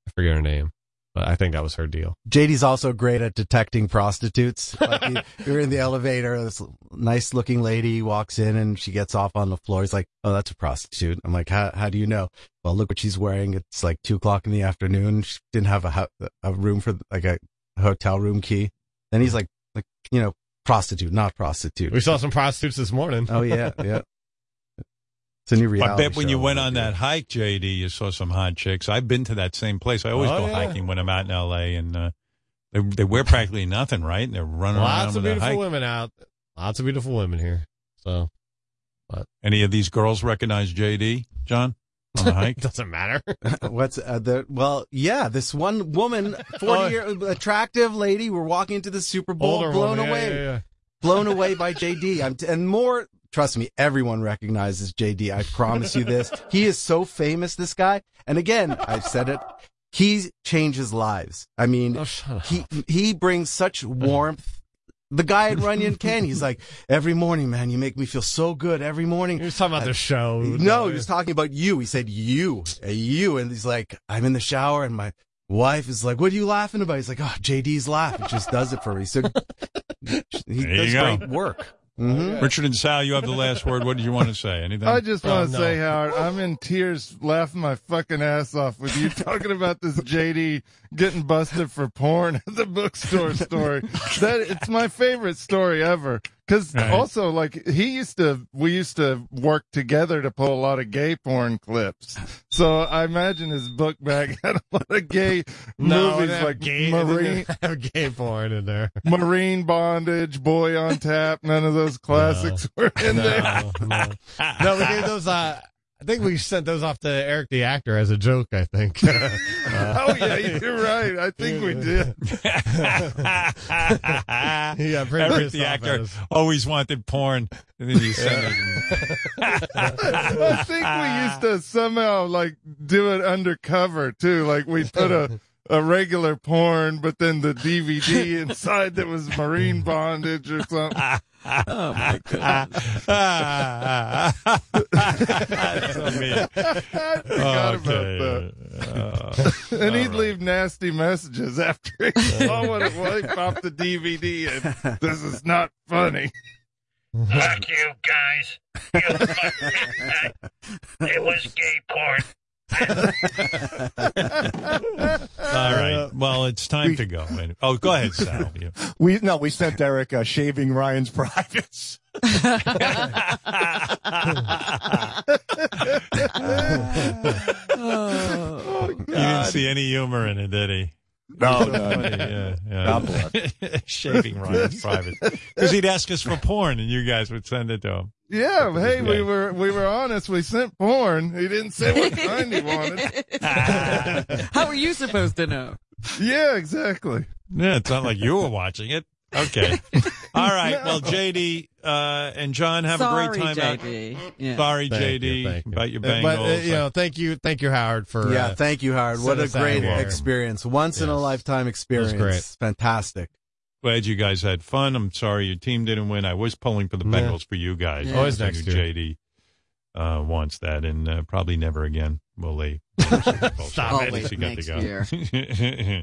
I forget her name, but I think that was her deal. JD's also great at detecting prostitutes. Like you- you're in the elevator, this nice looking lady walks in and she gets off on the floor. He's like, Oh, that's a prostitute. I'm like, how, how do you know? Well, look what she's wearing. It's like two o'clock in the afternoon. She didn't have a, a room for like a hotel room key. Then he's like, like, you know, prostitute, not prostitute. We saw some prostitutes this morning. Oh yeah, yeah. It's a new I bet when you went on that hike, JD, you saw some hot chicks. I've been to that same place. I always Oh, go yeah. hiking when I'm out in L.A. and uh, they they wear practically nothing, right? And they're running Lots around of with beautiful hike. women out. Lots of beautiful women here. So but. Any of these girls recognize JD, John, on the hike? *laughs* doesn't matter. *laughs* What's uh, the well? Yeah, this one woman, forty *laughs* year attractive lady. We're walking into the Super Bowl, Older blown woman, yeah, away, yeah, yeah. blown away by JD. I'm t- and more. Trust me, everyone recognizes JD. I promise you this. He is so famous, this guy. And again, I've said it. He changes lives. I mean, Oh, he he brings such warmth. The guy at Runyon Canyon, he's like, every morning, man, you make me feel so good every morning. He was talking about the show. No, he was talking about you. He said you, you, and he's like, I'm in the shower, and my wife is like, "What are you laughing about?" He's like, "Oh, JD's laugh. It just does it for me." So *laughs* he There does you go. great work. Mhm. Richard and Sal, you have the last word. What did you want to say? Anything? I just want to Oh, no. say, Howard, I'm in tears laughing my fucking ass off with you talking about this JD getting busted for porn at the bookstore story. That it's my favorite story ever. Cause Right. also like he used to, we used to work together to pull a lot of gay porn clips. So I imagine his book bag *laughs* had a lot of gay No, movies like gay, *laughs* Marine, gay porn in there. *laughs* Marine Bondage, Boy on Tap. None of those classics were in there. No, no. no, we gave those. Uh, I think we sent those off to Eric the actor as a joke. I think. *laughs* Uh, oh yeah, you're right. I think we did. *laughs* yeah, pretty Eric, the actor, us. always wanted porn, and then you send it. I think we used to somehow like do it undercover too. Like we put a a regular porn, but then the DVD *laughs* inside that was marine bondage or something. Oh my god! That's so mean. I forgot about that. and he'd uh, leave nasty messages after he *laughs* saw what it was. He popped the DVD and this is not funny. Fuck you guys. You fucking *laughs* It was gay porn. All right. Well, it's time to go. Oh, go ahead, Sal. You- We no, we sent Eric uh, shaving Ryan's privates. *laughs* *laughs* Oh, He didn't see any humor in it, did he? No, no. yeah, yeah. God bless. *laughs* Shaving Ryan's private because he'd ask us for porn, and you guys would send it to him. Yeah, hey, we were we were honest. We sent porn. He didn't say what *laughs* kind he wanted. *laughs* How are you supposed to know? Yeah, exactly. Yeah, it's not like you were watching it. Okay. All right. Well, JD uh, and John have Sorry, a great time JD. out. Yeah. Sorry, Thank JD, you, thank you. about your Uh, Bengals. But uh, you know, thank you, thank you, Howard, for yeah, uh, thank you, Howard. What a great experience. Once in a lifetime experience. great. Fantastic. Glad you guys had fun. I'm sorry your team didn't win. I was pulling for the Yeah. Bengals for you guys. Yeah. Always Thank next year. JD. uh, once that, and uh, probably never again will they. *laughs* Stop At it. least he got Next go. year. *laughs*